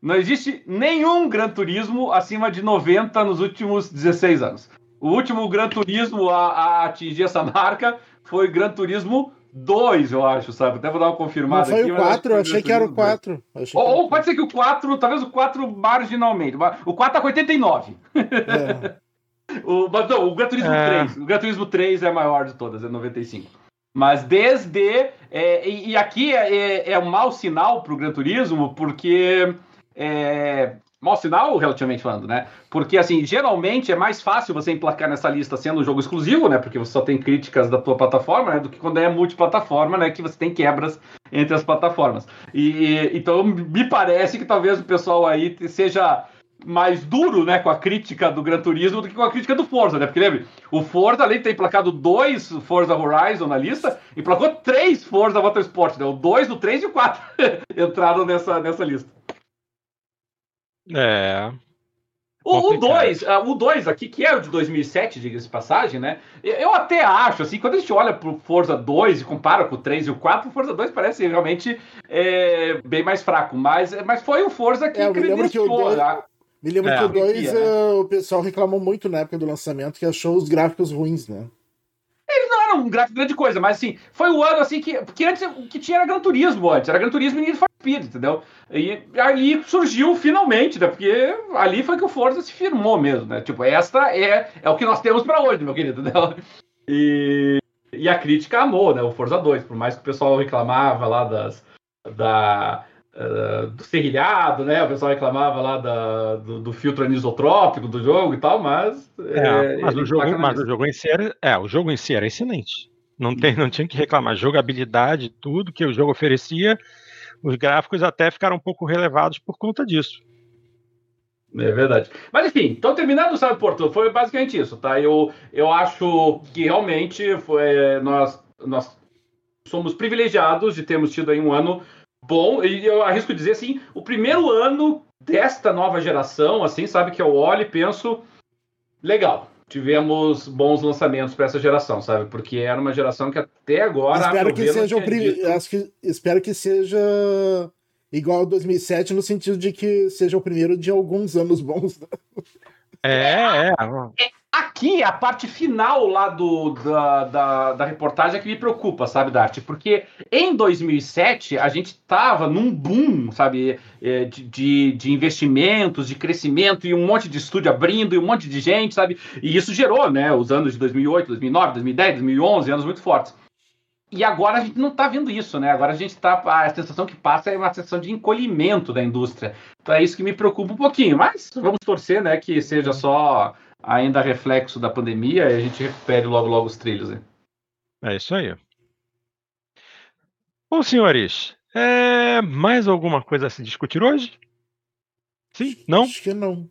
Não existe nenhum Gran Turismo acima de 90 nos últimos 16 anos. O último Gran Turismo a, a atingir essa marca foi Gran Turismo 2, eu acho, sabe? Até vou dar uma confirmada Não foi aqui. o 4, eu achei que era o 4. Ou, ou, pode ser que o 4, talvez o 4 marginalmente. O 4 tá com 89. É. o, mas não, o Gran Turismo é. 3. O Gran Turismo 3 é maior de todas, é 95. Mas desde. É, e, e, aqui é, é, é um mau sinal para o Gran Turismo, porque é, mau sinal, relativamente falando, né? Porque, assim, geralmente é mais fácil você emplacar nessa lista sendo um jogo exclusivo, né? Porque você só tem críticas da tua plataforma, né? Do que quando é multiplataforma, né? Que você tem quebras entre as plataformas. E, então, me parece que talvez o pessoal aí seja mais duro, né, com a crítica do Gran Turismo do que com a crítica do Forza, né? Porque lembre, o Forza, além de ter emplacado dois Forza Horizon na lista, emplacou três Forza Motorsport, né? O 2, o 3 e o 4 entraram nessa, nessa lista. É. O 2, ah, o 2 aqui, que é o de 2007, diga-se de passagem, né? Eu até acho, assim, quando a gente olha pro Forza 2 e compara com o 3 e o 4, o Forza 2 parece realmente é, bem mais fraco. Mas, mas foi o Forza que é, credenciou. Me lembro que o 2 é, né? uh, o pessoal reclamou muito na época do lançamento que achou os gráficos ruins, né? Eles não eram um gráfico grande coisa, mas assim, foi o ano assim que. Porque antes o que tinha era Gran Turismo antes, era Gran Turismo e Need Speed, entendeu? E ali surgiu finalmente, né? Porque ali foi que o Forza se firmou mesmo, né? Tipo, esta é, é o que nós temos para hoje, meu querido, entendeu? E, e a crítica amou, né? O Forza 2, por mais que o pessoal reclamava lá das. Da, uh, do serrilhado, né? O pessoal reclamava lá da, do, do, filtro anisotrópico do jogo e tal, mas. É, é, mas, o jogo, mas o jogo em si era, é, o jogo em si era excelente. Não, tem, não tinha que reclamar. Jogabilidade, tudo que o jogo oferecia, os gráficos até ficaram um pouco relevados por conta disso. É verdade. Mas enfim, então terminando o Sabe Porto, foi basicamente isso, tá? Eu, eu acho que realmente foi, nós, nós somos privilegiados de termos tido aí um ano bom, e eu arrisco dizer assim, o primeiro ano desta nova geração, assim, sabe, que eu olho e penso, legal, tivemos bons lançamentos para essa geração, sabe? Porque era uma geração que até agora. Espero que seja o primeiro. Acho que espero que seja igual ao 2007 no sentido de que seja o primeiro de alguns anos bons. Né? É, é. É Aqui, a parte final lá do, da, da, da, reportagem é que me preocupa, sabe, Dart? Porque em 2007 a gente estava num boom, sabe, é, de, de, de, investimentos, de crescimento e um monte de estúdio abrindo e um monte de gente, sabe? E isso gerou, né, os anos de 2008, 2009, 2010, 2011, anos muito fortes. E agora a gente não está vendo isso, né? Agora a gente está. A sensação que passa é uma sensação de encolhimento da indústria. Então é isso que me preocupa um pouquinho. Mas vamos torcer, né, que seja só ainda reflexo da pandemia e a gente recupere logo, logo os trilhos. Hein? É isso aí. Bom, senhores, é... mais alguma coisa a se discutir hoje? Sim? Não? Acho que não.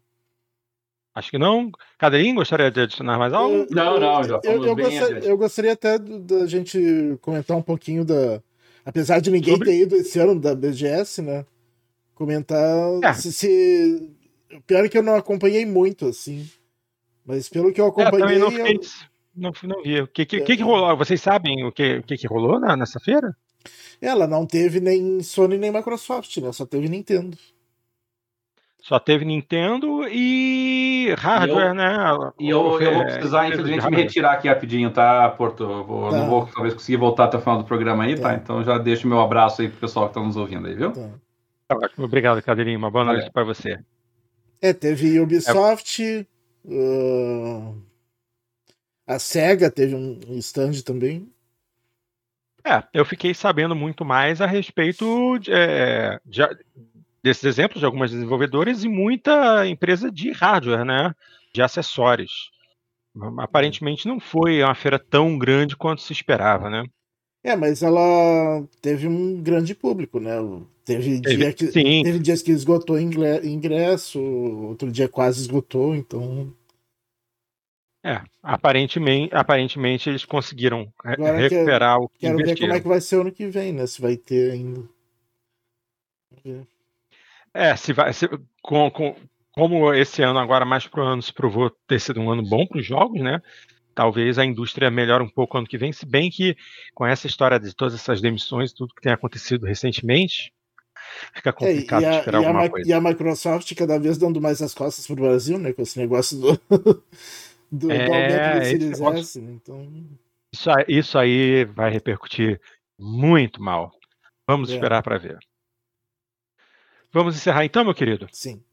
Acho que não. Cadeirinho, gostaria de adicionar mais algo? Eu, não, não, já eu, eu, gostaria, eu gostaria até da gente comentar um pouquinho da. Apesar de ninguém Sobre... ter ido esse ano da BGS, né? Comentar é. se, se. O pior é que eu não acompanhei muito, assim. Mas pelo que eu acompanhei. É, eu não, fiquei, não, não vi. O que, que, é. que, que rolou? Vocês sabem o que, que, que rolou na, nessa feira? Ela não teve nem Sony nem Microsoft, né? Só teve Nintendo. Só teve Nintendo e hardware, eu, né? E eu, eu vou precisar, infelizmente, me retirar aqui rapidinho, tá, Porto? Vou, tá. Não vou talvez conseguir voltar até o final do programa aí, tá? tá? Então já deixo meu abraço aí pro pessoal que tá nos ouvindo aí, viu? Tá. Tá ótimo. Obrigado, Cadeirinho. Uma boa noite para você. É, teve Ubisoft, é. Uh, a SEGA teve um stand também. É, eu fiquei sabendo muito mais a respeito de, é, de, desses exemplos de algumas desenvolvedoras e muita empresa de hardware, né? De acessórios. Aparentemente não foi uma feira tão grande quanto se esperava, né? É, mas ela teve um grande público, né? Teve, dia que, teve dias que esgotou ingresso, outro dia quase esgotou, então. É, aparentemente, aparentemente eles conseguiram Agora recuperar quero, o que Quero ver como é que vai ser o ano que vem, né? Se vai ter ainda. É, se vai. Se, com, com, como esse ano, agora mais pro ano, se provou ter sido um ano bom para os jogos, né? Talvez a indústria melhore um pouco ano que vem, se bem que com essa história de todas essas demissões, tudo que tem acontecido recentemente, fica complicado é, a, esperar alguma a, coisa. E a Microsoft cada vez dando mais as costas pro Brasil, né? Com esse negócio do, do, é, do aumento do Series S, né? Então... Isso, isso aí vai repercutir muito mal. Vamos é. esperar para ver. Vamos encerrar então, meu querido? Sim.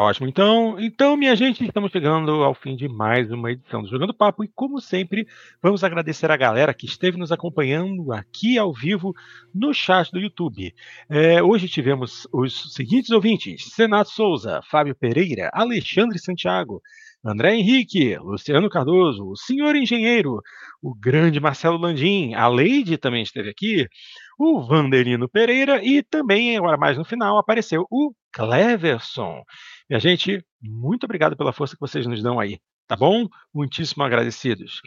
Tá ótimo. Então, então, minha gente, estamos chegando ao fim de mais uma edição do Jogando Papo. E, como sempre, vamos agradecer a galera que esteve nos acompanhando aqui ao vivo no chat do YouTube. É, hoje tivemos os seguintes ouvintes: Senato Souza, Fábio Pereira, Alexandre Santiago, André Henrique, Luciano Cardoso, o senhor engenheiro, o grande Marcelo Landim, a Leide também esteve aqui, o Vanderino Pereira e também, agora mais no final, apareceu o Cleverson. Minha gente, muito obrigado pela força que vocês nos dão aí tá bom? Muitíssimo agradecidos.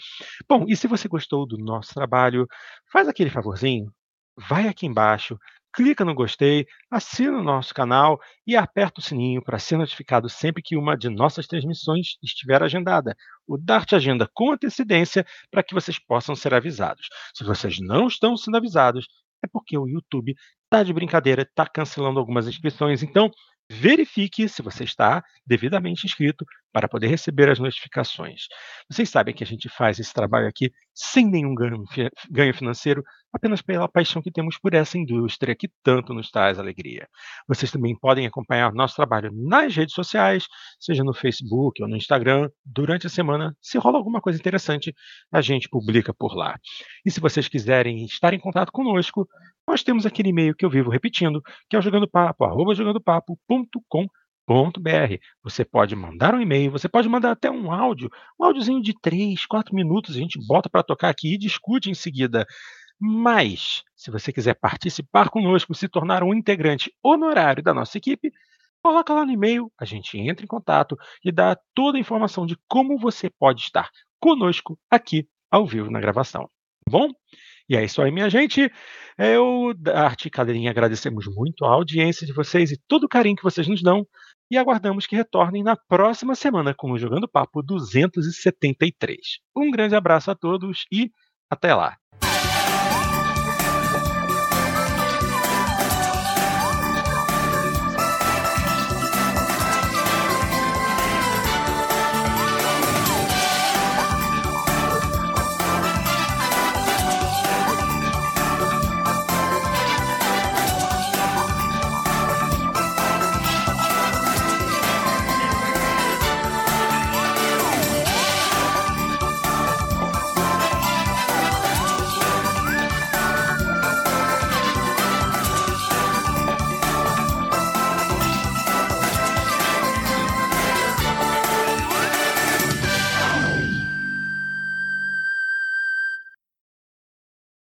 Bom, e se você gostou do nosso trabalho, faz aquele favorzinho, vai aqui embaixo, clica no gostei, assina o nosso canal e aperta o sininho para ser notificado sempre que uma de nossas transmissões estiver agendada. O Dart agenda com antecedência para que vocês possam ser avisados. Se vocês não estão sendo avisados, é porque o YouTube está de brincadeira, está cancelando algumas inscrições. Então, verifique se você está devidamente inscrito para poder receber as notificações. Vocês sabem que a gente faz esse trabalho aqui sem nenhum ganho financeiro, apenas pela paixão que temos por essa indústria que tanto nos traz alegria. Vocês também podem acompanhar nosso trabalho nas redes sociais, seja no Facebook ou no Instagram. Durante a semana, se rola alguma coisa interessante, a gente publica por lá. E se vocês quiserem estar em contato conosco, nós temos aquele e-mail que eu vivo repetindo, que é o jogandopapo, arroba jogandopapo.com.br. Você pode mandar um e-mail, você pode mandar até um áudio, um áudiozinho de 3, 4 minutos, a gente bota para tocar aqui e discute em seguida. Mas, se você quiser participar conosco, se tornar um integrante honorário da nossa equipe, coloca lá no e-mail, a gente entra em contato e dá toda a informação de como você pode estar conosco aqui ao vivo na gravação. Tá bom? E é isso aí, minha gente. Eu, Arte Cadeirinha, agradecemos muito a audiência de vocês e todo o carinho que vocês nos dão e aguardamos que retornem na próxima semana com o Jogando Papo 273. Um grande abraço a todos e até lá.